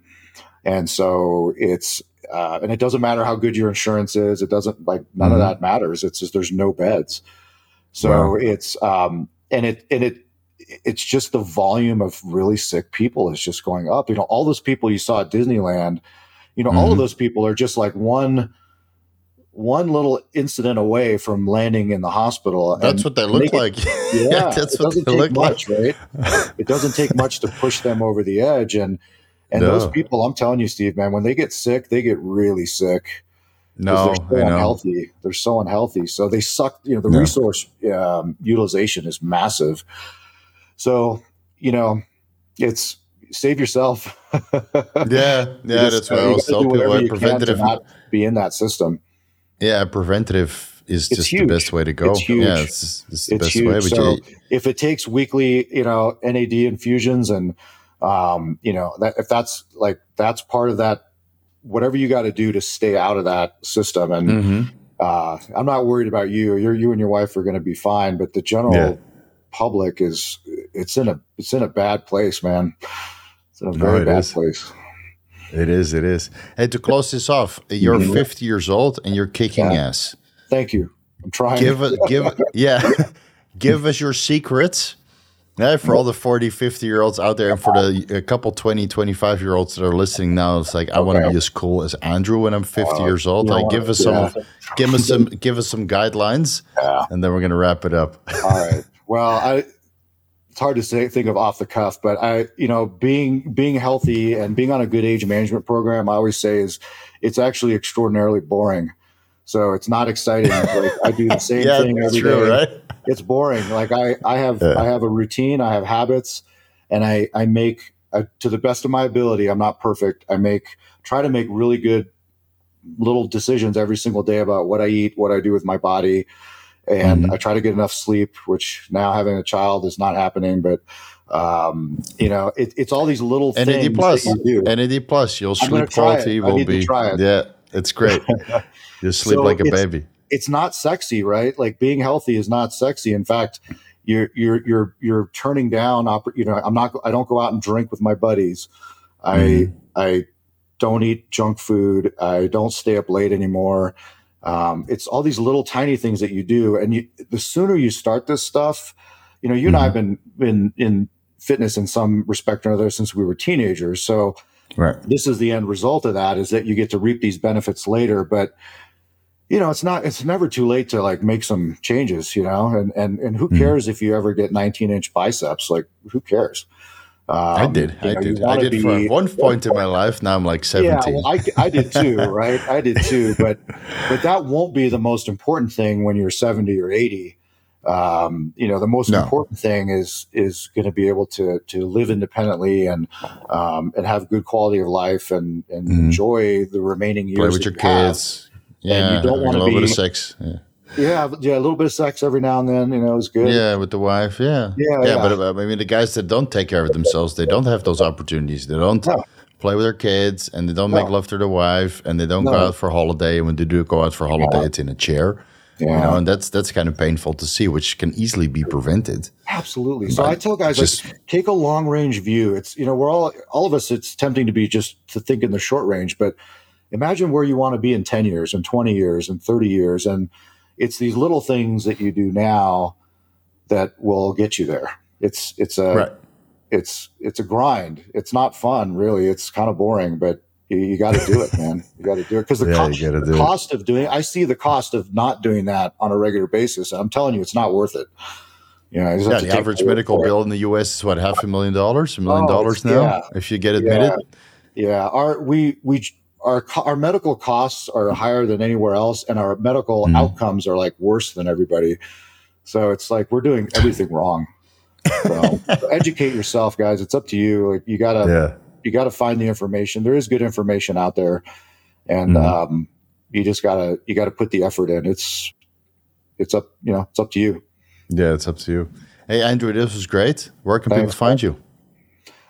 S2: and so it's uh, and it doesn't matter how good your insurance is. It doesn't like none mm-hmm. of that matters. It's just there's no beds. So wow. it's um and it and it it's just the volume of really sick people is just going up. You know, all those people you saw at Disneyland you know, mm-hmm. all of mm-hmm. those people are just like one one little incident away from landing in the hospital.
S1: That's what they look like.
S2: yeah, that's it what doesn't they take look much, like. right? It doesn't take much to push them over the edge. And and no. those people, I'm telling you, Steve, man, when they get sick, they get really sick.
S1: No,
S2: they're so unhealthy. They're so unhealthy. So they suck. You know, the no. resource um, utilization is massive. So you know, it's save yourself.
S1: yeah, yeah, that's why I always tell people preventative
S2: be in that system.
S1: Yeah, preventative is it's just huge. the best way to go.
S2: It's huge.
S1: Yeah,
S2: it's, it's the it's best huge. way. So you, if it takes weekly, you know, NAD infusions and um, you know, that if that's like that's part of that whatever you got to do to stay out of that system and mm-hmm. uh, I'm not worried about you. you you and your wife are going to be fine, but the general yeah. public is it's in a it's in a bad place, man. It's a very no, bad is. place.
S1: It is. It is. Hey, to close this off, you're mm-hmm. 50 years old and you're kicking yeah. ass.
S2: Thank you. I'm trying.
S1: Give us, give, yeah, give us your secrets. Yeah, for all the 40, 50 year olds out there, and for the a couple 20, 25 year olds that are listening now, it's like I okay. want to be as cool as Andrew when I'm 50 uh, years old. Like, give us yeah. some, give us some, give us some guidelines, yeah. and then we're gonna wrap it up.
S2: all right. Well, I it's hard to say think of off the cuff, but I, you know, being being healthy and being on a good age management program, I always say is it's actually extraordinarily boring. So it's not exciting. like I do the same yeah, thing every true, day. Right? It's boring. Like I, I have yeah. I have a routine, I have habits, and I I make uh, to the best of my ability. I'm not perfect. I make try to make really good little decisions every single day about what I eat, what I do with my body and mm-hmm. I try to get enough sleep, which now having a child is not happening. But um, you know, it, it's all these little NAD things plus, that you do.
S1: NAD plus, your sleep quality will be. Yeah, it's great. you sleep so like a baby.
S2: it's not sexy, right? Like being healthy is not sexy. In fact, you're you're you're you're turning down. Oppor- you know, I'm not. I don't go out and drink with my buddies. I
S1: Mhm.
S2: I don't eat junk food. I don't stay up late anymore. Um, it's all these little tiny things that you do, and you, the sooner you start this stuff, you know, you and I have been been in fitness in some respect or another since we were teenagers. So
S1: Right.
S2: this is the end result of that is that you get to reap these benefits later but you know it's not it's never too late to like make some changes you know and and and who
S1: Mhm.
S2: cares if you ever get 19 inch biceps like who cares um,
S1: I did. I
S2: know,
S1: did. I did for one point in my life. Now I'm like 17.
S2: yeah, well, I, I did too, right? I did too, but but that won't be the most important thing when you're 70 or 80. Um, you know, the most
S1: No.
S2: important thing is is going to be able to to live independently and um, and have good quality of life and and
S1: Mhm.
S2: enjoy the remaining years.
S1: Play with your kids. Yeah.
S2: you don't wanna
S1: a little bit of sex. Yeah.
S2: Yeah, yeah, a little bit of sex every now and then, you know, is good.
S1: Yeah, with the wife. Yeah.
S2: Yeah,
S1: Yeah.
S2: yeah.
S1: But uh, I mean, the guys that don't take care of themselves, they don't have those opportunities. They don't
S2: No.
S1: play with their kids and they don't make love to their wife and they don't go out for holiday. And when they do go out for holiday, it's in a chair.
S2: Yeah.
S1: You know, and that's that's kind of painful to see, which can easily be prevented.
S2: Absolutely. So I tell guys
S1: just-
S2: like take a long range view. It's you know we're all all of us. It's tempting to be just to think in the short range, but imagine where you want to be in ten years, and twenty years, and thirty years, and it's these little things that you do now that will get you there. It's it's a
S1: Right.
S2: it's it's a grind. It's not fun, really. It's kind of boring, but you, you got to do it, man. You got to do it because the,
S1: Yeah,
S2: co-
S1: you
S2: the cost of doing. I see the cost of not doing that on a regular basis. I'm telling you, it's not worth it. You know,
S1: Yeah, the average medical bill in the US is what, half a million dollars, a million
S2: Oh,
S1: dollars now,
S2: yeah.
S1: if you get admitted.
S2: Yeah, our we we our our medical costs are higher than anywhere else, and our medical
S1: Mhm.
S2: outcomes are like worse than everybody. So it's like we're doing everything wrong. So educate yourself, guys. It's up to you. Like you gotta
S1: Yeah.
S2: you gotta find the information. There is good information out there, and
S1: Mhm.
S2: um, you just gotta you gotta put the effort in. It's it's up you know it's up to you.
S1: Yeah, it's up to you. Hey, Andrew, this was great. Where can people
S2: Thanks,
S1: find you?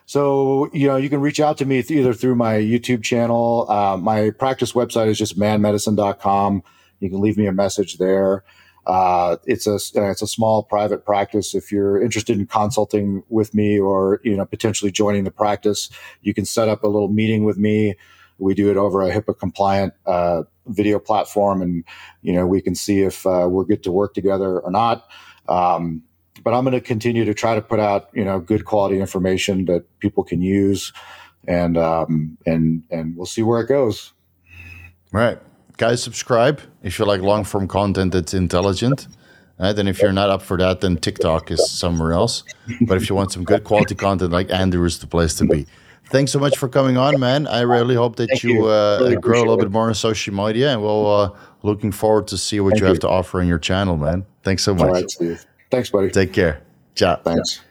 S2: So, you know, you can reach out to me either through my YouTube channel. Uh, my practice website is just manmedicine.com. You can leave me a message there. Uh, it's a uh, it's a small private practice. If you're interested in consulting with me or you know potentially joining the practice, you can set up a little meeting with me. We do it over a HIPAA compliant uh, video platform, and you know we can see if uh, we're good to work together or not. Um, but I'm going to continue to try to put out you know good quality information that people can use, and um, and and we'll see where it goes.
S1: Right. Guys, subscribe if you like long form content that's intelligent. Right? And if you're not up for that, then TikTok is somewhere else. But if you want some good quality content like Andrew is the place to be. Thanks so much for coming on, man. I really hope that
S2: Thank
S1: you,
S2: you.
S1: uh,
S2: Really
S1: grow a little
S2: appreciate
S1: bit more on social media and we'll uh, looking forward to see what
S2: Thank
S1: you have to offer on your channel, man. Thanks so much.
S2: All right, Steve. Thanks, buddy.
S1: Take care. Ciao.
S2: Thanks.